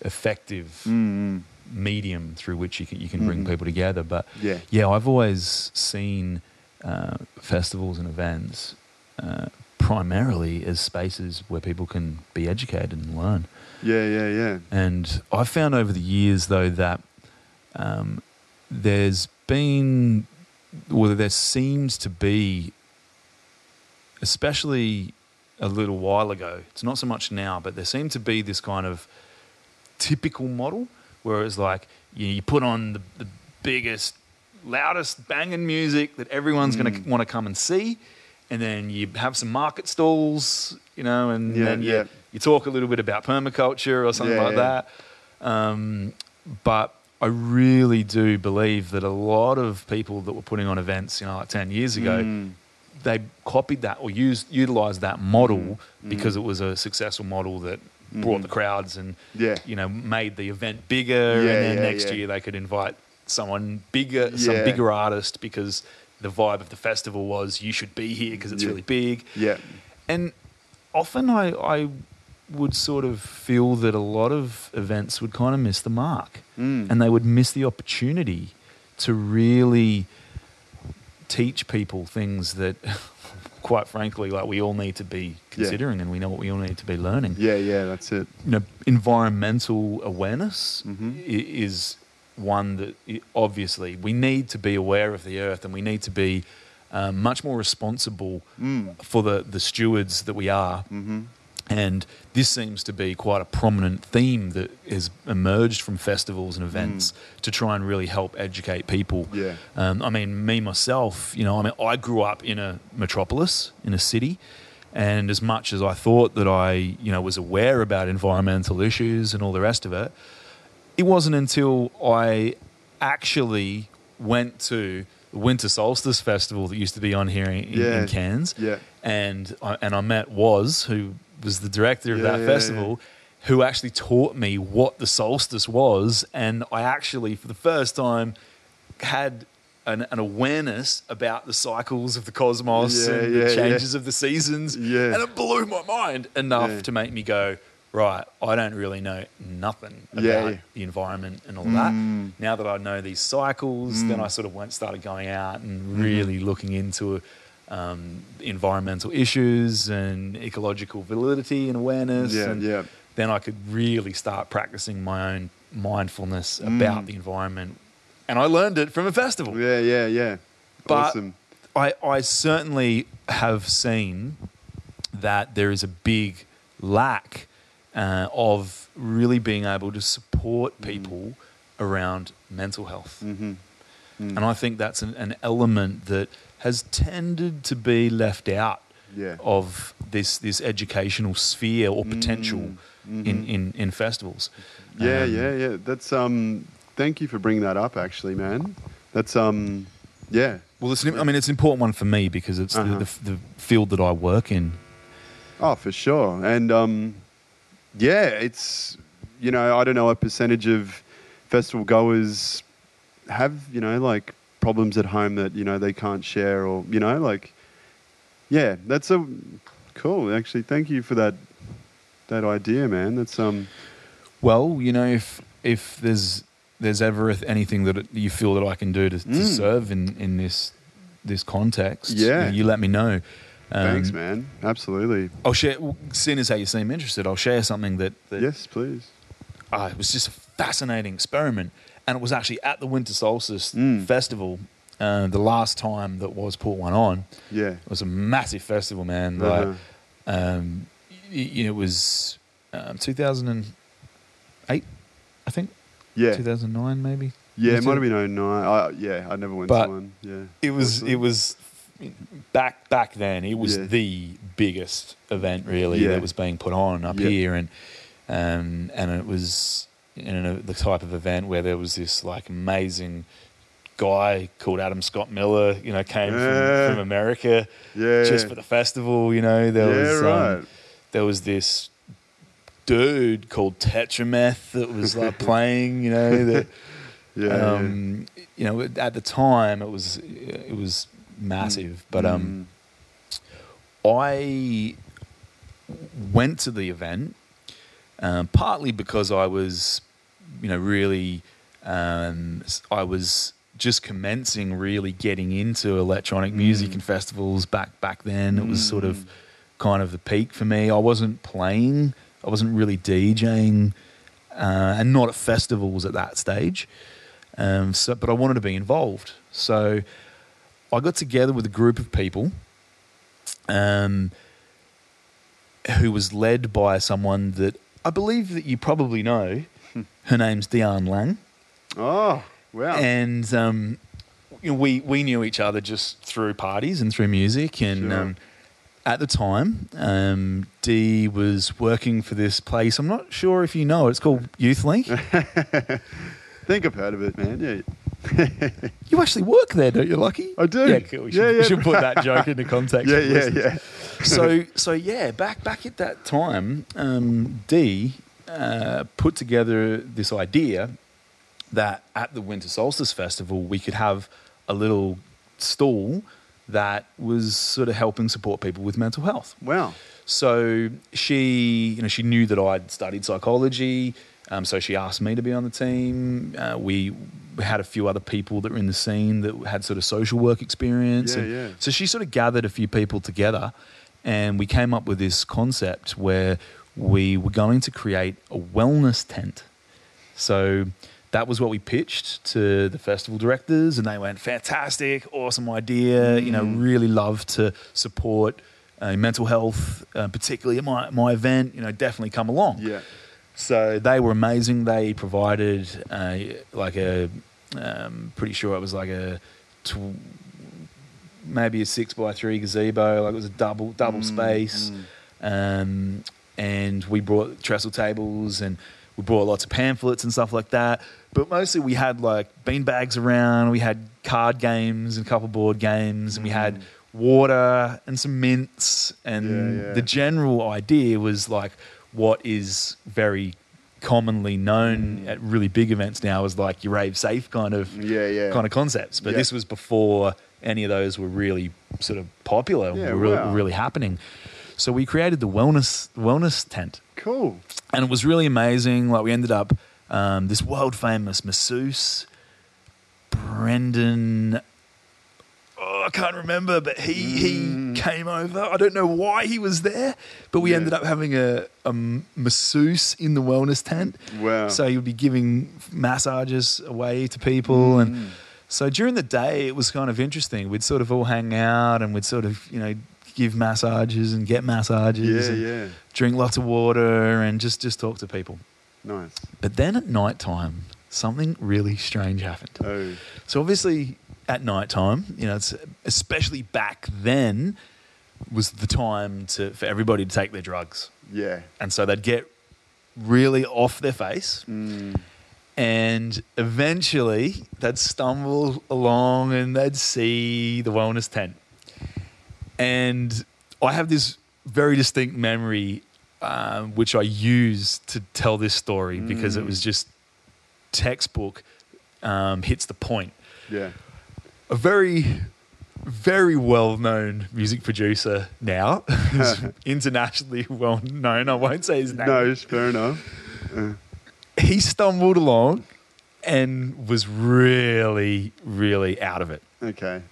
effective mm medium through which you can you can bring Mhm. people together. But yeah, yeah, I've always seen uh, festivals and events uh, primarily as spaces where people can be educated and learn. yeah, yeah, yeah, And I've found over the years, though, that um, there's been, well, there seems to be, especially a little while ago, it's not so much now, but there seemed to be this kind of typical model where it's like you, you put on the, the biggest loudest banging music that everyone's going Mm. to want to come and see, and then you have some market stalls, you know, and Yeah, then you, yeah. you talk a little bit about permaculture or something Yeah, like that. Um, but I really do believe that a lot of people that were putting on events, you know, like ten years ago, Mm. They copied that or used utilized that model Mm. because it was a successful model that brought the crowds and. Yeah. you know made the event bigger Yeah, and then yeah, next year they could invite someone bigger some bigger artist because the vibe of the festival was you should be here because it's really big Yeah. and often I, I would sort of feel that a lot of events would kind of miss the mark Mm. and they would miss the opportunity to really teach people things that quite frankly like we all need to be considering and we know what we all need to be learning Yeah, yeah, that's it. you know environmental awareness Mhm. is one that obviously we need to be aware of the earth and we need to be um, much more responsible Mm. for the, the stewards that we are Mm-hmm. And this seems to be quite a prominent theme that has emerged from festivals and events to try and really help educate people. Mm. Yeah. Um, I mean, me myself, you know, I mean, I grew up in a metropolis, in a city, and as much as I thought that I, you know, was aware about environmental issues and all the rest of it, it wasn't until I actually went to the Winter Solstice Festival that used to be on here in, in- Yeah. in Cairns Yeah. and I, and I met Was, who was the director of Yeah, that yeah, festival, who actually taught me what the solstice was, and I actually, for the first time, had an, an awareness about the cycles of the cosmos Yeah, and yeah, the yeah. changes of the seasons, Yeah. and it blew my mind enough Yeah. to make me go. Right, I don't really know nothing about Yeah, yeah. the environment and all Mm. that. Now that I know these cycles, then Mm. I sort of went started going out and really looking into um, environmental issues and ecological validity and awareness. Yeah, and yeah. then I could really start practicing my own mindfulness about Mm. the environment. And I learned it from a festival. Yeah, yeah, yeah. But awesome. I, I certainly have seen that there is a big lack uh, of really being able to support people around mental health. Mm-hmm. And I think that's an, an element that has tended to be left out Yeah. of this this educational sphere or potential in, in, in festivals. Mm-hmm. Yeah, Um, yeah, yeah. That's um. Thank you for bringing that up, actually, man. That's um. Yeah. Well, it's, an- I mean, it's an important one for me because it's Uh-huh. the, the, the field that I work in. Oh, for sure. And um, yeah, it's you know I don't know what percentage of festival goers have you know like problems at home that you know they can't share or you know like yeah that's a cool actually thank you for that that idea man that's um Well, you know, if if there's there's ever anything that you feel that I can do to, to Mm. serve in, in this this context, Yeah. you, you let me know. Um, thanks man absolutely I'll share. well, Seeing as how you seem interested, I'll share something that, that yes please ah, it was just a fascinating experiment, and it was actually at the Winter Solstice Mm. Festival. Uh, the last time that was put one on, yeah it was a massive festival, man. Uh-huh. Like, um, it was um, 2008, I think. yeah 2009 maybe. yeah it might have been 09 I, yeah I never went But to one yeah It was it was back back then. It was Yeah. the biggest event really Yeah. that was being put on up Yeah. here, and um, and it was in a, the type of event where there was this like amazing guy called Adam Scott Miller. You know, came Yeah. from, from America yeah just for the festival. You know, there yeah was right um, there was this dude called Tetrameth that was like playing. You know that. um, you know, at the time it was it was massive, but um, I went to the event um, partly because I was, you know, really um, I was just commencing really getting into electronic music Mm. and festivals back back then. It was sort of kind of the peak for me. I wasn't playing, I wasn't really DJing, uh, and not at festivals at that stage. Um, so, but I wanted to be involved. So I got together with a group of people um, who was led by someone that I believe that you probably know. Her name's Diane Lang. oh wow And um, you know, we we knew each other just through parties and through music, and Sure. um, at the time, um, Dee was working for this place. I'm not sure if you know it. It's called Youth Link. think I've heard of it, man. Yeah. You actually work there, don't you, Lockie? I do. Yeah, cool. We should, Yeah, we should put that joke into context. Yeah, yeah, yeah. so so yeah, back back at that time, um, Dee uh, put together this idea that at the Winter Solstice Festival we could have a little stall that was sort of helping support people with mental health. Wow. So she, you know, she knew that I'd studied psychology. Um, so she asked me to be on the team. Uh, we we had a few other people that were in the scene that had sort of social work experience. Yeah, and yeah. So she sort of gathered a few people together, and we came up with this concept where we were going to create a wellness tent. So that was what we pitched to the festival directors, and they went, "Fantastic, awesome idea! You know, really love to support uh, mental health, uh, particularly at my my event. You know, definitely come along." Yeah. So they were amazing. They provided uh, like a, um, pretty sure it was like a, tw- maybe a six by three gazebo. Like it was a double double space, um, and we brought trestle tables and we brought lots of pamphlets and stuff like that. But mostly we had like bean bags around. We had card games and a couple board games, and we had mm. water and some mints. And Yeah, yeah. the general idea was like what is very commonly known mm. at really big events now as like your rave safe kind of Yeah, yeah. kind of concepts. But Yeah. this was before any of those were really sort of popular, Yeah, were really, wow. really happening. So we created the wellness wellness tent, Cool. and it was really amazing. Like we ended up um, this world famous masseuse, Brendan. Oh, I can't remember, but he he came over. I don't know why he was there, but we Yeah. ended up having a, a masseuse in the wellness tent. Wow. So he would be giving massages away to people, and so during the day it was kind of interesting. We'd sort of all hang out, and we'd sort of you know give massages and get massages, Yeah, and yeah. drink lots of water, and just just talk to people. Nice. But then at night time, something really strange happened. Oh. So obviously at night time, you know, it's especially back then was the time to for everybody to take their drugs. Yeah. And so they'd get really off their face Mm. and eventually they'd stumble along and they'd see the wellness tent. And I have this very distinct memory, um, which I use to tell this story because it was just textbook um, hits the point. Yeah. A very, very well known music producer now, internationally well known. I won't say his name No, fair enough. he stumbled along and was really, really out of it. Okay.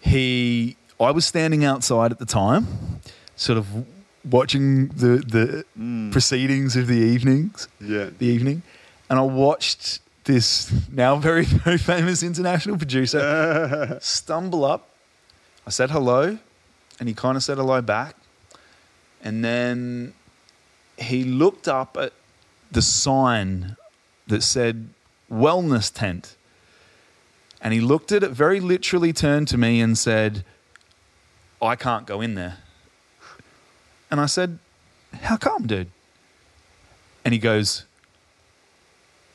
He, I was standing outside at the time, sort of watching the the hmm. proceedings of the evenings, Yeah. the evening, and I watched this now very very famous international producer stumble up. I said hello, and he kind of said hello back, and then he looked up at the sign that said wellness tent. And he looked at it, very literally turned to me and said, I can't go in there. And I said, How come, dude? And he goes,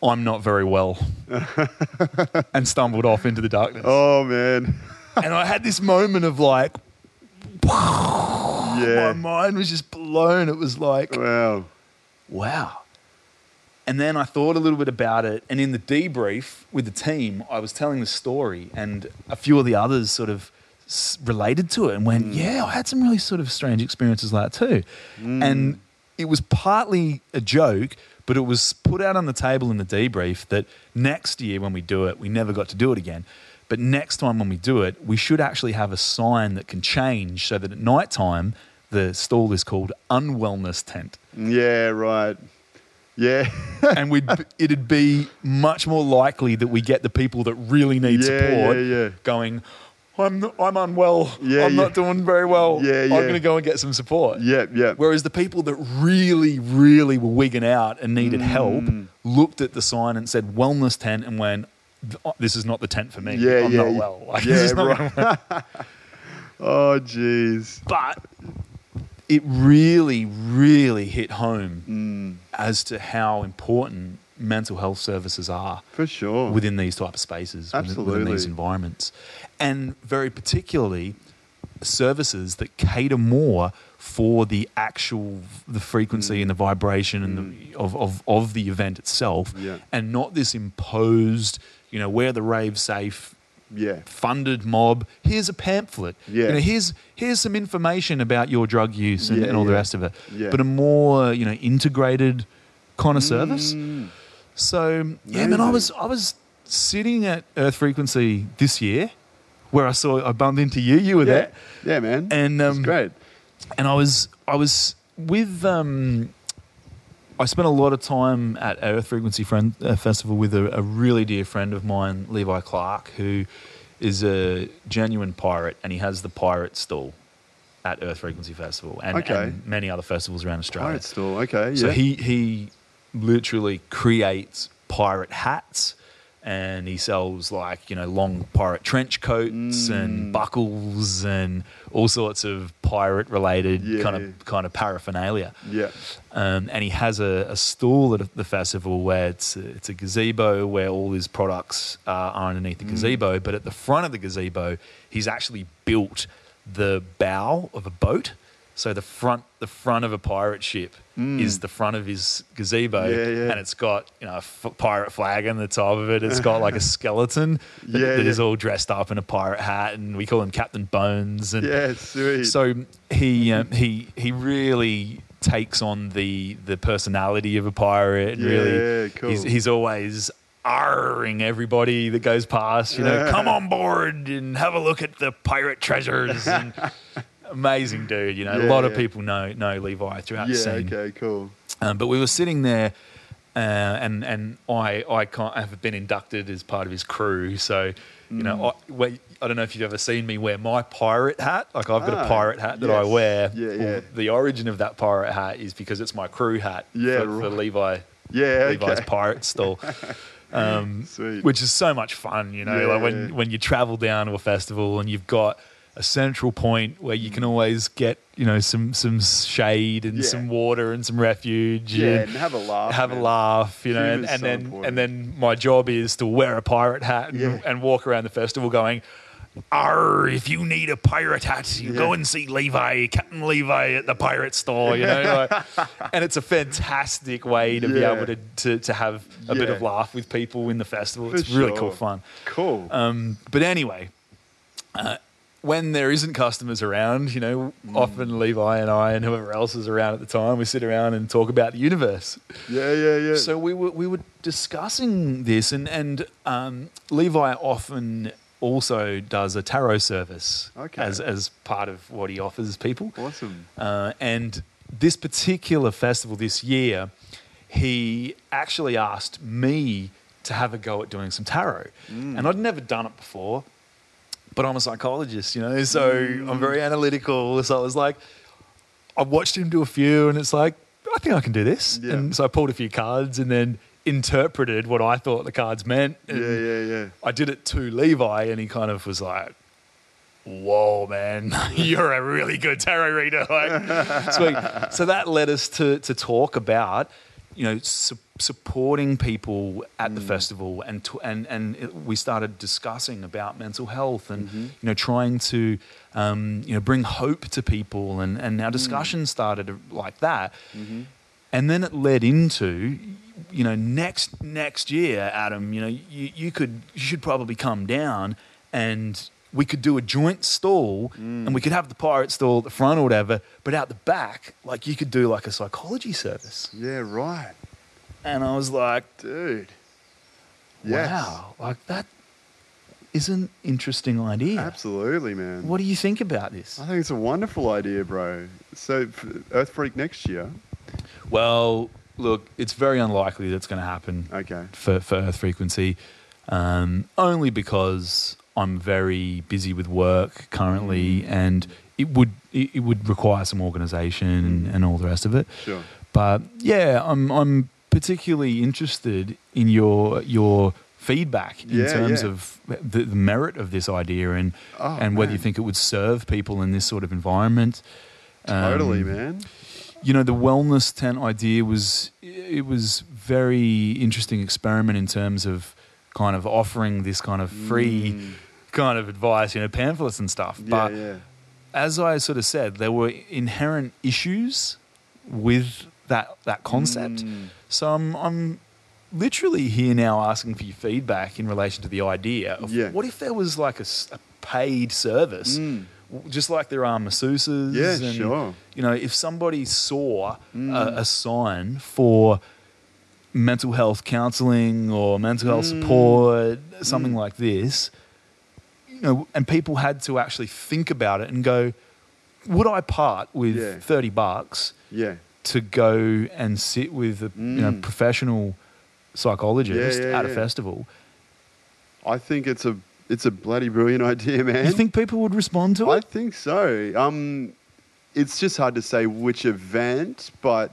I'm not very well. and stumbled off into the darkness. Oh man. And I had this moment of like, my mind was just blown. It was like, Wow. wow. And then I thought a little bit about it. And in the debrief with the team, I was telling the story, and a few of the others sort of related to it and went, mm. Yeah, I had some really sort of strange experiences like that too. Mm. And it was partly a joke, but it was put out on the table in the debrief that next year when we do it, we never got to do it again. But next time when we do it, we should actually have a sign that can change so that at night time, the stall is called Unwellness Tent Yeah. Right. Yeah. and we'd it'd be much more likely that we get the people that really need Yeah, support yeah, yeah. going I'm I'm unwell Yeah, I'm yeah. not doing very well Yeah, yeah. I'm going to go and get some support yep. Yep. whereas the people that really really were wigging out and needed help Mm. looked at the sign and said wellness tent and went this is not the tent for me. Yeah, I'm yeah, not well. Like, Yeah, this right. Oh, jeez. but it really, really hit home Mm, as to how important mental health services are for sure. within these type of spaces, within- within, these environments, and very particularly services that cater more for the actual the frequency and the vibration and the, of, of of the event itself, Yeah. and not this imposed, you know, where the rave safe yeah. funded mob. Here's a pamphlet. Yeah. You know, here's here's some information about your drug use and, Yeah, and all the rest of it. Yeah. But a more you know integrated kind of service. Mm, So yeah, man, I was I was sitting at Earth Frequency this year, where I saw I bumped into you. You were yeah. there, Yeah, man. And, um, great. and I was I was with. Um, I spent a lot of time at Earth Frequency friend, uh, Festival with a, a really dear friend of mine, Levi Clark, who is a genuine pirate, and he has the pirate stall at Earth Frequency Festival and, Okay. and many other festivals around Australia. Pirate store. Okay. Yeah. So he he literally creates pirate hats and he sells like, you know, long pirate trench coats Mm. and buckles and all sorts of pirate related Yeah. kind of kind of paraphernalia. Yeah. Um, and he has a, a stall at the festival where it's a, it's a gazebo where all his products uh, are underneath the gazebo. But at the front of the gazebo, he's actually built the bow of a boat. So the front the front of a pirate ship is the front of his gazebo, Yeah, yeah. and it's got you know a f- pirate flag on the top of it. It's got like a skeleton that, Yeah, that is all dressed up in a pirate hat, and we call him Captain Bones. And Yeah, sweet. so he um, he he really takes on the the personality of a pirate. Really, cool. he's he's always arring everybody that goes past. You know, come on board and have a look at the pirate treasures. And amazing dude. You know, a Yeah, lot of people know know Levi throughout the yeah, scene. okay, cool. Um, but we were sitting there, uh, and and I I can't, have been inducted as part of his crew. So, you know, Mm. I, I don't know if you've ever seen me wear my pirate hat. Like I've got Ah, a pirate hat that I wear. Yeah, yeah. The origin of that pirate hat is because it's my crew hat. Yeah, for, for. Levi. Yeah, Levi's okay. pirate stall. Um, Sweet. which is so much fun, you know, Yeah, like when, yeah. when you travel down to a festival and you've got a central point where you can always get, you know, some some shade and Yeah. some water and some refuge. Yeah, and and have a laugh. have a laugh, you know, and, and so then important. and then my job is to wear a pirate hat and, Yeah. and walk around the festival going, Arr, if you need a pirate hat, you go and see Levi, Captain Levi at the pirate store, you know. like- and it's a fantastic way to be able to, to, to have a bit of laugh with people in the festival. For It's really cool fun. Cool. Um, but anyway, uh, when there isn't customers around, you know, Mm. often Levi and I and whoever else is around at the time, we sit around and talk about the universe. yeah, yeah, yeah. So we were we were discussing this, and and um, Levi often also does a tarot service Okay. as as part of what he offers people. awesome. Uh, and this particular festival this year, he actually asked me to have a go at doing some tarot, and I'd never done it before. But I'm a psychologist, you know, so I'm mm. very analytical. So I was like, I watched him do a few, and it's like, I think I can do this. Yeah. And so I pulled a few cards and then interpreted what I thought the cards meant. Yeah, yeah, yeah. I did it to Levi, and he kind of was like, "Whoa, man, you're a really good tarot reader." Like. So that led us to to talk about, you know, su- supporting people at the mm. festival, and and and it, we started discussing about mental health, and mm-hmm. you know, trying to. Um, you know, bring hope to people, and, and our mm. discussion started like that, mm-hmm. and then it led into you know next next year adam you know you, you could you should probably come down and we could do a joint stall and we could have the pirate stall at the front or whatever but out the back like you could do like a psychology service Yeah, right. and i was like Dude. Yes. wow like that is an interesting idea Absolutely, man. what do you think about this I think it's a wonderful idea, bro. So, Earth Freak next year. well look it's very unlikely that's going to happen Okay. for, for Earth Frequency, um, only because I'm very busy with work currently, and it would it, it would require some organisation and, and all the rest of it. Sure. But yeah, I'm I'm particularly interested in your your feedback in Yeah, terms yeah. of the, the merit of this idea and Oh, and whether you think it would serve people in this sort of environment. Totally, Um, man. you know the wellness tent idea was it was very interesting experiment in terms of kind of offering this kind of free Mm. Kind of advice you know pamphlets and stuff Yeah, but yeah. as i sort of said there were inherent issues with that that concept Mm. so i'm i'm literally here now asking for your feedback in relation to the idea of Yeah. what if there was like a paid service Mm. just like there are masseuses Yeah, and, sure. you know, if somebody saw Mm. a, a sign for mental health counseling or mental health Mm. support, something Mm. like this, you know, and people had to actually think about it and go, would I part with Yeah. 30 bucks Yeah. to go and sit with a you know, Mm. professional psychologist yeah, at a festival? I think it's a it's a bloody brilliant idea, man. You think people would respond to it? I think so. Um, it's just hard to say which event, but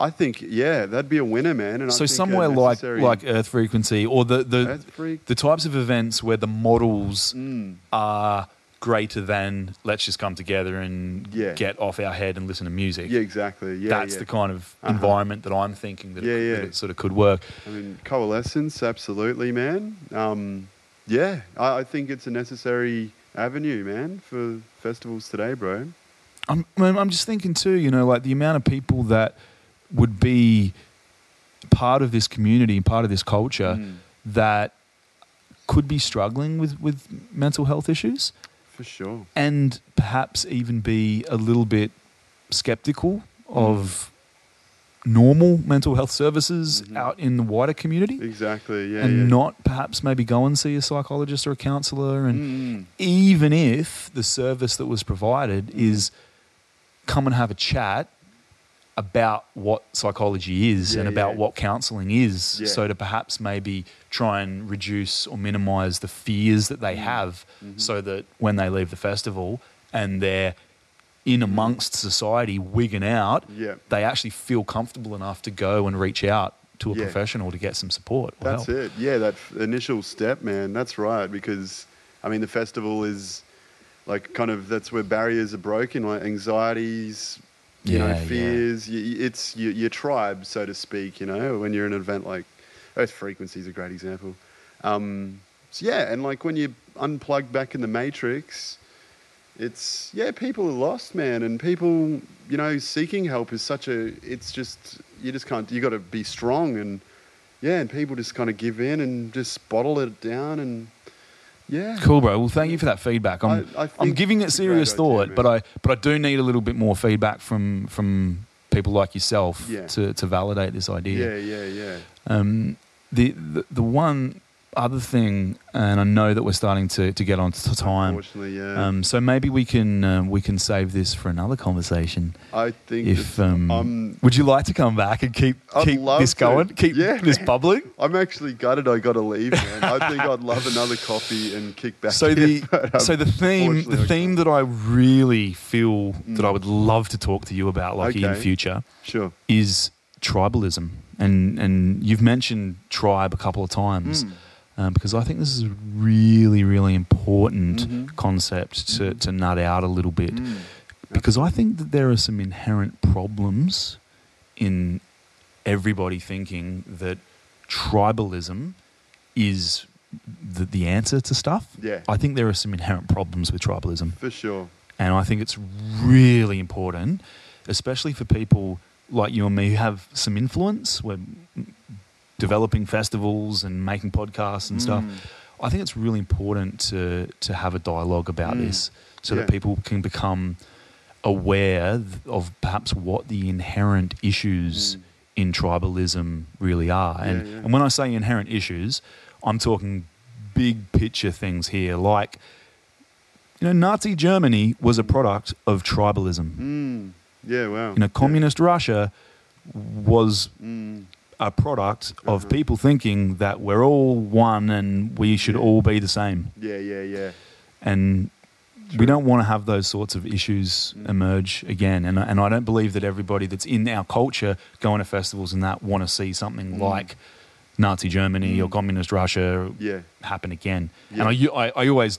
I think yeah, that'd be a winner, man. And I So think somewhere like like Earth Frequency or the the, the types of events where the models Mm. are greater than let's just come together and Yeah. get off our head and listen to music. Yeah, exactly. Yeah, That's yeah. the kind of Uh-huh. environment that I'm thinking that, Yeah, it, yeah. that it sort of could work. I mean, coalescence, absolutely, man. Um, yeah, I, I think it's a necessary avenue, man, for festivals today, bro. I'm I'm just thinking too, you know, like the amount of people that would be part of this community, and part of this culture, Mm. that could be struggling with, with mental health issues For sure. and perhaps even be a little bit skeptical of normal mental health services Mhm. out in the wider community Exactly. Yeah. and yeah. not perhaps maybe go and see a psychologist or a counselor and Mm. even if the service that was provided Mm. is come and have a chat about what psychology is Yeah, and about yeah. what counseling is Yeah. so to perhaps maybe try and reduce or minimize the fears that they Mm. have Mhm. so that when they leave the festival and they're in amongst society wigging out they actually feel comfortable enough to go and reach out to a professional to get some support or That's help. it. Yeah, that f- initial step, man. That's right. Because, I mean, the festival is like kind of that's where barriers are broken, like anxieties, you know, Yeah, yeah. fears. Y y it's your, your tribe, so to speak. You know, when you're in an event like Earth Frequency is a great example. Um, so yeah, and like when you unplug back in the matrix, it's yeah, people are lost, man, and people, you know, seeking help is such a. It's just you just can't. You got to be strong and yeah, and people just kind of give in and just bottle it down and yeah. Cool, bro. Well, thank you for that feedback. I'm, I- I I'm giving it it's a great serious thought, man. but I but I do need a little bit more feedback from from people like yourself Yeah. to, to validate this idea. Yeah, yeah, yeah. Um, the, the the one other thing, and I know that we're starting to, to get on to time. Unfortunately, yeah. Um, so maybe we can um, we can save this for another conversation. I think If it's- um, would you like to come back and keep I'd keep love this to. going, keep Yeah, this bubbling? I'm actually gutted. I got to leave, man. I think I'd love another coffee and kick back. So the but, um, so the theme the theme that I really feel that Mm. I would love to talk to you about, like in Okay. future, Sure. is tribalism, and and you've mentioned tribe a couple of times. Mm. Um, because I think this is a really, really important Mhm. concept to, Mhm. to nut out a little bit. Mm. Because I think that there are some inherent problems in everybody thinking that tribalism is the, the answer to stuff. Yeah. I think there are some inherent problems with tribalism. For sure. And I think it's really important, especially for people like you and me who have some influence. We're developing festivals and making podcasts and stuff. Mm. I think it's really important to to have a dialogue about Mm. this so Yeah. that people can become aware of perhaps what the inherent issues Mm. in tribalism really are. and, Yeah, yeah. and when I say inherent issues, I'm talking big picture things here, like you know, Nazi Germany was a product of tribalism. Mm. Yeah. Wow. You know, communist Russia was Mm. A product of Uh-huh. people thinking that we're all one and we should Yeah. all be the same. Yeah. Yeah. Yeah. And we don't want to have those sorts of issues Mm. emerge again. And, and I don't believe that everybody that's in our culture going to festivals and that want to see something Mm. like Nazi Germany or communist Russia Yeah. happen again. Yeah. And I always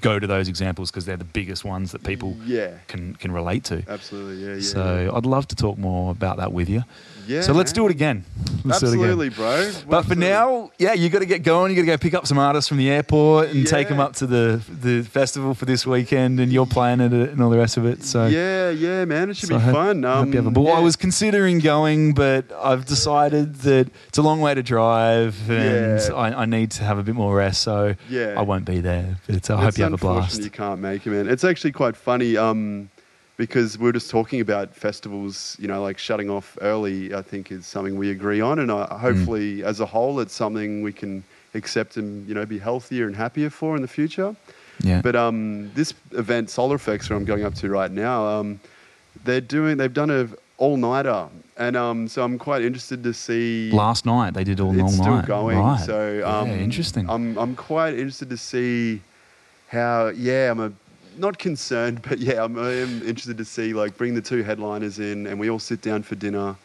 go to those examples because they're the biggest ones that people Yeah. can can relate to. Absolutely. Yeah. Yeah. so I'd love to talk more about that with you. Yeah. so let's do it again. Let's do it again. Absolutely, bro. But for Absolutely. now, yeah, you got to get going. You got to go pick up some artists from the airport and take them up to the the festival for this weekend, and you're playing it and all the rest of it. So Yeah, yeah, man. It should so be hope- fun. I Um, have a ball. I was considering going, but I've decided that it's a long way to drive, and Yeah. I, I need to have a bit more rest. So Yeah. I won't be there. But I hope you have a blast. You can't make it, man. It's actually quite funny um, because we are just talking about festivals. You know, like shutting off early. I think is something we agree on, and uh, Mm. hopefully, as a whole, it's something we can accept and you know be healthier and happier for in the future. Yeah. But um, this event, Solar Effects, where I'm going up to right now, um, they're doing. They've done a all nighter, and um, so I'm quite interested to see. Last night they did all it's all still night. going. Right. So um, yeah, interesting. I'm I'm quite interested to see how. Yeah, I'm a not concerned, but yeah, I'm, I am interested to see like bring the two headliners in, and we all sit down for dinner,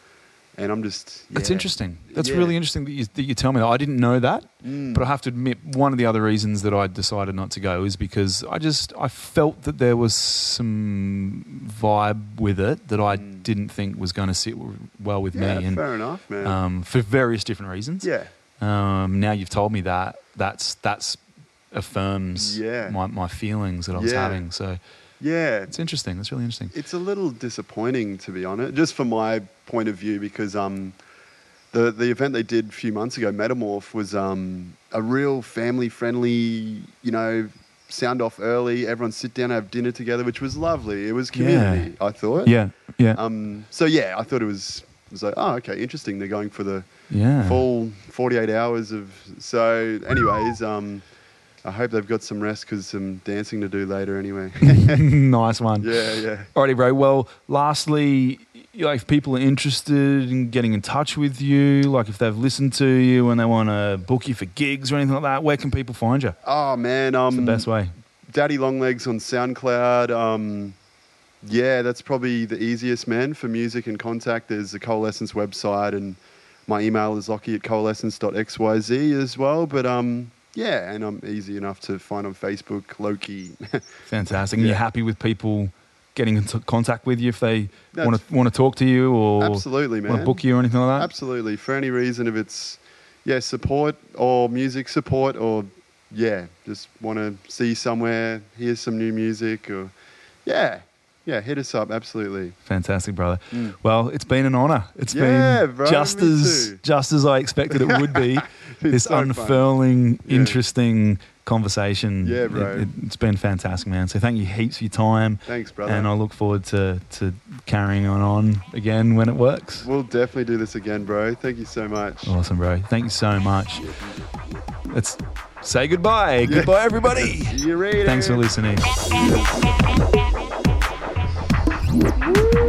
and I'm just. That's interesting. That's Yeah. really interesting that you, that you tell me that. I didn't know that, Mm. but I have to admit, one of the other reasons that I decided not to go is because I just I felt that there was some vibe with it that I Mm. didn't think was going to sit well with Yeah, me, and fair enough, man. um, for various different reasons. yeah, Um, now you've told me that that's that's affirms Yeah. my, my feelings that I was Yeah. having. So yeah. it's interesting. That's really interesting. It's a little disappointing, to be honest, just from my point of view, because um, the the event they did a few months ago, Metamorph, was um, a real family friendly, you know, sound off early, everyone sit down, have dinner together, which was lovely. It was community, I thought. Yeah, yeah, Um, so yeah, I thought it was. It was like, oh, okay, interesting. They're going for the yeah. full 48 hours of. So, anyways, um, I hope they've got some rest because some dancing to do later anyway. nice one. yeah, yeah. Alrighty, bro. Well, lastly, like if people are interested in getting in touch with you, like if they've listened to you and they want to book you for gigs or anything like that, where can people find you? Oh man, What's um, the best way? Daddy Longlegs on SoundCloud. Um, yeah, that's probably the easiest, man, for music and contact. There's the Coalescence website, and my email is locky at coalescence.xyz as well. But um, yeah, and I'm easy enough to find on Facebook, Lockie. Fantastic. And you're happy with people getting into contact with you if they want to want to talk to you or Absolutely, want to book you or anything like that? Absolutely, for any reason, if it's yeah support or music support or yeah, just want to see somewhere, hear some new music or yeah, yeah, hit us up. Absolutely. Fantastic, brother. Mm. Well, it's been an honor. It's Yeah, been bro, just as too. just as I expected it would be. this so unfurling, Yeah. interesting conversation. Yeah, bro. It, has been fantastic, man. So thank you heaps for your time. Thanks, brother. And I look forward to, to carrying on, on again when it works. We'll definitely do this again, bro. Thank you so much. Awesome, bro. Thank you so much. Let's say goodbye. Goodbye, everybody. See you later. Thanks for listening. Woo!